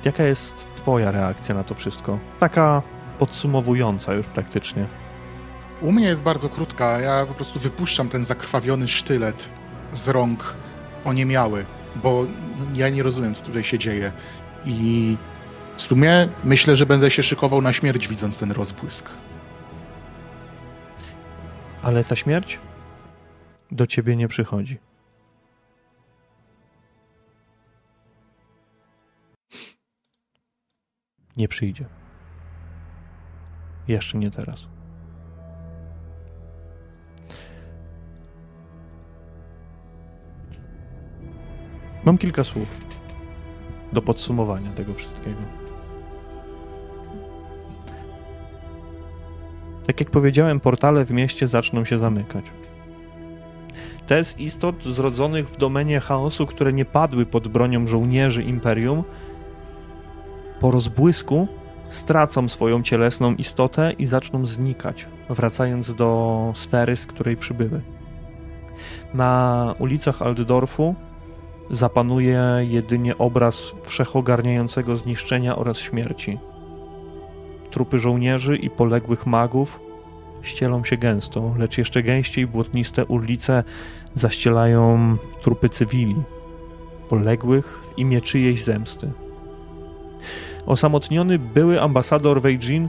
[SPEAKER 1] Jaka jest twoja reakcja na to wszystko? Taka podsumowująca już praktycznie.
[SPEAKER 3] U mnie jest bardzo krótka. Ja po prostu wypuszczam ten zakrwawiony sztylet z rąk oniemiały, bo ja nie rozumiem, co tutaj się dzieje. I w sumie myślę, że będę się szykował na śmierć, widząc ten rozbłysk.
[SPEAKER 1] Ale ta śmierć do ciebie nie przychodzi. Nie przyjdzie. Jeszcze nie teraz. Mam kilka słów do podsumowania tego wszystkiego. Tak jak powiedziałem, portale w mieście zaczną się zamykać. Te z istot zrodzonych w domenie chaosu, które nie padły pod bronią żołnierzy imperium, po rozbłysku stracą swoją cielesną istotę i zaczną znikać, wracając do sfery, z której przybyły. Na ulicach Altdorfu zapanuje jedynie obraz wszechogarniającego zniszczenia oraz śmierci. Trupy żołnierzy i poległych magów ścielą się gęsto, lecz jeszcze gęściej błotniste ulice zaścielają trupy cywili, poległych w imię czyjejś zemsty. Osamotniony były ambasador Weijin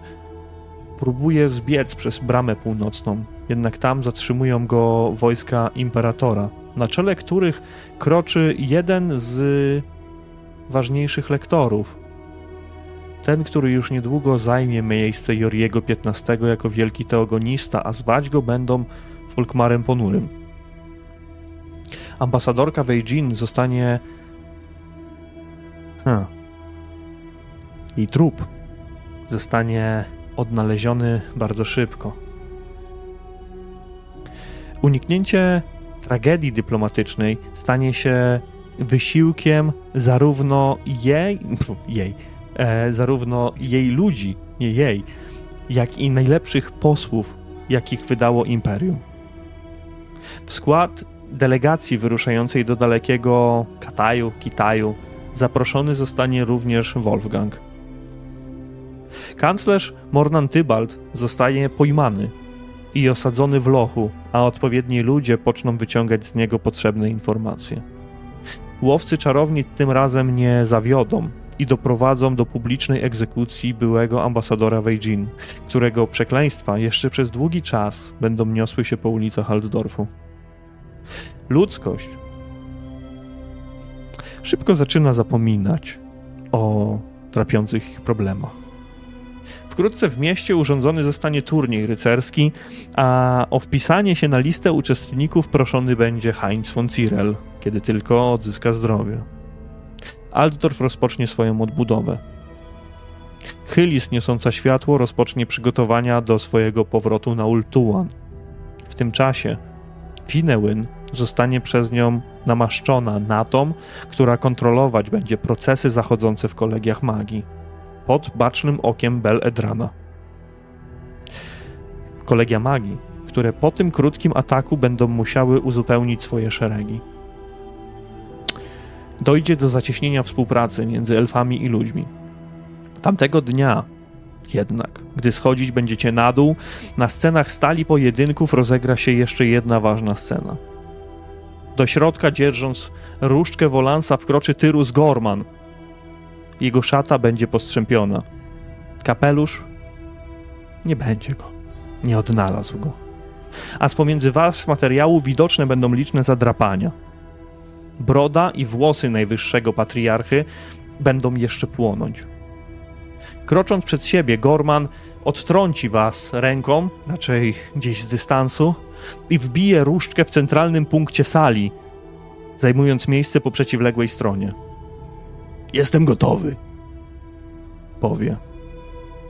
[SPEAKER 1] próbuje zbiec przez bramę północną, jednak tam zatrzymują go wojska imperatora, na czele których kroczy jeden z ważniejszych lektorów. Ten, który już niedługo zajmie miejsce Joriego XV jako wielki teogonista, a zwać go będą Folkmarem Ponurym. Ambasadorka Weijin zostanie. Hmm. Jej trup zostanie odnaleziony bardzo szybko. Uniknięcie tragedii dyplomatycznej stanie się wysiłkiem zarówno jej, *laughs* jej, e, zarówno jej ludzi, nie jej, jak i najlepszych posłów, jakich wydało imperium. W skład delegacji wyruszającej do dalekiego Kataju, Kitaju zaproszony zostanie również Wolfgang. Kanclerz Mornan Tybalt zostaje pojmany i osadzony w lochu, a odpowiedni ludzie poczną wyciągać z niego potrzebne informacje. Łowcy czarownic tym razem nie zawiodą i doprowadzą do publicznej egzekucji byłego ambasadora Weijin, którego przekleństwa jeszcze przez długi czas będą niosły się po ulicach Altdorfu. Ludzkość szybko zaczyna zapominać o trapiących ich problemach. Wkrótce w mieście urządzony zostanie turniej rycerski, a o wpisanie się na listę uczestników proszony będzie Heinz von Cirel, kiedy tylko odzyska zdrowie. Altdorf rozpocznie swoją odbudowę. Chylis niosąca światło rozpocznie przygotowania do swojego powrotu na Ultuan. W tym czasie Finewyn zostanie przez nią namaszczona na tą, która kontrolować będzie procesy zachodzące w kolegiach magii, pod bacznym okiem Bel Edrana. Kolegia magii, które po tym krótkim ataku będą musiały uzupełnić swoje szeregi. Dojdzie do zacieśnienia współpracy między elfami i ludźmi. Tamtego dnia jednak, gdy schodzić będziecie na dół, na scenach stali pojedynków rozegra się jeszcze jedna ważna scena. Do środka, dzierżąc różdżkę Wolansa, wkroczy Tyrus Gorman. Jego szata będzie postrzępiona. Kapelusz nie będzie go. Nie odnalazł go. A z pomiędzy was materiału widoczne będą liczne zadrapania. Broda i włosy najwyższego patriarchy będą jeszcze płonąć. Krocząc przed siebie, Gorman odtrąci was ręką, raczej gdzieś z dystansu, i wbije różdżkę w centralnym punkcie sali, zajmując miejsce po przeciwległej stronie.
[SPEAKER 5] Jestem gotowy,
[SPEAKER 1] powie.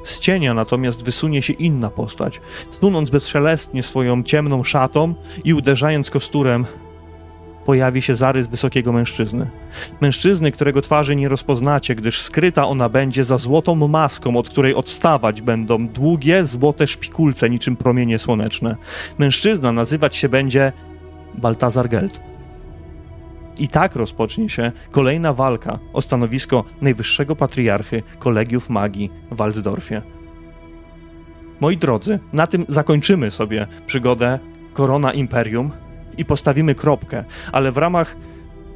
[SPEAKER 1] Z cienia natomiast wysunie się inna postać, stunąc bezszelestnie swoją ciemną szatą i uderzając kosturem pojawi się zarys wysokiego mężczyzny. Mężczyzny, którego twarzy nie rozpoznacie, gdyż skryta ona będzie za złotą maską, od której odstawać będą długie, złote szpikulce niczym promienie słoneczne. Mężczyzna nazywać się będzie Baltazar Geld. I tak rozpocznie się kolejna walka o stanowisko najwyższego patriarchy kolegiów magii w Waldorfie. Moi drodzy, na tym zakończymy sobie przygodę Korona Imperium i postawimy kropkę, ale w ramach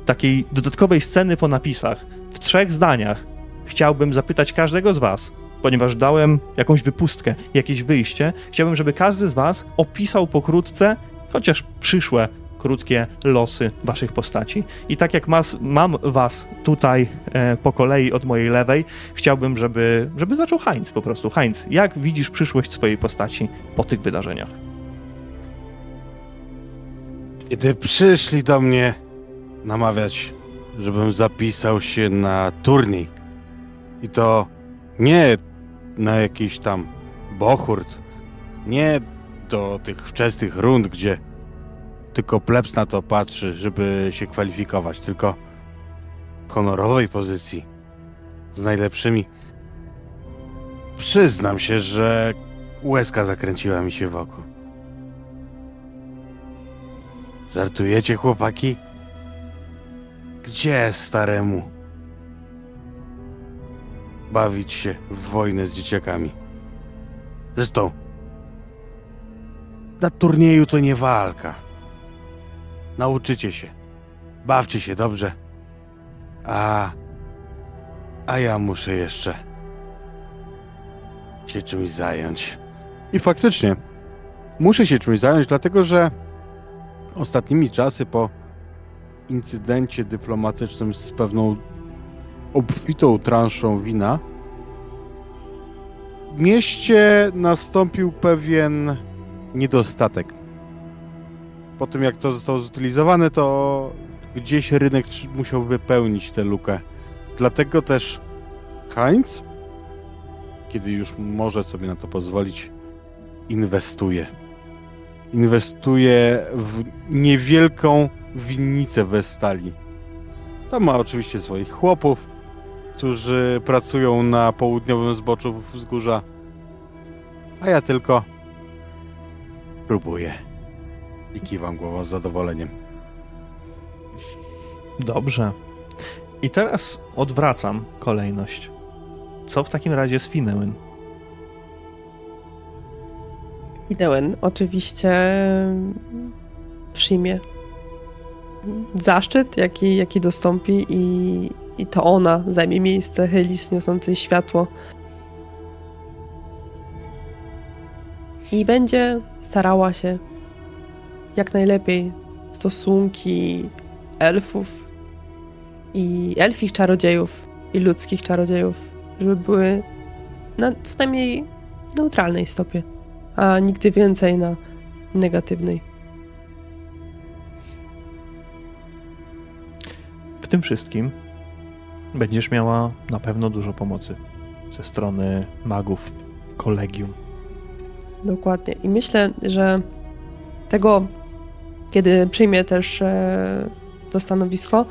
[SPEAKER 1] takiej dodatkowej sceny po napisach, w trzech zdaniach, chciałbym zapytać każdego z Was, ponieważ dałem jakąś wypustkę, jakieś wyjście, chciałbym, żeby każdy z Was opisał pokrótce, chociaż przyszłe krótkie losy waszych postaci. I tak jak mas, mam was tutaj e, po kolei od mojej lewej, chciałbym, żeby, żeby zaczął Heinz po prostu. Heinz, jak widzisz przyszłość swojej postaci po tych wydarzeniach?
[SPEAKER 2] Kiedy przyszli do mnie namawiać, żebym zapisał się na turniej. I to nie na jakiś tam bochurt, nie do tych wczesnych rund, gdzie tylko plebs na to patrzy, żeby się kwalifikować, tylko honorowej pozycji z najlepszymi. Przyznam się, że łezka zakręciła mi się wokół. Żartujecie, chłopaki? Gdzie staremu? Bawić się w wojnę z dzieciakami. Zresztą, na turnieju to nie walka. Nauczycie się. Bawcie się dobrze. A. A ja muszę jeszcze się czymś zająć. I faktycznie, muszę się czymś zająć, dlatego że ostatnimi czasy po incydencie dyplomatycznym z pewną obfitą transzą wina w mieście nastąpił pewien niedostatek. Po tym jak to zostało zutylizowane, to gdzieś rynek musiał wypełnić tę lukę. Dlatego też Heinz, kiedy już może sobie na to pozwolić, inwestuje inwestuje w niewielką winnicę we stali. Tam ma oczywiście swoich chłopów, którzy pracują na południowym zboczu wzgórza, a ja tylko próbuję i kiwam głową z zadowoleniem.
[SPEAKER 1] Dobrze. I teraz odwracam kolejność. Co w takim razie z Finełyn?
[SPEAKER 4] Idełen oczywiście przyjmie zaszczyt, jaki, jaki dostąpi i, i to ona zajmie miejsce Helis niosącej światło. I będzie starała się jak najlepiej stosunki elfów i elfich czarodziejów i ludzkich czarodziejów, żeby były na co najmniej neutralnej stopie a nigdy więcej na negatywnej.
[SPEAKER 1] W tym wszystkim będziesz miała na pewno dużo pomocy ze strony magów, kolegium.
[SPEAKER 4] Dokładnie. I myślę, że tego kiedy przyjmie też e, to stanowisko,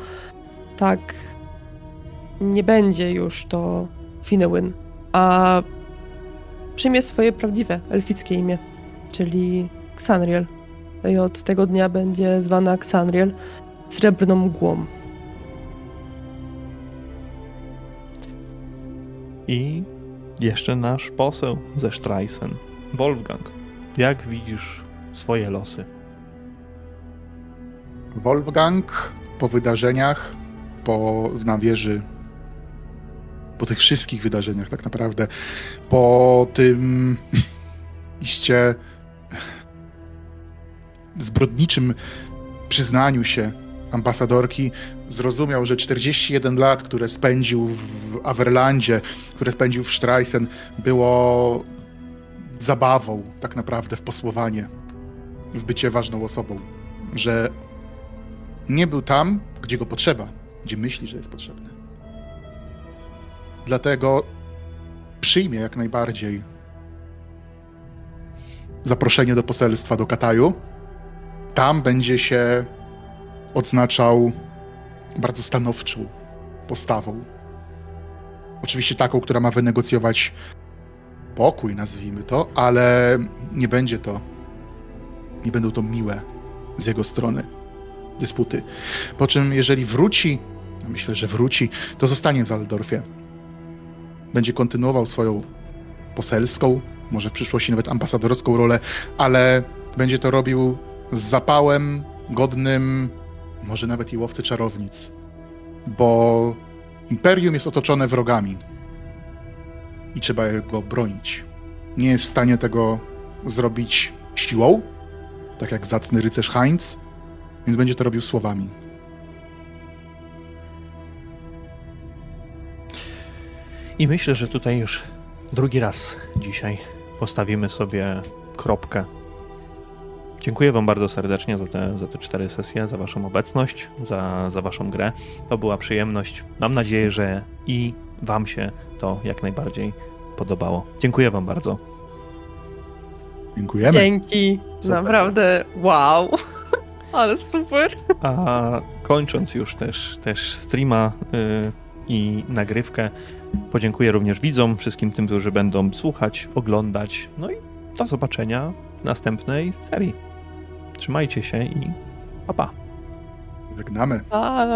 [SPEAKER 4] tak nie będzie już to Finewyn, a przyjmie swoje prawdziwe elfickie imię, czyli Xanriel. I od tego dnia będzie zwana Xanriel srebrną mgłą.
[SPEAKER 1] I jeszcze nasz poseł ze Streisen, Wolfgang. Jak widzisz swoje losy?
[SPEAKER 3] Wolfgang po wydarzeniach, po na wieży, po tych wszystkich wydarzeniach tak naprawdę, po tym iście zbrodniczym przyznaniu się ambasadorki, zrozumiał, że 41 lat, które spędził w Averlandzie, które spędził w Streisen, było zabawą tak naprawdę w posłowanie, w bycie ważną osobą. Że nie był tam, gdzie go potrzeba, gdzie myśli, że jest potrzebny. Dlatego przyjmie jak najbardziej zaproszenie do poselstwa do Kataju. Tam będzie się odznaczał bardzo stanowczą postawą. Oczywiście taką, która ma wynegocjować pokój, nazwijmy to, ale nie będzie to, nie będą to miłe z jego strony dysputy. Po czym, jeżeli wróci, myślę, że wróci, to zostanie w Zaldorfie. Będzie kontynuował swoją poselską, może w przyszłości nawet ambasadorską rolę, ale będzie to robił z zapałem godnym, może nawet i łowcy czarownic, bo imperium jest otoczone wrogami i trzeba go bronić. Nie jest w stanie tego zrobić siłą, tak jak zacny rycerz Heinz, więc będzie to robił słowami.
[SPEAKER 1] I myślę, że tutaj już drugi raz dzisiaj postawimy sobie kropkę. Dziękuję Wam bardzo serdecznie za te, za te cztery sesje, za Waszą obecność, za, za Waszą grę. To była przyjemność. Mam nadzieję, że i Wam się to jak najbardziej podobało. Dziękuję Wam bardzo.
[SPEAKER 3] Dziękujemy.
[SPEAKER 4] Dzięki.
[SPEAKER 3] Super.
[SPEAKER 4] Naprawdę wow. Ale super.
[SPEAKER 1] A kończąc już też, też streama y, i nagrywkę, podziękuję również widzom, wszystkim tym, którzy będą słuchać, oglądać. No i do zobaczenia w następnej serii. Trzymajcie się i pa pa.
[SPEAKER 3] Żegnamy.
[SPEAKER 4] Pa.